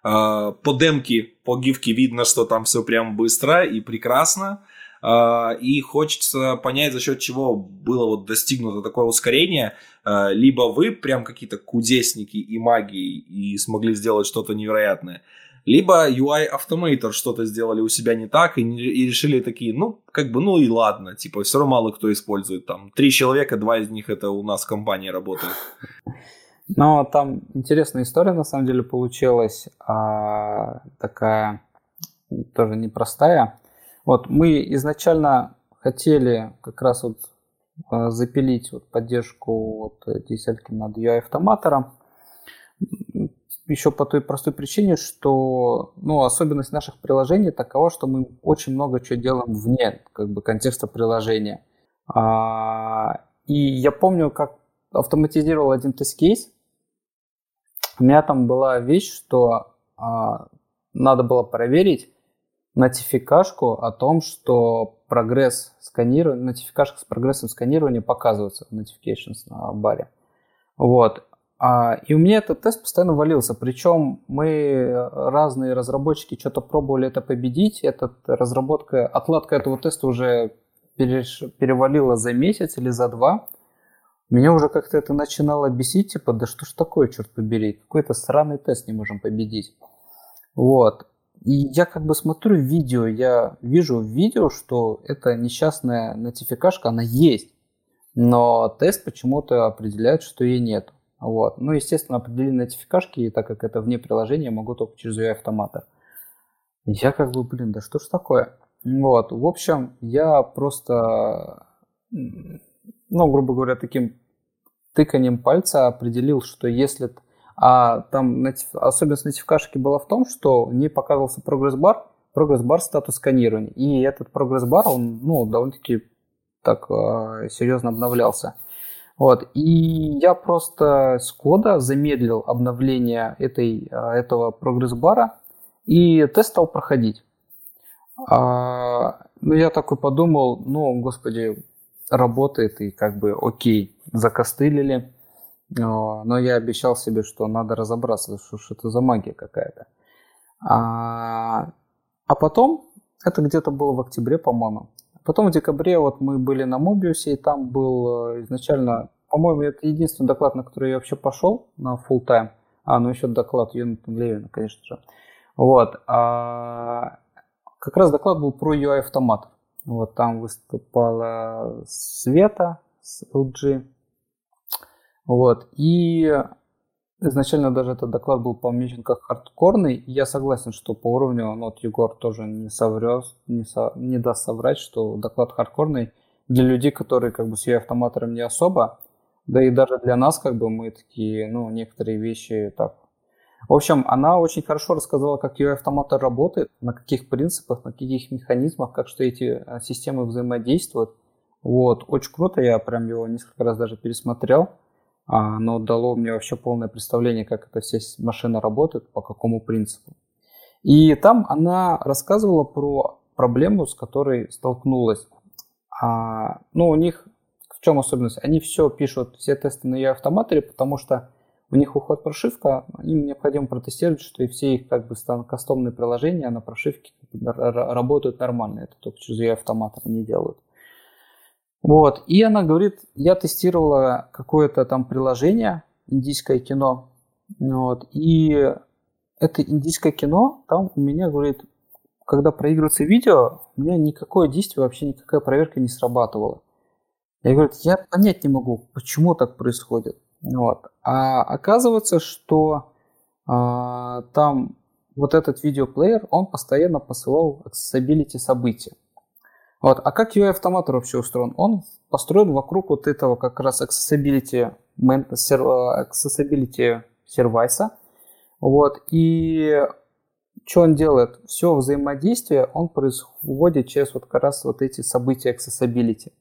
А, по демке, по гифке видно, что там все прям быстро и прекрасно. И хочется понять, за счет чего было вот достигнуто такое ускорение. Либо вы прям какие-то кудесники и маги и смогли сделать что-то невероятное либо UI Automator что-то сделали у себя не так и, и решили такие, ну, как бы, ну и ладно, типа, все равно мало кто использует. Там три человека, два из них это у нас в компании работают. Но там интересная история на самом деле получилась, а, такая тоже непростая. Вот мы изначально хотели как раз вот а, запилить вот поддержку вот десятки над UI автоматором еще по той простой причине, что ну, особенность наших приложений такова, что мы очень много чего делаем вне как бы, контекста приложения. А, и я помню, как автоматизировал один тест-кейс. У меня там была вещь, что а, надо было проверить нотификашку о том, что прогресс сканирования, нотификашка с прогрессом сканирования показывается в notifications на баре. Вот. А, и у меня этот тест постоянно валился. Причем мы, разные разработчики, что-то пробовали это победить. Эта разработка, отладка этого теста уже переш, перевалила за месяц или за два. Меня уже как-то это начинало бесить, типа, да что ж такое, черт побери, какой-то странный тест не можем победить. Вот. И я как бы смотрю видео, я вижу в видео, что эта несчастная нотификашка, она есть. Но тест почему-то определяет, что ее нет. Вот. Ну, естественно, определили нотификашки, так как это вне приложения, могу только через UI автомата. Я как бы, блин, да что ж такое? Вот, в общем, я просто, ну, грубо говоря, таким тыканием пальца определил, что если... А там особенность нотификашки была в том, что не показывался прогресс-бар, прогресс-бар статус сканирования. И этот прогресс-бар, он, ну, довольно-таки так э, серьезно обновлялся. Вот. И я просто с кода замедлил обновление этой, а, этого прогресс-бара, и тест стал проходить. А, ну, я такой подумал, ну, господи, работает, и как бы окей, закостылили. Но я обещал себе, что надо разобраться, что, это за магия какая-то. А, а потом, это где-то было в октябре, по-моему, Потом в декабре вот мы были на Мобиусе, и там был э, изначально, по-моему, это единственный доклад, на который я вообще пошел на full time. А, ну еще доклад Юнатан Левина, конечно же. Вот. А, как раз доклад был про UI автомат. Вот там выступала Света с LG. Вот. И Изначально даже этот доклад был помечен как хардкорный. И я согласен, что по уровню, ну, вот Егор тоже не соврет, не, со, не даст соврать, что доклад хардкорный для людей, которые как бы с автоматором не особо. Да и даже для нас как бы мы такие, ну, некоторые вещи так. В общем, она очень хорошо рассказала, как UI автоматор работает, на каких принципах, на каких механизмах, как что эти а, системы взаимодействуют. Вот, очень круто, я прям его несколько раз даже пересмотрел. А, оно дало мне вообще полное представление, как эта вся машина работает, по какому принципу. И там она рассказывала про проблему, с которой столкнулась. А, ну, у них в чем особенность? Они все пишут, все тесты на ее автоматоре, потому что у них уходит прошивка, им необходимо протестировать, что и все их как бы кастомные приложения на прошивке работают нормально. Это только через ее автоматор они делают. Вот. И она говорит, я тестировала какое-то там приложение, индийское кино. Вот. И это индийское кино, там у меня, говорит, когда проигрывается видео, у меня никакое действие, вообще никакая проверка не срабатывала. Я говорю, я понять не могу, почему так происходит. Вот. А оказывается, что а, там вот этот видеоплеер, он постоянно посылал accessibility события. Вот. А как UI автоматор вообще устроен? Он построен вокруг вот этого как раз accessibility, accessibility сервайса. Вот. И что он делает? Все взаимодействие он происходит через вот как раз вот эти события accessibility.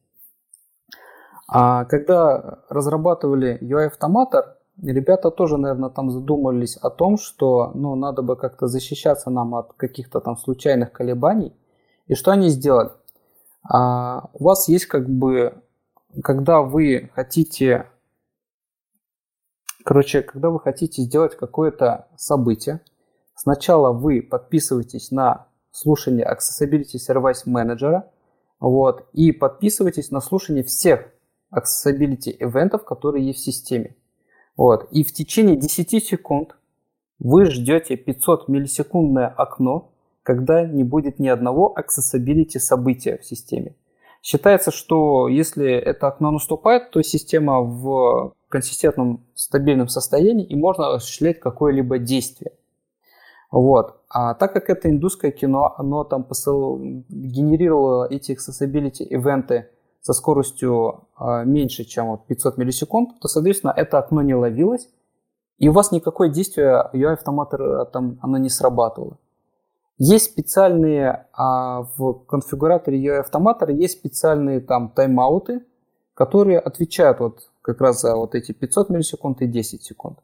А когда разрабатывали UI автоматор, ребята тоже, наверное, там задумались о том, что ну, надо бы как-то защищаться нам от каких-то там случайных колебаний. И что они сделали? А, у вас есть как бы, когда вы хотите, короче, когда вы хотите сделать какое-то событие, Сначала вы подписываетесь на слушание Accessibility Service Manager, вот, и подписывайтесь на слушание всех Accessibility ивентов, которые есть в системе. Вот, и в течение 10 секунд вы ждете 500 миллисекундное окно, когда не будет ни одного accessibility события в системе. Считается, что если это окно наступает, то система в консистентном стабильном состоянии и можно осуществлять какое-либо действие. Вот. А так как это индусское кино, оно там посыл... генерировало эти accessibility ивенты со скоростью э, меньше, чем вот 500 миллисекунд, то, соответственно, это окно не ловилось, и у вас никакое действие UI автомата там оно не срабатывало. Есть специальные а, в конфигураторе UI автоматора есть специальные там тайм-ауты, которые отвечают вот как раз за вот эти 500 миллисекунд и 10 секунд.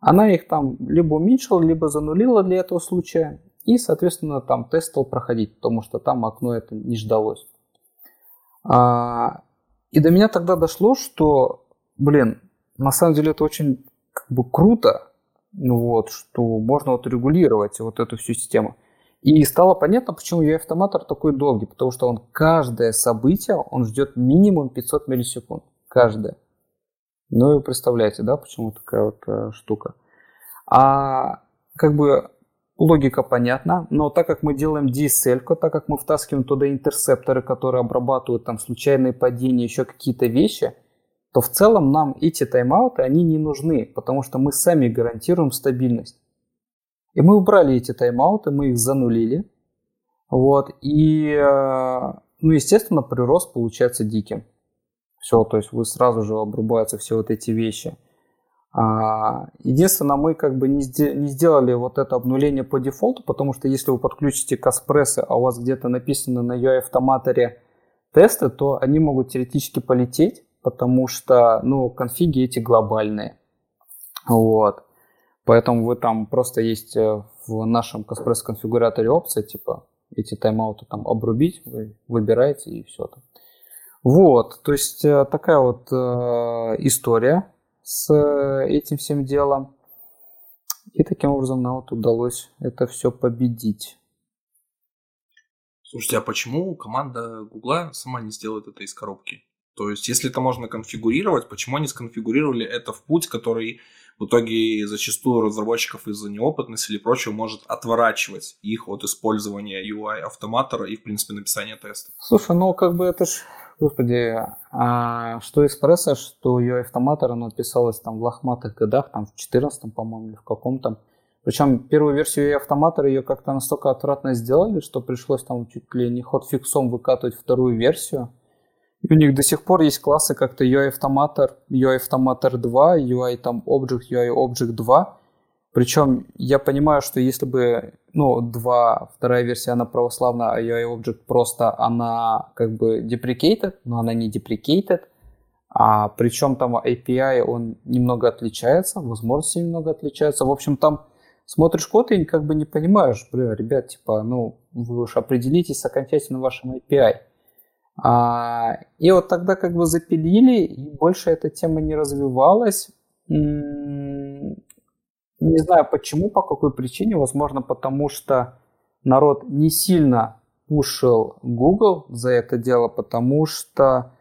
Она их там либо уменьшила, либо занулила для этого случая. И, соответственно, там тест стал проходить, потому что там окно это не ждалось. А, и до меня тогда дошло, что, блин, на самом деле это очень как бы круто, ну вот, что можно вот регулировать вот эту всю систему. И стало понятно, почему UI-автоматор такой долгий, потому что он каждое событие, он ждет минимум 500 миллисекунд. Каждое. Ну и вы представляете, да, почему такая вот э, штука. А как бы логика понятна, но так как мы делаем DSL, так как мы втаскиваем туда интерсепторы, которые обрабатывают там случайные падения, еще какие-то вещи, то в целом нам эти тайм-ауты, они не нужны, потому что мы сами гарантируем стабильность. И мы убрали эти тайм-ауты, мы их занулили. Вот, и, э, ну, естественно, прирост получается диким. Все, то есть вы сразу же обрубаются все вот эти вещи. А, единственное, мы как бы не, сделали вот это обнуление по дефолту, потому что если вы подключите Каспрессы, а у вас где-то написано на UI автоматоре тесты, то они могут теоретически полететь, потому что, ну, конфиги эти глобальные. Вот. Поэтому вы там просто есть э, в нашем Каспресс конфигураторе опция, типа эти тайм-ауты там обрубить, вы выбираете и все там. Вот, то есть э, такая вот э, история с э, этим всем делом. И таким образом нам вот удалось это все победить. Слушайте, а почему команда Гугла сама не сделает это из коробки? То есть, если это можно конфигурировать, почему они сконфигурировали это в путь, который в итоге зачастую разработчиков из-за неопытности или прочего может отворачивать их от использования UI автоматора и, в принципе, написания тестов? Слушай, ну как бы это ж Господи, а что экспресса, что ее автоматор, оно писалось там в лохматых годах, там в 14 по-моему, или в каком-то. Причем первую версию ее автоматора ее как-то настолько отвратно сделали, что пришлось там чуть ли не ход фиксом выкатывать вторую версию. И у них до сих пор есть классы как-то UI автоматор, UI автоматор 2, UI там Object, UI Object 2. Причем я понимаю, что если бы, ну, 2, вторая версия, она православная, а UI Object просто, она как бы deprecated, но она не deprecated. А причем там API, он немного отличается, возможности немного отличаются. В общем, там смотришь код и как бы не понимаешь, бля, ребят, типа, ну, вы уж определитесь с окончательно вашим API. А, и вот тогда как бы запилили, и больше эта тема не развивалась. Не знаю почему, по какой причине. Возможно, потому что народ не сильно пушил Google за это дело, потому что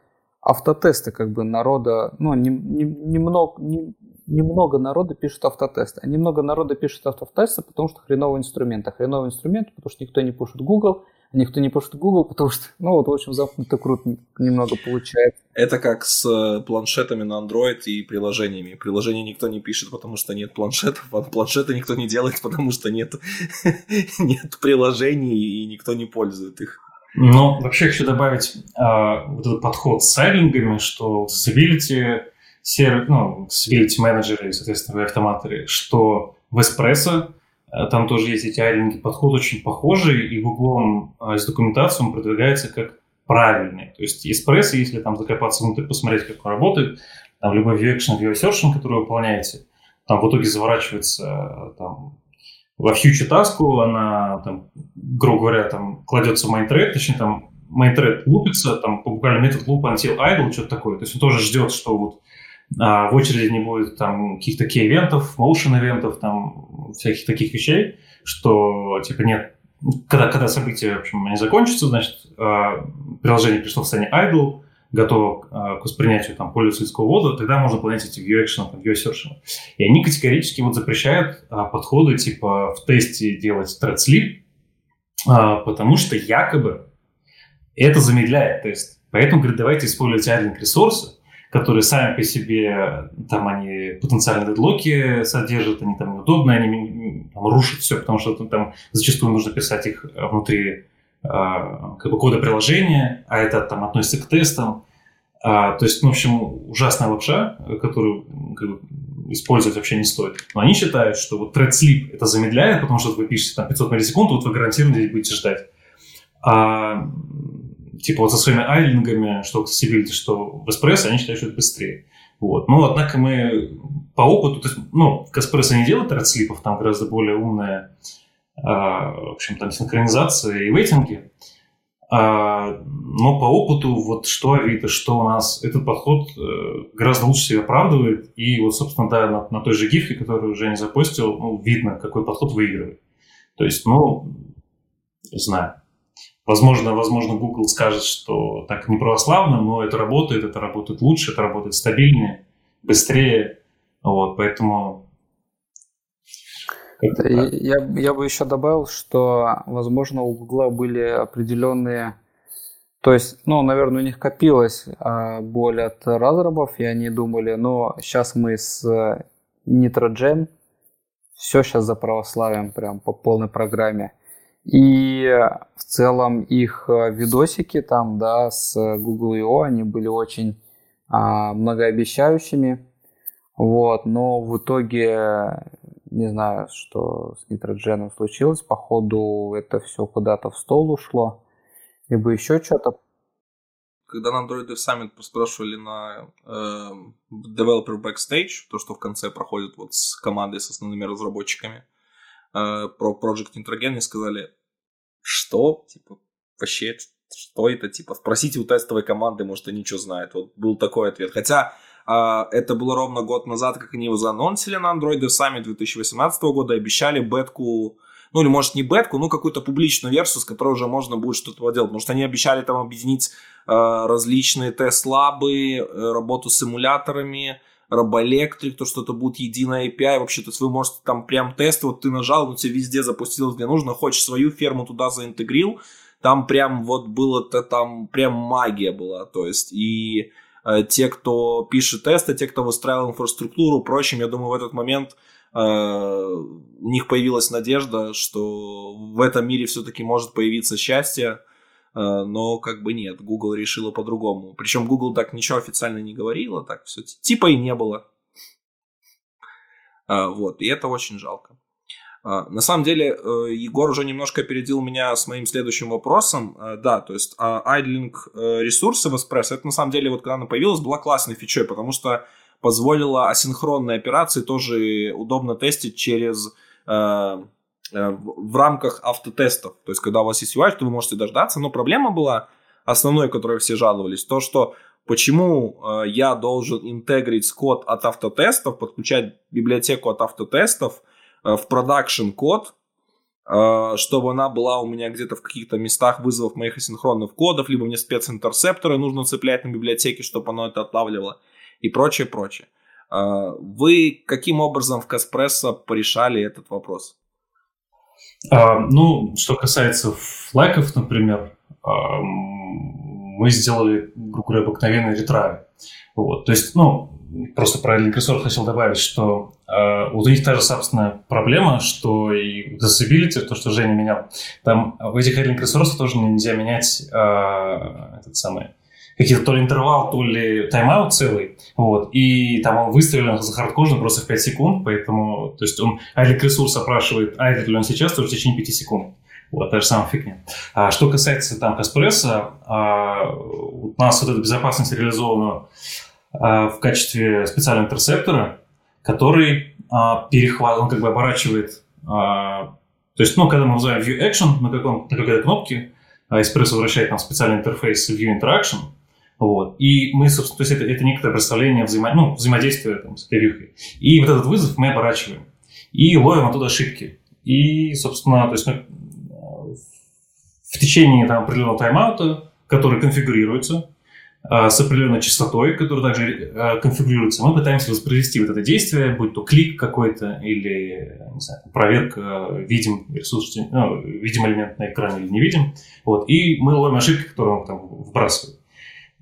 автотесты как бы народа, ну, немного, не, не, немного народа пишет автотесты. А немного народа пишет автотесты, потому что хреновый инструмент. А хреновый инструмент, потому что никто не пушит Google, никто не пушит Google, потому что, ну вот, в общем, замкнутый круг немного получается. Это как с э, планшетами на Android и приложениями. Приложения никто не пишет, потому что нет планшетов, а планшеты никто не делает, потому что нет, нет приложений и никто не пользует их. Ну, вообще хочу добавить э, вот этот подход с сайлингами, что disability, сервис, ну, disability менеджеры, соответственно, автоматоры, что в Espresso там тоже есть эти айлинги, подход очень похожий, и в углом э, с документацией он продвигается как правильный. То есть Espresso, если там закопаться внутрь, посмотреть, как он работает, там любой view action, который вы выполняете, там в итоге заворачивается там, во фьючер таску она, там, грубо говоря, там кладется в thread, точнее, там thread лупится, там буквально метод loop until idle, что-то такое. То есть он тоже ждет, что вот а, в очереди не будет там каких-то key-ивентов, motion-ивентов, там всяких таких вещей, что типа нет, когда, когда события, в общем, они закончатся, значит, а, приложение пришло в состояние idle, готово к воспринятию там, пользовательского ввода, тогда можно выполнять эти view action, view assertion. И они категорически вот запрещают а, подходы типа в тесте делать thread sleep, а, потому что якобы это замедляет тест. Поэтому, говорит, давайте использовать idling ресурсы, которые сами по себе, там они потенциальные дедлоки содержат, они там удобные, они там, рушат все, потому что там зачастую нужно писать их внутри а, как бы кода приложения, а это там относится к тестам. А, то есть, ну, в общем, ужасная лапша, которую как бы, использовать вообще не стоит. Но они считают, что вот thread sleep это замедляет, потому что вы пишете там 500 миллисекунд, вот вы гарантированно здесь будете ждать. А типа вот со своими айлингами, что Accessibility, что в Espresso, они считают, что это быстрее. Вот. Но, однако, мы по опыту, то есть, ну, Espresso не делает thread слипов, там гораздо более умная а, в общем, там синхронизация и вейтинги. А, но по опыту, вот что Авито, что у нас, этот подход э, гораздо лучше себя оправдывает. И вот, собственно, да, на, на той же гифке, которую Женя запостил, ну, видно, какой подход выигрывает. То есть, ну, знаю. Возможно, возможно, Google скажет, что так не православно, но это работает, это работает лучше, это работает стабильнее, быстрее. Вот, поэтому я, я бы еще добавил, что, возможно, у Гугла были определенные... То есть, ну, наверное, у них копилась а, боль от разрабов, и они думали, но сейчас мы с Nitrogen все сейчас за православием прям по полной программе. И в целом их видосики там, да, с Google I.O., они были очень а, многообещающими. Вот, но в итоге не знаю, что с нитродженом случилось. Походу, это все куда-то в стол ушло. Либо еще что-то. Когда на Android Summit спрашивали на э, Developer Backstage, то, что в конце проходит вот с командой, с основными разработчиками, э, про Project Nitrogen, они сказали, что? Типа, вообще, что это? Типа, спросите у тестовой команды, может, они что знают. Вот был такой ответ. Хотя а, это было ровно год назад, как они его заанонсили на Android Summit 2018 года, обещали бетку, ну или может не бетку, ну какую-то публичную версию, с которой уже можно будет что-то делать. Потому что они обещали там объединить э, различные тест-лабы, э, работу с симуляторами, робоэлектрик, то, что это будет единая API, вообще, то есть вы можете там прям тест, вот ты нажал, он тебе везде запустилось, где нужно, хочешь свою ферму туда заинтегрил, там прям вот было-то там прям магия была, то есть и Э, те, кто пишет тесты, те, кто выстраивал инфраструктуру, прочим, я думаю, в этот момент э, у них появилась надежда, что в этом мире все-таки может появиться счастье, но как бы нет, Google решила по-другому. Причем Google так ничего официально не говорила, так все типа и не было. Вот, и это очень жалко. А, на самом деле, э, Егор уже немножко опередил меня с моим следующим вопросом. Э, да, то есть айдлинг э, ресурсы в Espresso, это на самом деле, вот когда она появилась, была классной фичой, потому что позволила асинхронные операции тоже удобно тестить через в рамках автотестов. То есть, когда у вас есть UI, то вы можете дождаться. Но проблема была основной, которой все жаловались, то, что почему я должен интегрить код от автотестов, подключать библиотеку от автотестов – Э, в продакшн код, э, чтобы она была у меня где-то в каких-то местах вызовов моих асинхронных кодов, либо мне специнтерсепторы нужно цеплять на библиотеке, чтобы оно это отлавливало и прочее, прочее. А, вы каким образом в Каспрессо порешали этот вопрос? А, ну, что касается флайков, например, а, мы сделали, грубо говоря, обыкновенный ретрай. Вот. То есть, ну, просто про Linkresource хотел добавить, что э, вот у них та же собственная проблема, что и Disability, то, что Женя менял, там в этих Resource тоже нельзя менять э, этот самый какие-то то ли интервал, то ли тайм-аут целый, вот, и там он выставлен за хардкожно просто в 5 секунд, поэтому, то есть он Айлик ресурс опрашивает, айдит ли он сейчас, тоже в течение 5 секунд. Вот, та же самая фигня. А, что касается там Каспресса, а, у нас вот эта безопасность реализована а, в качестве специального интерсептора, который а, перехват, он как бы оборачивает, а, то есть, ну, когда мы вызываем View Action на, каком, на какой-то кнопке, а Espresso возвращает нам специальный интерфейс View Interaction, вот. И мы, собственно, то есть это, это некоторое представление взаимо, ну, взаимодействия там, с превьюхой. И вот этот вызов мы оборачиваем. И ловим оттуда ошибки. И, собственно, то есть мы в течение там, определенного тайм-аута, который конфигурируется, а, с определенной частотой, которая также а, конфигурируется, мы пытаемся воспроизвести вот это действие, будь то клик какой-то или не знаю, проверка, видим ресурс, ну, видим элемент на экране или не видим. Вот, и мы ловим ошибки, которые он там вбрасывает.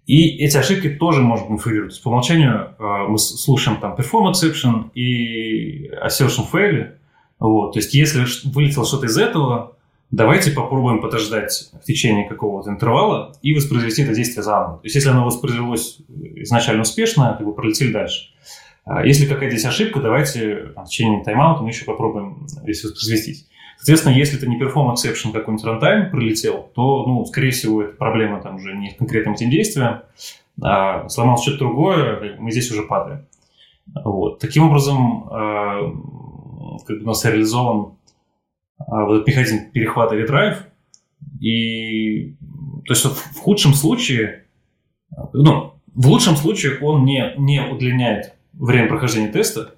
И эти ошибки тоже можно конфигурировать. По умолчанию а, мы слушаем там performance exception и assertion fail. Вот. То есть если вылетело что-то из этого, давайте попробуем подождать в течение какого-то интервала и воспроизвести это действие заново. То есть если оно воспроизвелось изначально успешно, как бы пролетели дальше. А если какая-то здесь ошибка, давайте в течение тайм-аута мы еще попробуем здесь воспроизвести. Соответственно, если это не perform exception какой-нибудь runtime пролетел, то, ну, скорее всего, это проблема там уже не с конкретным этим действием, а сломал что-то другое, мы здесь уже падаем. Вот. Таким образом, э, как бы у нас реализован а, вот этот механизм перехвата ретдрайв. И то есть в худшем случае, ну, в лучшем случае он не, не удлиняет время прохождения теста,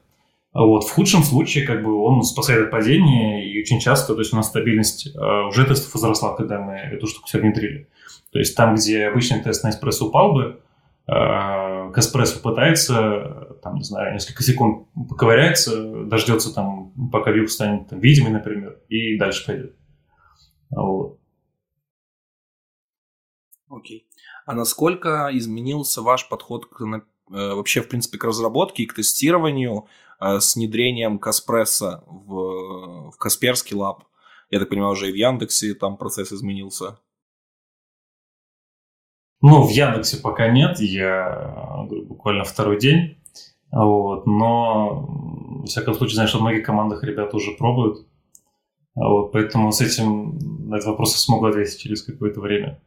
вот в худшем случае как бы он спасает от падения, и очень часто, то есть у нас стабильность э, уже тестов возросла, когда мы эту штуку все внедрили. То есть там, где обычный тест на эспрессо упал бы, э, Каспрессо пытается, там, не знаю, несколько секунд поковыряется, дождется там, пока вьюг станет там, видимый, например, и дальше пойдет. Вот. Окей. А насколько изменился ваш подход к, э, вообще, в принципе, к разработке и к тестированию с внедрением Каспресса в, в Касперский лаб? Я так понимаю, уже и в Яндексе там процесс изменился. Ну, в Яндексе пока нет, я говорю, буквально второй день. Вот, но, в всяком случае, знаю, что в многих командах ребята уже пробуют. Вот, поэтому с этим на этот вопрос я смогу ответить через какое-то время.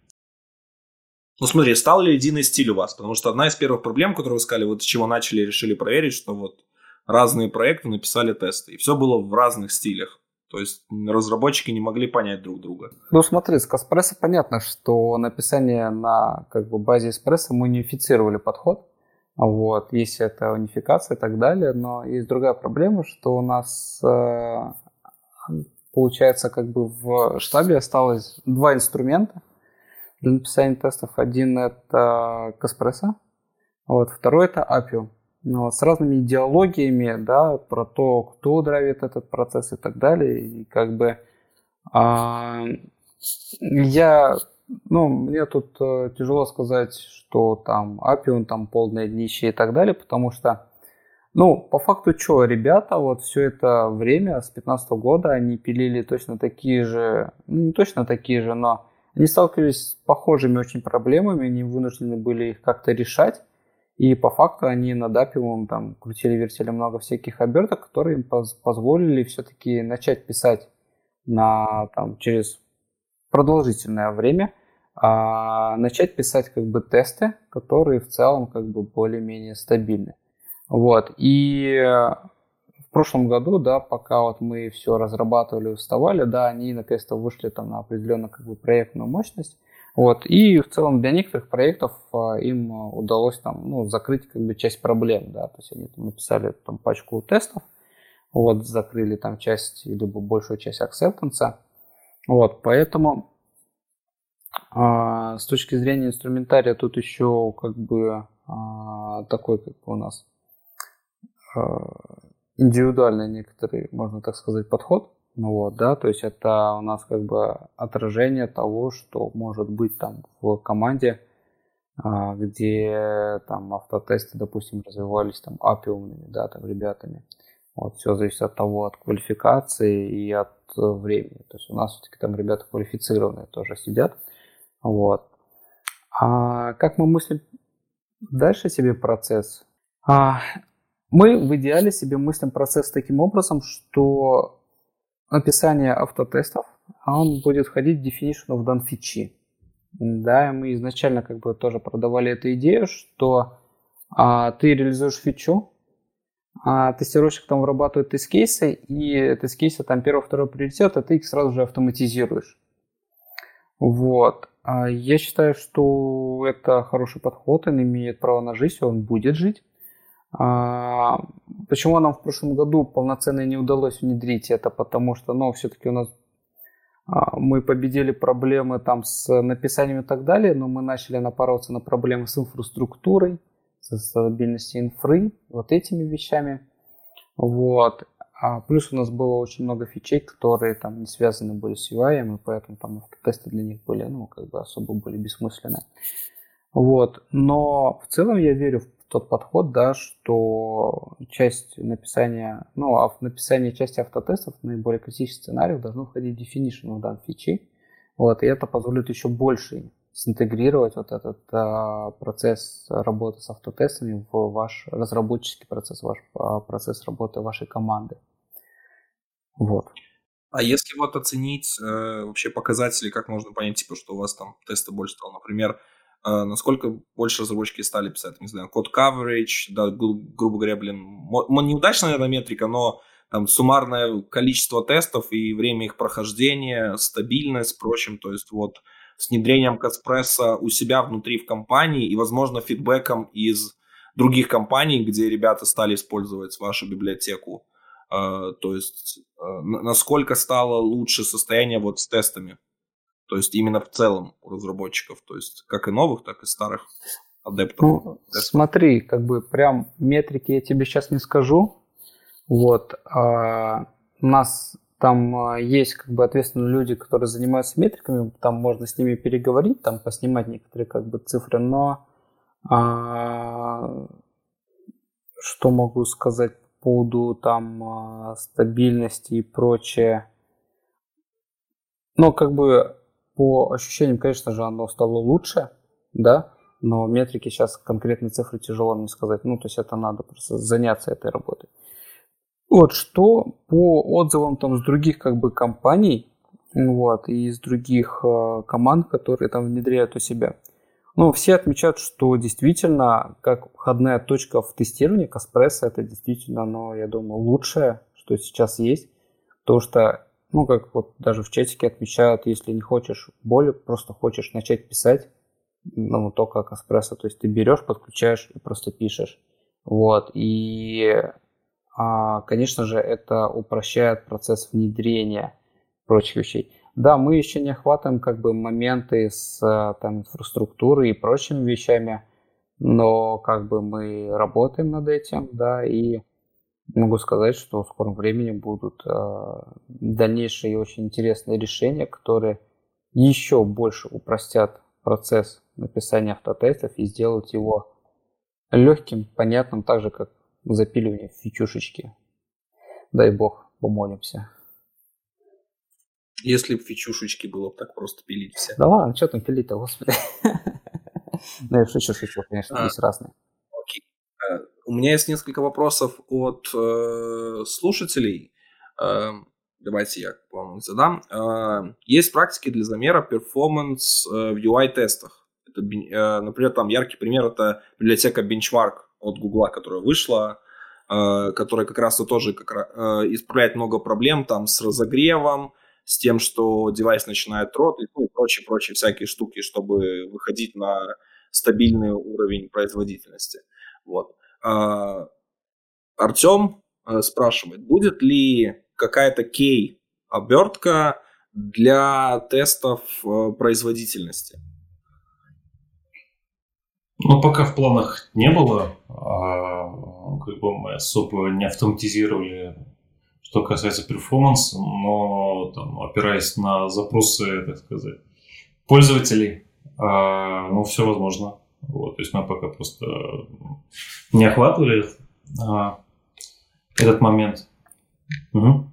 Ну смотри, стал ли единый стиль у вас? Потому что одна из первых проблем, которую вы сказали, вот с чего начали, решили проверить, что вот разные проекты написали тесты, и все было в разных стилях. То есть разработчики не могли понять друг друга. Ну смотри, с Каспрессо понятно, что написание на как бы, базе эспрессо мы унифицировали подход. Вот, есть это унификация и так далее, но есть другая проблема, что у нас э, получается как бы в штабе осталось два инструмента для написания тестов. Один это Каспрессо, вот, второй это Appium. Ну, с разными идеологиями, да, про то, кто драйвит этот процесс и так далее. И как бы а, я, ну, мне тут э, тяжело сказать, что там Апион там полное днище и так далее, потому что, ну, по факту что, ребята вот все это время с 15 года они пилили точно такие же, ну, не точно такие же, но они сталкивались с похожими очень проблемами, они вынуждены были их как-то решать. И по факту они над Appium там крутили-вертели много всяких оберток, которые им поз- позволили все-таки начать писать на, там, через продолжительное время, а, начать писать как бы тесты, которые в целом как бы более-менее стабильны. Вот. И в прошлом году, да, пока вот мы все разрабатывали, уставали, да, они наконец-то вышли там на определенную как бы проектную мощность, вот. И в целом для некоторых проектов а, им а, удалось там, ну, закрыть как бы часть проблем. Да? То есть они там, написали там, пачку тестов, вот, закрыли там часть, либо большую часть acceptance. Вот, поэтому а, с точки зрения инструментария тут еще как бы а, такой как бы у нас индивидуальный некоторый, можно так сказать, подход. Ну вот, да, то есть это у нас как бы отражение того, что может быть там в команде, а, где там автотесты, допустим, развивались там апиумными, да, там ребятами. Вот, все зависит от того, от квалификации и от времени. То есть у нас все-таки там ребята квалифицированные тоже сидят. Вот. А как мы мыслим дальше себе процесс? А, мы в идеале себе мыслим процесс таким образом, что написание автотестов, он будет входить в definition of done фичи. Да, мы изначально как бы тоже продавали эту идею, что а, ты реализуешь фичу, а тестировщик там вырабатывает тест-кейсы, и тест-кейсы там первый, второй приоритет, а ты их сразу же автоматизируешь. Вот. А я считаю, что это хороший подход, он имеет право на жизнь, он будет жить. А, почему нам в прошлом году полноценно не удалось внедрить это? Потому что, ну, все-таки у нас а, мы победили проблемы там с написанием и так далее, но мы начали напарываться на проблемы с инфраструктурой, со стабильностью инфры, вот этими вещами. Вот. А плюс у нас было очень много фичей, которые там не связаны были с UI, и поэтому там автотесты для них были, ну, как бы особо были бессмысленны. Вот. Но в целом я верю в тот подход, да, что часть написания, ну, а в написании части автотестов, наиболее критических сценариев должно входить definition в данной фичи. Вот, и это позволит еще больше синтегрировать вот этот а, процесс работы с автотестами в ваш разработческий процесс, ваш а, процесс работы вашей команды. Вот. А если вот оценить э, вообще показатели, как можно понять, типа, что у вас там тесты больше стало, например, насколько больше разработчики стали писать, не знаю, код coverage, да, гру- грубо говоря, блин, неудачная, наверное, метрика, но там суммарное количество тестов и время их прохождения, стабильность, прочим, то есть вот с внедрением Каспресса у себя внутри в компании и, возможно, фидбэком из других компаний, где ребята стали использовать вашу библиотеку. Uh, то есть uh, насколько стало лучше состояние вот с тестами. То есть именно в целом у разработчиков. То есть как и новых, так и старых адептов. Ну, смотри, как бы прям метрики я тебе сейчас не скажу. Вот. Uh, у нас там а, есть как бы ответственные люди, которые занимаются метриками, там можно с ними переговорить, там поснимать некоторые как бы цифры, но а, что могу сказать по поводу там а, стабильности и прочее. Но как бы по ощущениям, конечно же, оно стало лучше, да, но метрики сейчас конкретные цифры тяжело мне сказать. Ну, то есть это надо просто заняться этой работой. Вот что по отзывам там с других как бы компаний, вот, и из других э, команд, которые там внедряют у себя. Ну, все отмечают, что действительно, как входная точка в тестировании, Каспресса это действительно, ну, я думаю, лучшее, что сейчас есть. Потому что, ну, как вот даже в чатике отмечают, если не хочешь боли, просто хочешь начать писать, ну, только Каспресса. То есть ты берешь, подключаешь и просто пишешь. Вот, и а, конечно же, это упрощает процесс внедрения прочих вещей. Да, мы еще не охватываем как бы моменты с там, инфраструктурой и прочими вещами, но как бы мы работаем над этим, да, и могу сказать, что в скором времени будут э, дальнейшие очень интересные решения, которые еще больше упростят процесс написания автотестов и сделают его легким, понятным, так же, как запиливание фичушечки. Дай бог, помолимся. Если бы фичушечки было бы так просто пилить все. Да ладно, что там пилить-то, господи. Ну, я шучу, шучу, конечно, есть разные. Э, у меня есть несколько вопросов от э, слушателей. Э, давайте я вам задам. Есть практики для замера перформанс в UI-тестах. Это, например, там яркий пример это библиотека Benchmark от Гугла, которая вышла, э, которая как раз тоже как, э, исправляет много проблем там с разогревом, с тем, что девайс начинает ротать, ну и прочие-прочие всякие штуки, чтобы выходить на стабильный уровень производительности. Вот. Э, Артем спрашивает, будет ли какая-то кей обертка для тестов производительности? Ну, пока в планах не было, а, как бы мы особо не автоматизировали, что касается перформанса, но там, опираясь на запросы, так сказать, пользователей, а, ну, все возможно. Вот, то есть мы пока просто не охватывали а, этот момент. Угу.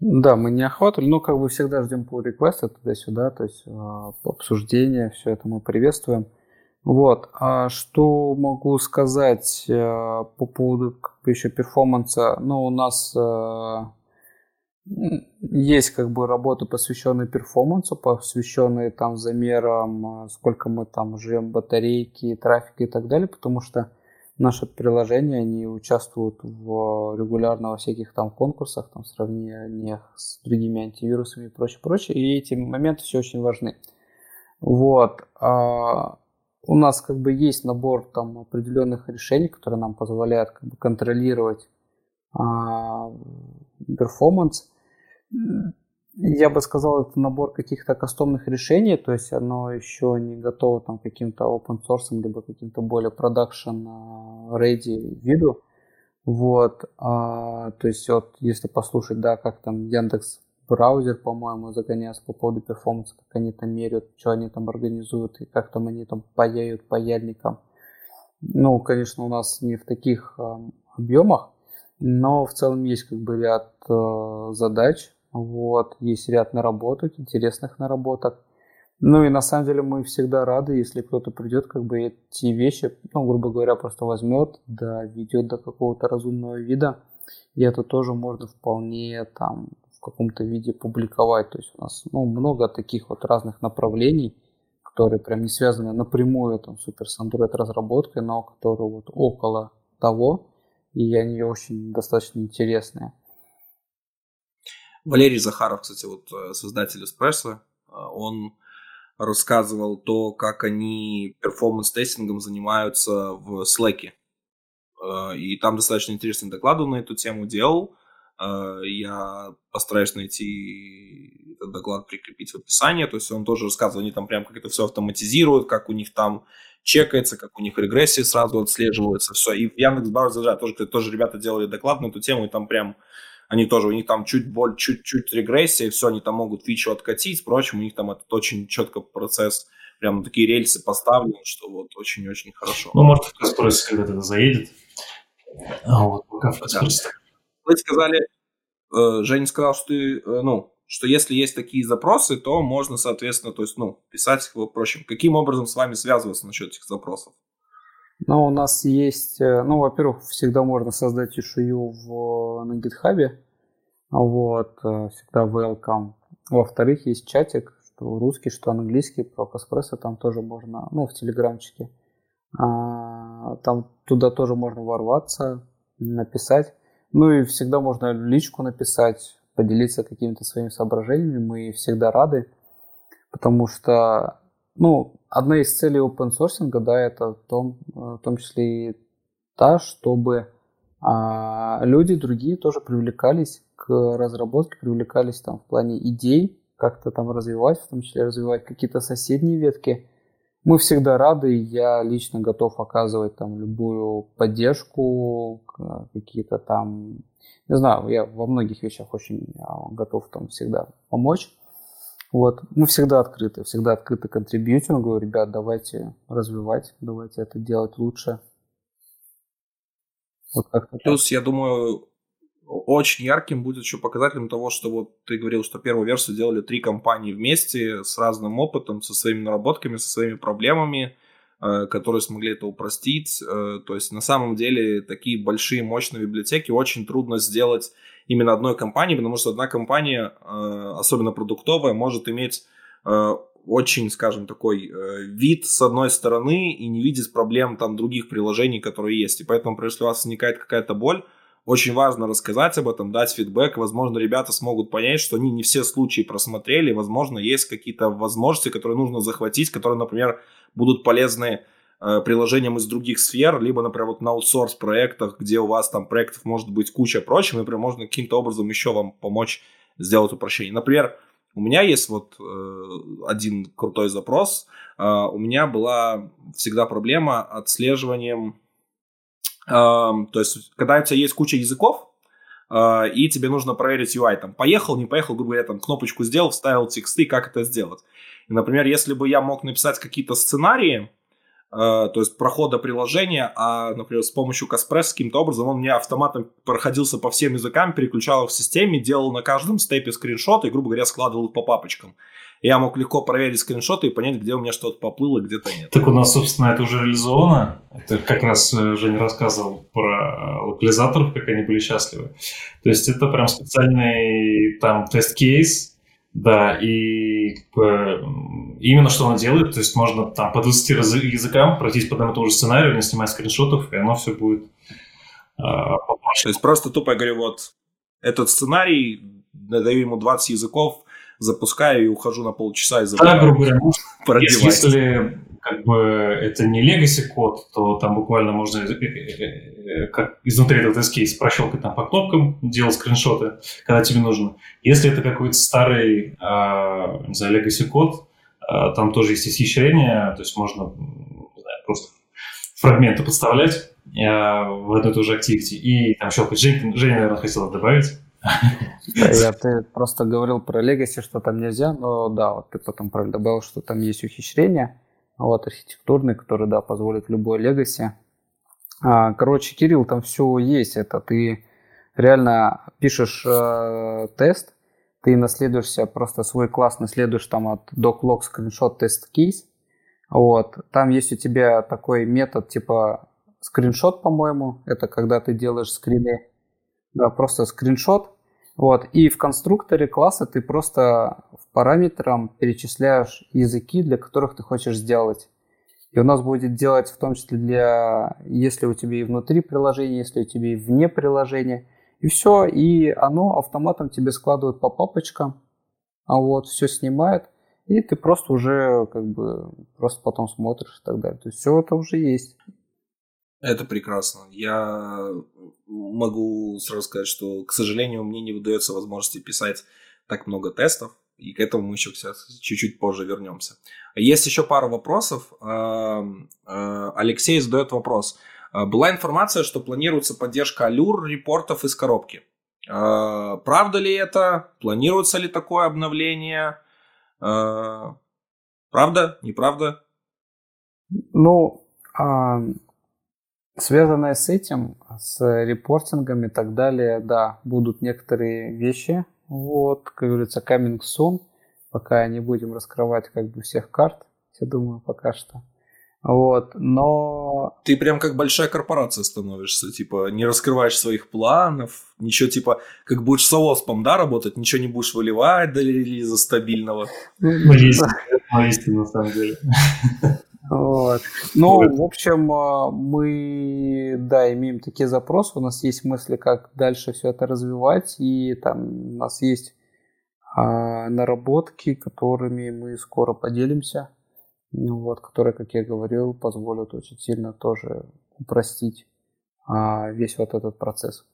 Да, мы не охватывали, но как бы всегда ждем pull реквесты туда-сюда, то есть э, обсуждение, все это мы приветствуем. Вот, а что могу сказать э, по поводу как бы, еще перформанса? Ну, у нас э, есть как бы работы, посвященные перформансу, посвященные там замерам, э, сколько мы там жрем батарейки, трафика и так далее, потому что наши приложения, они участвуют в регулярно во всяких там конкурсах, там сравнениях с другими антивирусами и прочее, прочее, и эти моменты все очень важны. Вот. А у нас как бы есть набор там определенных решений, которые нам позволяют как бы контролировать а, перформанс я бы сказал, это набор каких-то кастомных решений, то есть оно еще не готово там каким-то open source, либо каким-то более а, ready виду. Вот, а, то есть вот если послушать, да, как там Яндекс браузер, по-моему, загоняется по поводу перформанса, как они там меряют, что они там организуют и как там они там паяют паяльником. Ну, конечно, у нас не в таких э, объемах, но в целом есть как бы ряд э, задач, вот, есть ряд наработок, интересных наработок. Ну и на самом деле мы всегда рады, если кто-то придет, как бы эти вещи, ну, грубо говоря, просто возьмет, да, ведет до какого-то разумного вида. И это тоже можно вполне там в каком-то виде публиковать. То есть у нас ну, много таких вот разных направлений, которые прям не связаны напрямую там супер с Android разработкой, но которые вот около того, и они очень достаточно интересные. Валерий Захаров, кстати, вот э, создатель Эспрессо, э, он рассказывал то, как они performance testing ом занимаются в Slack. Э, и там достаточно интересный доклад на эту тему делал. Я постараюсь найти этот доклад, прикрепить в описании. То есть он тоже рассказывал, они там прям как это все автоматизируют, как у них там чекается, как у них регрессии сразу отслеживаются, все. И в Яндекс Браузере тоже, тоже ребята делали доклад на эту тему, и там прям они тоже, у них там чуть боль, чуть-чуть регрессия, все, они там могут фичу откатить, впрочем, у них там этот очень четко процесс, прям такие рельсы поставлены, что вот очень-очень хорошо. Ну, может, в Каспресс когда это заедет. А вот пока в Каспресс. Да. Вы сказали, э, Женя сказал, что ты, э, ну, что если есть такие запросы, то можно, соответственно, то есть, ну, писать их, впрочем. Каким образом с вами связываться насчет этих запросов? Ну, у нас есть, э, ну, во-первых, всегда можно создать issue в, на GitHub, вот, э, всегда welcome. Во-вторых, есть чатик, что русский, что английский, про Каспрессо там тоже можно, ну, в телеграмчике. А, там туда тоже можно ворваться, написать. Ну и всегда можно личку написать, поделиться какими-то своими соображениями. Мы всегда рады, потому что ну, одна из целей open sourcing, да, это в том, в том числе и та, чтобы а, люди другие тоже привлекались к разработке, привлекались там в плане идей, как-то там развивать, в том числе развивать какие-то соседние ветки. Мы всегда рады, я лично готов оказывать там любую поддержку, какие-то там, не знаю, я во многих вещах очень а, готов там всегда помочь. Вот. Мы всегда открыты, всегда открыты к контрибьютингу. Ребят, давайте развивать, давайте это делать лучше. Вот как Плюс, я думаю, очень ярким будет еще показателем того, что вот ты говорил, что первую версию делали три компании вместе с разным опытом, со своими наработками, со своими проблемами, э, которые смогли это упростить. Э, то есть на самом деле такие большие мощные библиотеки очень трудно сделать именно одной компании, потому что одна компания, э, особенно продуктовая, может иметь э, очень, скажем, такой э, вид с одной стороны и не видеть проблем там других приложений, которые есть. И поэтому, если у вас возникает какая-то боль, очень важно рассказать об этом, дать фидбэк. Возможно, ребята смогут понять, что они не все случаи просмотрели. Возможно, есть какие-то возможности, которые нужно захватить, которые, например, будут полезны приложениям из других сфер, либо, например, вот на аутсорс проектах, где у вас там проектов может быть куча прочим, например, можно каким-то образом еще вам помочь сделать упрощение. Например, У меня есть вот э, один крутой запрос. Э, у меня была всегда проблема отслеживанием. Э, то есть, когда у тебя есть куча языков, э, и тебе нужно проверить UI, там, поехал, не поехал, грубо говоря, там, кнопочку сделал, вставил тексты, как это сделать. И, например, если бы я мог написать какие-то сценарии, Э, то есть прохода приложения, а, например, с помощью Каспресс каким-то образом он мне автоматом проходился по всем языкам, переключал их в системе, делал на каждом степе скриншоты и, грубо говоря, складывал их по папочкам. Я мог легко проверить скриншоты и понять, где у меня что-то поплыло, где-то нет. Так у нас, собственно, это уже реализовано. Это как раз э, Женя рассказывал про локализаторов, как они были счастливы. То есть это прям специальный там тест-кейс, да, и именно что она делает, то есть можно там по 20 языкам пройтись по одному и тому же сценарию, не снимать скриншотов, и оно все будет э, То есть просто тупо я говорю, вот этот сценарий, даю ему 20 языков, запускаю и ухожу на полчаса и забываю. Да, грубо говоря, если, если как бы это не legacy код, то там буквально можно э, э, э, как изнутри этого тест-кейс прощелкать там по кнопкам, делать скриншоты, когда тебе нужно. Если это какой-то старый, э, не знаю, legacy код, э, там тоже есть исхищрение, то есть можно не знаю, просто фрагменты подставлять э, в одну и ту же activity и там щелкать. Женя, Женя, наверное, хотела добавить. Я ты просто говорил про Legacy, что там нельзя, но да, вот ты потом добавил, что там есть ухищрения вот, архитектурный, который, да, позволит любой легаси. А, короче, Кирилл, там все есть. Это ты реально пишешь э, тест, ты наследуешься просто свой класс, наследуешь там от doclog screenshot test case. Вот. Там есть у тебя такой метод типа скриншот, по-моему. Это когда ты делаешь скрины. Да, просто скриншот. Вот. И в конструкторе класса ты просто параметрам перечисляешь языки, для которых ты хочешь сделать. И у нас будет делать в том числе для, если у тебя и внутри приложения, если у тебя и вне приложения. И все, и оно автоматом тебе складывает по папочкам, а вот все снимает, и ты просто уже как бы просто потом смотришь и так далее. То есть все это уже есть. Это прекрасно. Я могу сразу сказать, что, к сожалению, мне не выдается возможности писать так много тестов, и к этому мы еще чуть-чуть позже вернемся. Есть еще пару вопросов. Алексей задает вопрос. Была информация, что планируется поддержка Allure репортов из коробки. Правда ли это? Планируется ли такое обновление? Правда? Неправда? Ну, Связанное с этим, с репортингами и так далее, да, будут некоторые вещи. Вот, как говорится, coming soon. Пока не будем раскрывать как бы всех карт, я думаю, пока что. Вот, но... Ты прям как большая корпорация становишься, типа, не раскрываешь своих планов, ничего, типа, как будешь с ОСПом, да, работать, ничего не будешь выливать до релиза стабильного. Ну, есть, на самом деле. Вот. Ну, в общем, а, мы, да, имеем такие запросы, у нас есть мысли, как дальше все это развивать, и там у нас есть а, наработки, которыми мы скоро поделимся, ну, вот, которые, как я говорил, позволят очень сильно тоже упростить а, весь вот этот процесс.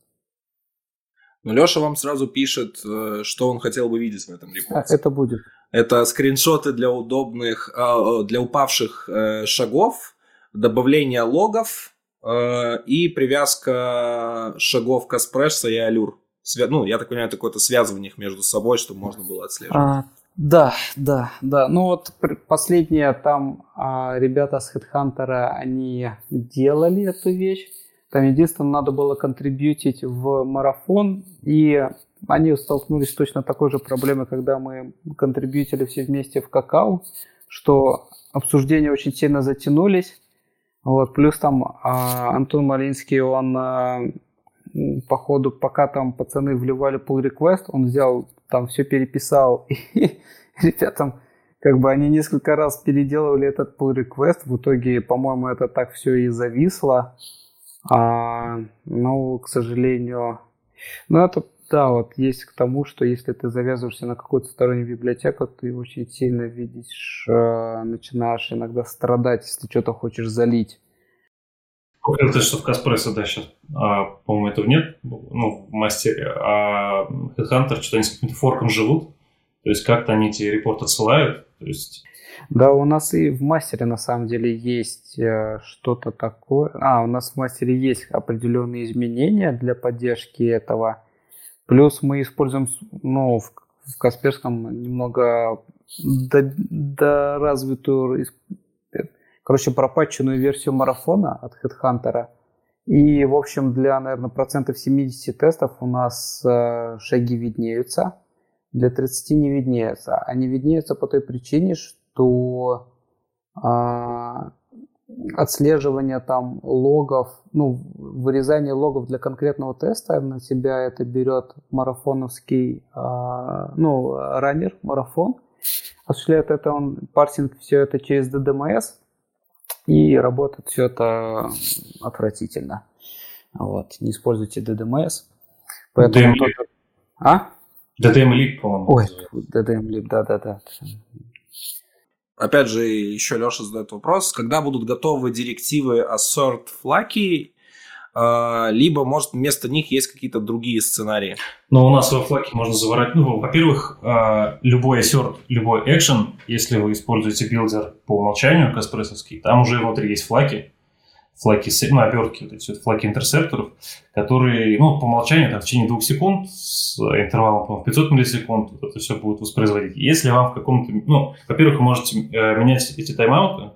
Но Леша вам сразу пишет, э, что он хотел бы видеть в этом репорте. Это будет. Это скриншоты для удобных, а, для упавших э, шагов, добавление логов э, и привязка шагов Каспресса и Алюр. Ну, я так понимаю, это какое-то связывание их между собой, чтобы можно было отслеживать. А, да, да, да. Ну вот последнее там а, ребята с HeadHunter, они делали эту вещь. Там единственное, надо было контрибьютить в марафон, и они столкнулись с точно такой же проблемой, когда мы контрибьютили все вместе в какао, что обсуждения очень сильно затянулись. Вот, плюс там а, Антон Малинский, он а, по ходу, пока там пацаны вливали pull request, он взял, там все переписал, и ребятам как бы они несколько раз переделывали этот pull request, в итоге, по-моему, это так все и зависло. А, ну, к сожалению, ну это да, вот есть к тому, что если ты завязываешься на какую-то стороннюю библиотеку, ты очень сильно видишь, э, начинаешь иногда страдать, если что-то хочешь залить. Это что в Каспрессо, да, сейчас, а, по-моему, этого нет, ну, в мастере, а Headhunter что-то они с каким-то форком живут, то есть как-то они эти репорты отсылают. То есть... Да, у нас и в мастере на самом деле есть э, что-то такое. А, у нас в мастере есть определенные изменения для поддержки этого. Плюс мы используем, ну, в, в Касперском немного доразвитую, короче, пропатченную версию марафона от HeadHunter. И, в общем, для, наверное, процентов 70 тестов у нас э, шаги виднеются, для 30 не виднеются. Они виднеются по той причине, что э, отслеживание там логов, ну, вырезание логов для конкретного теста на себя это берет марафоновский, э, ну, раннер, марафон. Осуществляет это он, парсинг все это через DDMS, и работает все это отвратительно. Вот. Не используйте DDMS. Поэтому DDM тоже... А? DDM Lib, по-моему. Ой, DDM Lib, да-да-да. Опять же, еще Леша задает вопрос, когда будут готовы директивы Assert Flaky а, либо, может, вместо них есть какие-то другие сценарии. Но у нас во flaky можно заворачивать, ну, во-первых, а, любой assert, любой action, если вы используете builder по умолчанию, Kaspresso вский, там уже внутри есть flaky, flaky, ну, обертки, вот эти вот flaky interceptor ов, которые, ну, по умолчанию, там, в течение двух секунд с интервалом, по 500 миллисекунд это все будет воспроизводить. Если вам в каком-то, ну, во-первых, вы можете э, менять эти тайм-ауты, э,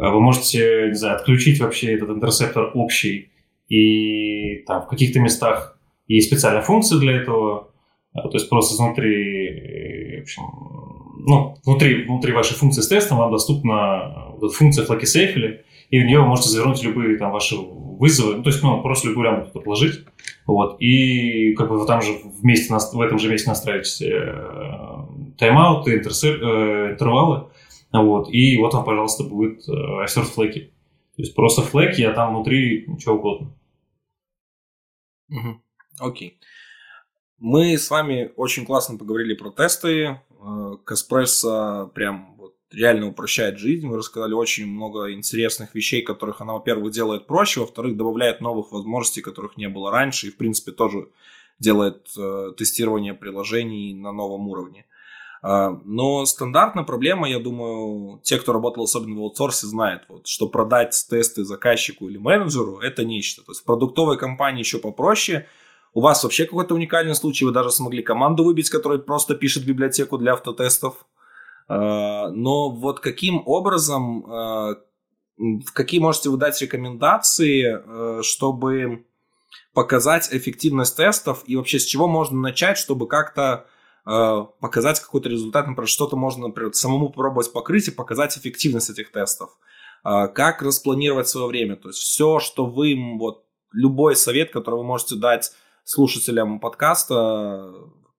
вы можете, не знаю, отключить вообще этот interceptor общий, и там в каких-то местах есть специальная функция для этого, а, то есть просто изнутри, э, в общем, ну, внутри, внутри вашей функции с тестом вам доступна вот функция Flaky Safely, и в нее вы можете завернуть любые там ваши вызовы, ну, то есть, ну, просто любую лямбду туда положить, вот, и как бы вы там же вместе, в этом же месте настраиваете э, тайм-ауты, э, интервалы, вот, и вот вам, пожалуйста, будет э, assert flaky. То есть просто флеки, а там внутри ничего угодно. Окей. Мы с вами очень классно поговорили про тесты. Каспресса прям вот реально упрощает жизнь. Вы рассказали очень много интересных вещей, которых она, во-первых, делает проще, во-вторых, добавляет новых возможностей, которых не было раньше, и, в принципе, тоже делает э, тестирование приложений на новом уровне. А, но стандартная проблема, я думаю, те, кто работал особенно в аутсорсе, знают, вот, что продать тесты заказчику или менеджеру – это нечто. То есть в продуктовой компании еще попроще. У вас вообще какой-то уникальный случай, вы даже смогли команду выбить, которая просто пишет библиотеку для автотестов. А, но вот каким образом, а, какие можете вы дать рекомендации, чтобы показать эффективность тестов и вообще с чего можно начать, чтобы как-то Э, показать какой-то результат, например, что-то можно, например, самому попробовать покрыть и показать эффективность этих тестов. Э, как распланировать свое время, то есть все, что вы, вот, любой совет, который вы можете дать слушателям подкаста,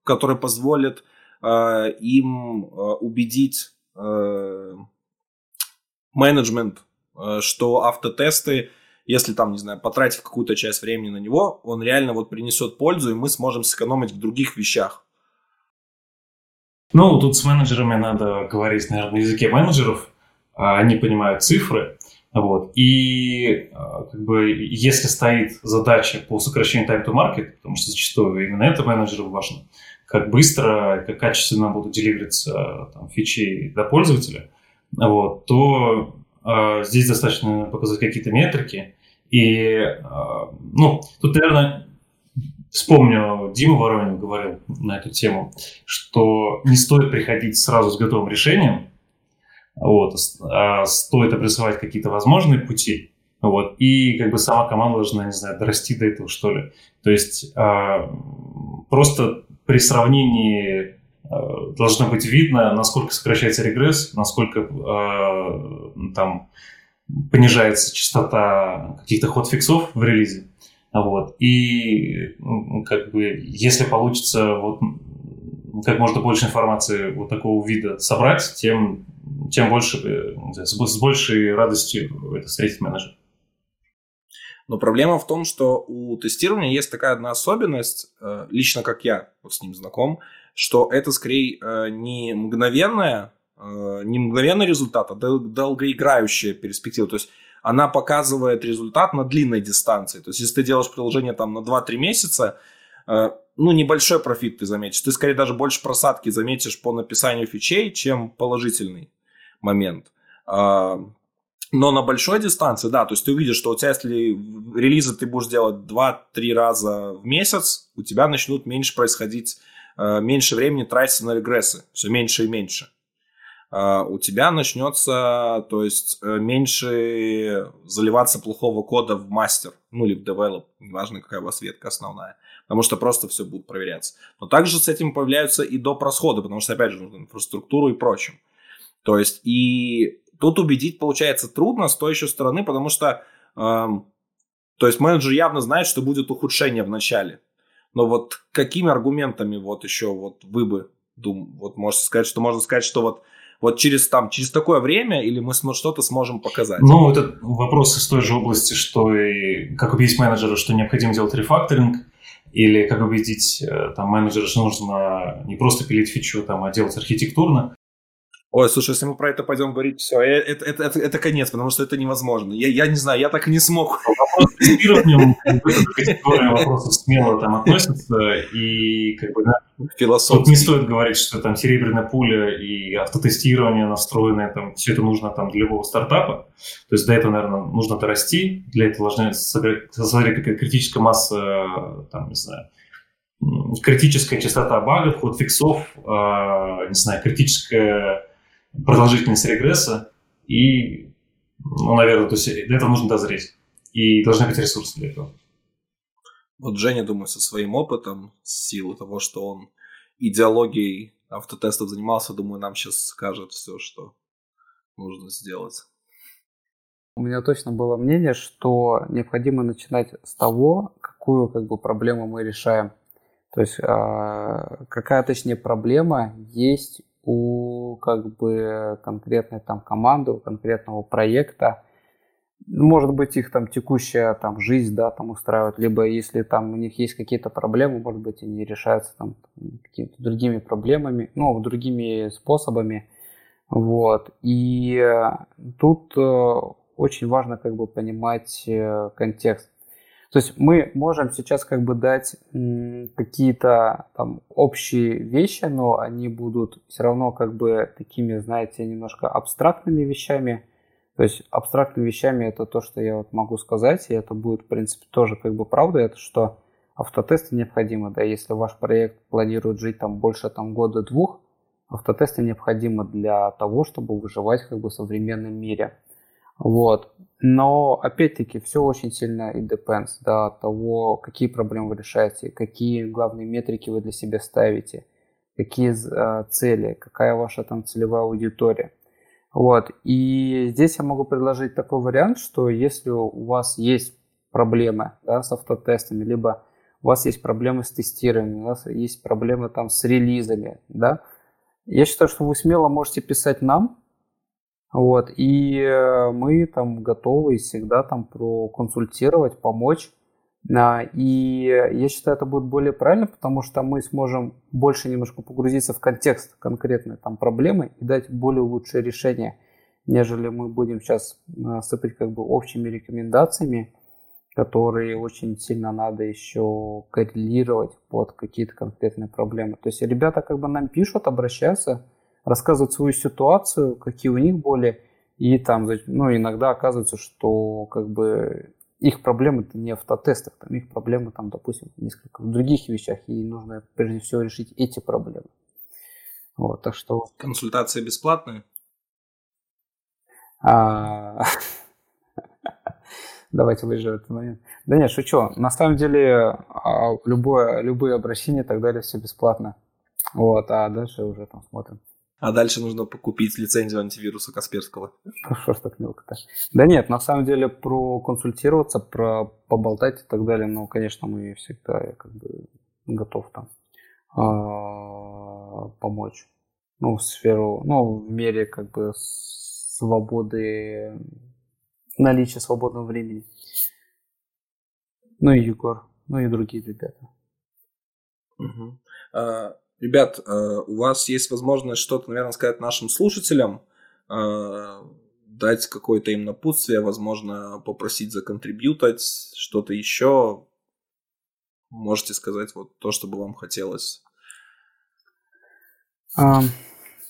который позволит э, им убедить менеджмент, что автотесты, если там, не знаю, потратив какую-то часть времени на него, он реально вот принесет пользу, и мы сможем сэкономить в других вещах. Ну, тут с менеджерами надо говорить, наверное, на языке менеджеров. А, они понимают цифры. Вот. И а, как бы, если стоит задача по сокращению time to market, потому что зачастую именно это менеджеру важно, как быстро, как качественно будут деливериться там, фичи до пользователя, вот, то э, здесь достаточно показать какие-то метрики. И, э, ну, тут, наверное, Вспомню, Дима Воронин говорил на эту тему, что не стоит приходить сразу с готовым решением, вот, а стоит обрисовать какие-то возможные пути, вот, и как бы сама команда должна, не знаю, дорасти до этого, что ли. То есть а, просто при сравнении а, должно быть видно, насколько сокращается регресс, насколько а, там понижается частота каких-то ход-фиксов в релизе. Вот. И как бы, если получится вот как можно больше информации вот такого вида собрать, тем, тем больше, э, с большей радостью это встретит менеджер. Но проблема в том, что у тестирования есть такая одна особенность, э, лично как я вот с ним знаком, что это скорее э, не мгновенная, не мгновенный результат, а долгоиграющая перспектива. То есть она показывает результат на длинной дистанции. То есть, если ты делаешь приложение там на 2-3 месяца, э, ну, небольшой профит ты заметишь. Ты скорее даже больше просадки заметишь по написанию фичей, чем положительный момент. Но на большой дистанции, да, то есть ты увидишь, что у тебя, если релизы ты будешь делать 2-3 раза в месяц, у тебя начнут меньше происходить, э, меньше времени тратиться на регрессы, все меньше и меньше. А, у тебя начнется, то есть, э, меньше заливаться плохого кода в мастер, ну или в develop, неважно, какая у вас ветка основная, потому что просто все будет проверяться. Но также с этим появляются и доп. расходы, потому что, опять же, нужно инфраструктуру и прочим. То есть, и тут убедить получается трудно с той еще стороны, потому что, эм, то есть, менеджер явно знает, что будет ухудшение в начале. Но вот какими аргументами вот еще вот вы бы, дум, вот можете сказать, что можно сказать, что вот вот через, там, через такое время или мы что-то сможем показать? Ну, это вопрос из той же области, что и как убедить менеджера, что необходимо делать рефакторинг, или как убедить э, там, менеджера, что нужно не просто пилить фичу, там, а делать архитектурно. Ой, слушай, если мы про это пойдем говорить, все, э, это, это, это, это конец, потому что это невозможно. Я, я не знаю, я так и не смог. Вопрос с тестированием, категория вопросов смело там относится, и как бы, да, Тут не стоит говорить, что там серебряная пуля и автотестирование настроенное, там, все это нужно там для любого стартапа. То есть до этого, наверное, нужно дорасти, для этого должна создать какая-то критическая масса, там, не знаю, критическая частота багов, ход фиксов, э, не знаю, критическая продолжительность регресса, и, ну, наверное, то есть для этого нужно дозреть. И должны быть ресурсы для этого. Вот Женя, думаю, со своим опытом, с силы того, что он идеологией автотестов занимался, думаю, нам сейчас скажет все, что нужно сделать. У меня точно было мнение, что необходимо начинать с того, какую как бы, проблему мы решаем. То есть а, какая точнее проблема есть у как бы конкретной там команды, у конкретного проекта. Может быть, их там текущая там жизнь, да, там устраивает, либо если там у них есть какие-то проблемы, может быть, они решаются там какими-то другими проблемами, ну, другими способами. Вот. И тут э, очень важно как бы понимать э, контекст. То есть мы можем сейчас как бы дать какие-то там общие вещи, но они будут все равно как бы такими, знаете, немножко абстрактными вещами. То есть абстрактными вещами это то, что я вот могу сказать, и это будет, в принципе, тоже как бы правда, это что автотесты необходимы, да, если ваш проект планирует жить там больше там года-двух, автотесты необходимы для того, чтобы выживать как бы в современном мире. Вот. Но, опять-таки, все очень сильно и depends да, от того, какие проблемы вы решаете, какие главные метрики вы для себя ставите, какие э, цели, какая ваша там целевая аудитория. Вот. И здесь я могу предложить такой вариант, что если у вас есть проблемы да, с автотестами, либо у вас есть проблемы с тестированием, у вас есть проблемы там с релизами, да, я считаю, что вы смело можете писать нам, вот, и э, мы там готовы всегда там проконсультировать, помочь. А, и я считаю, это будет более правильно, потому что мы сможем больше немножко погрузиться в контекст конкретной там проблемы и дать более лучшее решение, нежели мы будем сейчас э, сыпать как бы общими рекомендациями, которые очень сильно надо еще коррелировать под какие-то конкретные проблемы. То есть ребята как бы нам пишут, обращаются, рассказывают свою ситуацию, какие у них боли, и там, ну, иногда оказывается, что как бы их проблемы не автотестах, там их проблемы там, допустим, несколько в других вещах, и нужно прежде всего решить эти проблемы. Вот, так что... Консультация бесплатная? А... Давайте выезжаем этот момент. Да нет, шучу. На самом деле, а, любое, любые обращения и так далее, все бесплатно. Вот, а дальше уже там смотрим. А дальше нужно покупить лицензию антивируса Касперского. Ну что ж так мелко-то? Да нет, на самом деле про консультироваться, про поболтать и так далее, ну, конечно, мы всегда я как бы готов там э, помочь. Ну, в сферу, ну, в мере как бы свободы, наличия свободного времени. Ну и Егор, ну и другие ребята. Угу. А, Ребят, э, у вас есть возможность что-то, наверное, сказать нашим слушателям, э, дать какое-то им напутствие, возможно, попросить законтрибьютать, что-то еще. можете сказать вот то, что бы вам хотелось. А,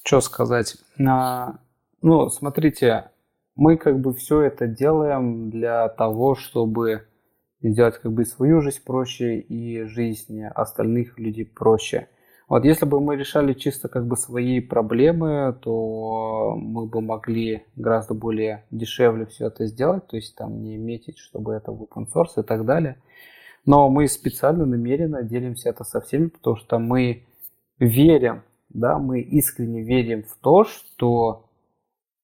что сказать? А, ну, смотрите, мы как бы все это делаем для того, чтобы сделать как бы свою жизнь проще и жизнь остальных людей проще. Вот если бы мы решали чисто как бы свои проблемы, то мы бы могли гораздо более дешевле все это сделать, то есть там не метить, чтобы это в open source и так далее. Но мы специально, намеренно делимся это со всеми, потому что мы верим, да, мы искренне верим в то, что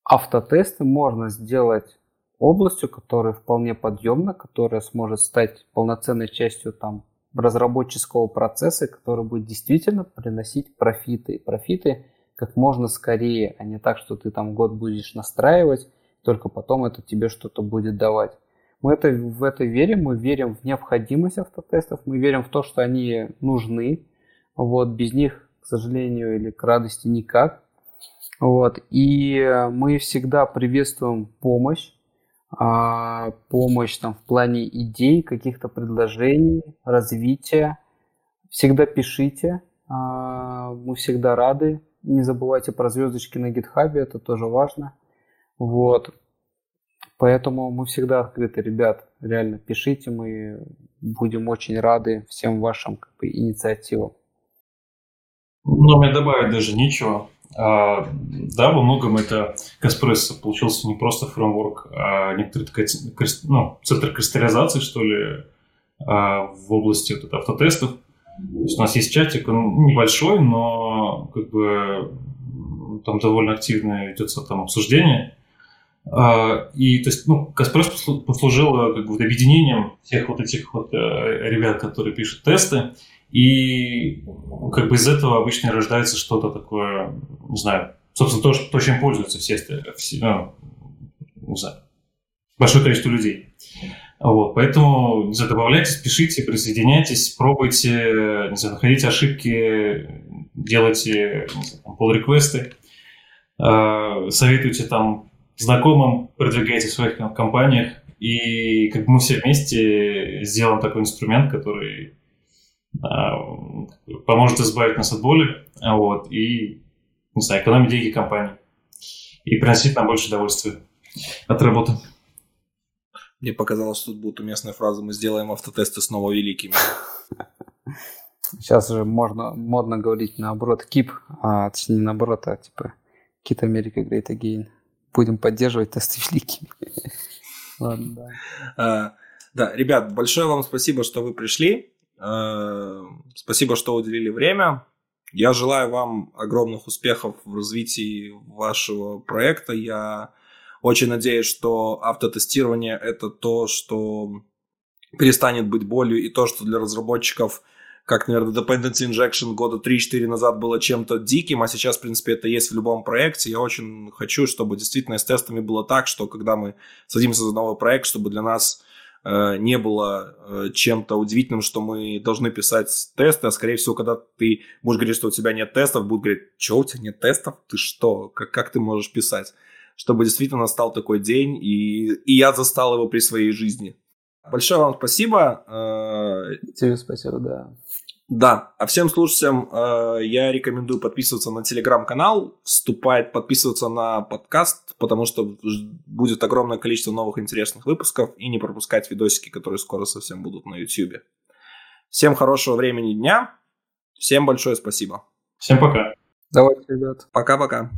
автотесты можно сделать областью, которая вполне подъемна, которая сможет стать полноценной частью там разработческого процесса, который будет действительно приносить профиты. Профиты как можно скорее, а не так, что ты там год будешь настраивать, только потом это тебе что-то будет давать. Мы это, в это верим, мы верим в необходимость автотестов, мы верим в то, что они нужны. Вот, без них, к сожалению или к радости, никак. Вот, и мы всегда приветствуем помощь а, помощь там, в плане идей, каких-то предложений, развития. Всегда пишите, а, мы всегда рады. Не забывайте про звездочки на гитхабе, это тоже важно. Вот. Поэтому мы всегда открыты, ребят. Реально, пишите, мы будем очень рады всем вашим как бы, инициативам. Ну, мне добавить даже нечего. А, да, во многом это Каспрессо получился не просто фреймворк, а некоторый такой ну, центр кристаллизации, что ли, а, в области вот автотестов. То есть у нас есть чатик, он небольшой, но как бы там довольно активно ведется там обсуждение. А, и то есть, ну, Каспресс послужил как бы объединением всех вот этих вот э, ребят, которые пишут тесты. И как бы из этого обычно рождается что-то такое, не знаю, собственно, то, то чем пользуются все, все ну, не знаю, большое количество людей. Вот, поэтому, не знаю, добавляйтесь, пишите, присоединяйтесь, пробуйте, не знаю, находите ошибки, делайте pull-реквесты, э, советуйте там знакомым, продвигайте в своих компаниях, и как бы мы все вместе сделаем такой инструмент, который поможет избавить нас от боли, вот, и, не знаю, экономить деньги компании и приносить нам больше удовольствия от работы. Мне показалось, что тут будет уместная фраза «Мы сделаем автотесты снова великими». Сейчас же можно, модно говорить наоборот «Keep», а точнее наоборот, а типа «Kit America Great Again». Будем поддерживать тесты великими. Ладно, да. А, да, ребят, большое вам спасибо, что вы пришли. Э, спасибо, что уделили время. Я желаю вам огромных успехов в развитии вашего проекта. Я очень надеюсь, что автотестирование это то, что перестанет быть болью, и то, что для разработчиков, как, наверное, Dependency Injection года 3-4 назад было чем-то диким, а сейчас, в принципе, это есть в любом проекте. Я очень хочу, чтобы действительно с тестами было так, что когда мы садимся за новый проект, чтобы для нас не было э, чем-то удивительным, что мы должны писать тесты, а скорее всего, когда ты будешь говорить, что у тебя нет тестов, будут говорить, что у тебя нет тестов, ты что, как, как ты можешь писать? Чтобы действительно настал такой день, и, и я застал его при своей жизни. Большое вам спасибо. Э, Тебе спасибо, да. Да, а всем слушателям э, я рекомендую подписываться на телеграм-канал, вступать, подписываться на подкаст, потому что будет огромное количество новых интересных выпусков и не пропускать видосики, которые скоро совсем будут на YouTube. Всем хорошего времени дня, всем большое спасибо. Всем пока. Давайте, ребят. Пока-пока.